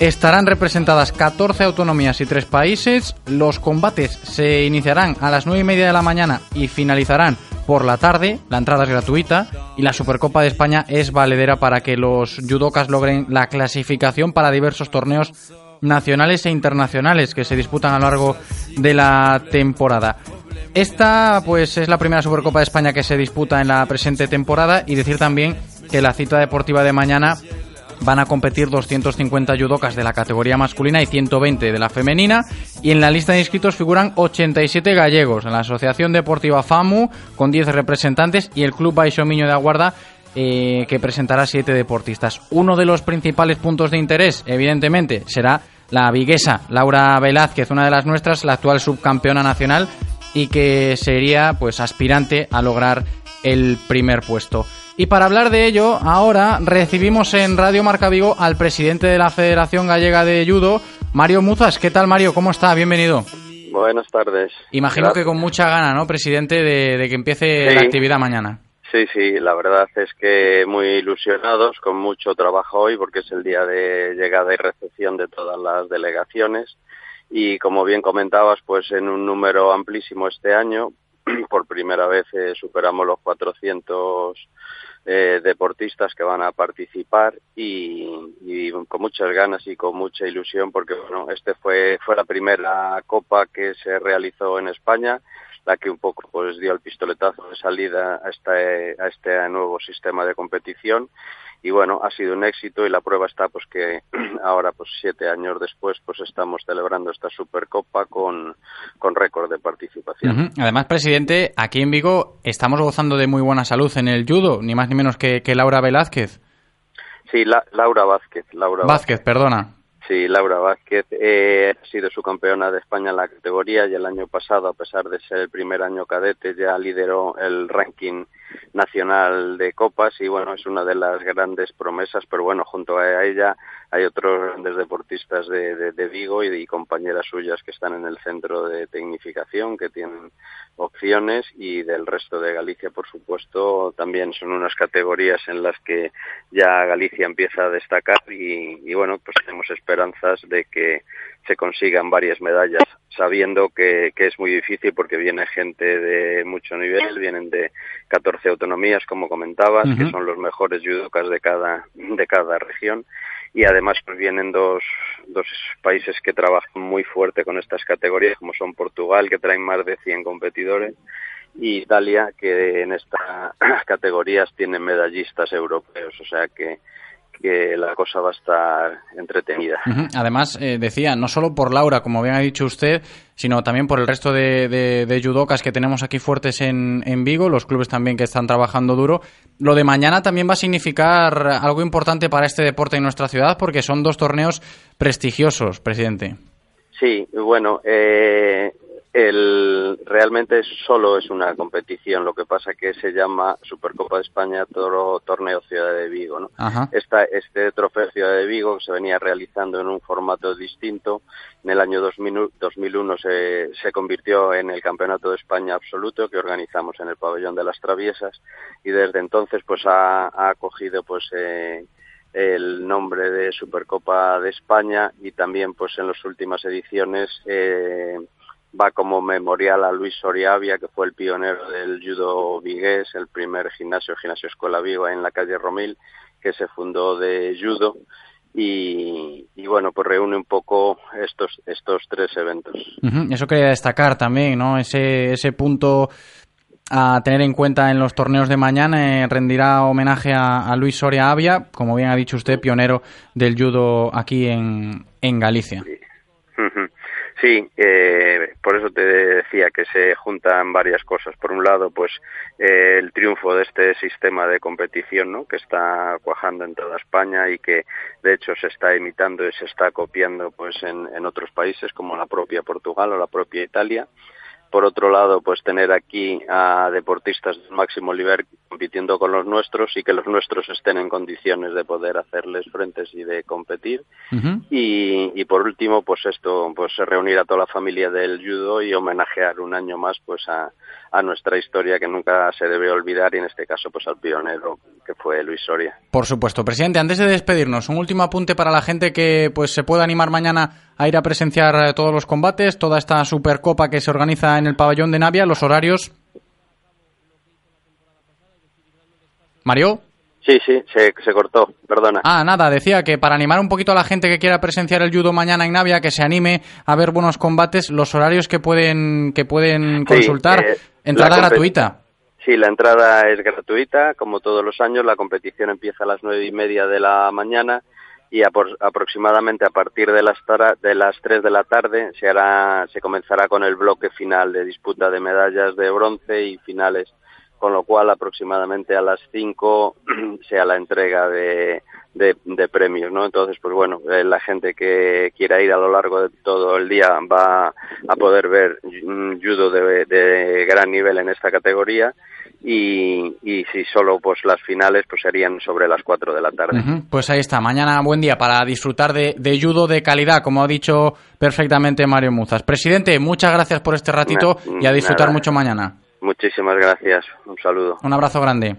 Estarán representadas 14 autonomías y 3 países. Los combates se iniciarán a las 9 y media de la mañana y finalizarán por la tarde, la entrada es gratuita y la Supercopa de España es valedera para que los judocas logren la clasificación para diversos torneos nacionales e internacionales que se disputan a lo largo de la temporada. Esta pues es la primera Supercopa de España que se disputa en la presente temporada y decir también que la cita deportiva de mañana van a competir 250 judocas de la categoría masculina y 120 de la femenina y en la lista de inscritos figuran 87 gallegos en la Asociación Deportiva FAMU con 10 representantes y el Club Baixo Miño de Aguarda eh, que presentará 7 deportistas. Uno de los principales puntos de interés, evidentemente, será la viguesa Laura Velázquez, una de las nuestras, la actual subcampeona nacional y que sería pues aspirante a lograr el primer puesto. Y para hablar de ello, ahora recibimos en Radio Marca Vigo al presidente de la Federación Gallega de Judo, Mario Muzas. ¿Qué tal, Mario? ¿Cómo está? Bienvenido. Buenas tardes. Imagino que con mucha gana, ¿no, presidente, de, que empiece la actividad mañana? Sí, sí, la verdad es que muy ilusionados, con mucho trabajo hoy, porque es el día de llegada y recepción de todas las delegaciones. Y como bien comentabas, pues en un número amplísimo este año, por primera vez eh, superamos los 400 eh, deportistas que van a participar y, con muchas ganas y con mucha ilusión porque bueno este fue fue la primera copa que se realizó en España la que un poco pues dio el pistoletazo de salida a este a este nuevo sistema de competición y bueno ha sido un éxito y la prueba está pues que ahora pues siete años después pues estamos celebrando esta supercopa con con récord de participación. Además presidente aquí en Vigo estamos gozando de muy buena salud en el judo ni más ni menos que, que Laura Velázquez. Sí Laura Vázquez Laura Vázquez, perdona. Sí, Laura Vázquez eh, ha sido su campeona de España en la categoría y el año pasado, a pesar de ser el primer año cadete, ya lideró el ranking nacional de copas y bueno, es una de las grandes promesas, pero bueno, junto a ella hay otros grandes deportistas de, de, Vigo y, compañeras suyas que están en el centro de tecnificación, que tienen opciones y del resto de Galicia, por supuesto, también son unas categorías en las que ya Galicia empieza a destacar y, y bueno, pues tenemos esperanzas de que se consigan varias medallas, sabiendo que, que, es muy difícil porque viene gente de mucho nivel, vienen de 14 autonomías, como comentabas, que son los mejores judocas de cada, de cada región, y además pues vienen dos, dos países que trabajan muy fuerte con estas categorías, como son Portugal, que traen más de 100 competidores, y Italia, que en estas categorías tienen medallistas europeos, o sea que que la cosa va a estar entretenida. Además, eh, decía, no solo por Laura, como bien ha dicho usted, sino también por el resto de, de, judocas que tenemos aquí fuertes en, en, Vigo, los clubes también que están trabajando duro. Lo de mañana también va a significar algo importante para este deporte en nuestra ciudad, porque son dos torneos prestigiosos, presidente. Sí, bueno, eh, el, realmente solo es una competición, lo que pasa que se llama Supercopa de España Toro, Torneo Ciudad de Vigo. ¿no? Esta, este trofeo Ciudad de Vigo se venía realizando en un formato distinto. En el año 2001 se, se convirtió en el Campeonato de España Absoluto que organizamos en el Pabellón de las Traviesas y desde entonces pues ha, ha acogido pues eh, el nombre de Supercopa de España y también pues en las últimas ediciones eh, va como memorial a Luis Soriavia, que fue el pionero del judo vigués, el primer gimnasio, gimnasio Escuela Vigo en la calle Romil, que se fundó de judo. Y, bueno, pues reúne un poco estos, estos tres eventos. Eso quería destacar también, ¿no? Ese, ese punto a tener en cuenta en los torneos de mañana eh, rendirá homenaje a, Luis Soria Avia, como bien ha dicho usted, pionero del judo aquí en, en Galicia. Sí, eh, por eso te decía que se juntan varias cosas. Por un lado, pues eh, el triunfo de este sistema de competición, ¿no? Que está cuajando en toda España y que de hecho se está imitando y se está copiando, pues en, en otros países como la propia Portugal o la propia Italia por otro lado, pues tener aquí a deportistas de máximo nivel compitiendo con los nuestros y que los nuestros estén en condiciones de poder hacerles frentes y de competir. y, y, por último, pues esto, pues reunir a toda la familia del judo y homenajear un año más, pues a, a nuestra historia que nunca se debe olvidar y en este caso pues al pionero que fue Luis Soria. Por supuesto, presidente, antes de despedirnos, un último apunte para la gente que pues se pueda animar mañana a ir a presenciar eh, todos los combates, toda esta supercopa que se organiza en el pabellón de Navia, los horarios Mario. Sí, sí, se, se cortó, perdona. Ah, nada, decía que para animar un poquito a la gente que quiera presenciar el judo mañana en Navia, que se anime a ver buenos combates, los horarios que pueden que pueden consultar, eh, entrada gratuita. Sí, la entrada es gratuita, como todos los años. La competición empieza a las nueve y media de la mañana y aproximadamente a partir de las, tara- de las tres de la tarde se hará, se comenzará con el bloque final de disputa de medallas de bronce y finales, con lo cual aproximadamente a las cinco sea la entrega de, de, premios, ¿no? Entonces, pues bueno, eh, la gente que quiera ir a lo largo de todo el día va a poder ver un judo de, de gran nivel en esta categoría y, y si solo pues las finales pues serían sobre las 4 de la tarde. Pues ahí está, mañana buen día para disfrutar de, de judo de calidad, como ha dicho perfectamente Mario Muzas. Presidente, muchas gracias por este ratito Na- y a disfrutar nada. mucho mañana. Muchísimas gracias, un saludo. Un abrazo grande.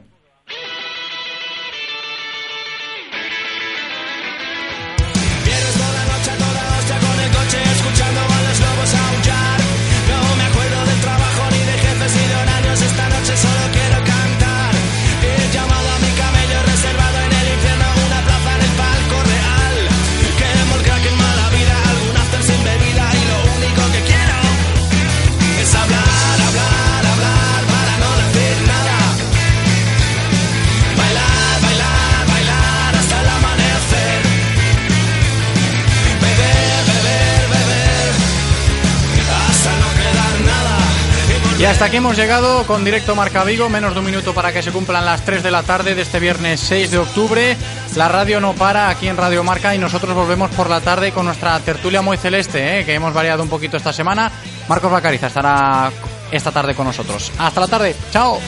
Y hasta aquí hemos llegado con Directo Marca Vigo, menos de un minuto para que se cumplan las 3 de la tarde de este viernes 6 de octubre. La radio no para aquí en Radio Marca y nosotros volvemos por la tarde con nuestra tertulia muy celeste, ¿eh? que hemos variado un poquito esta semana. Marcos Bacariza estará esta tarde con nosotros. Hasta la tarde, chao.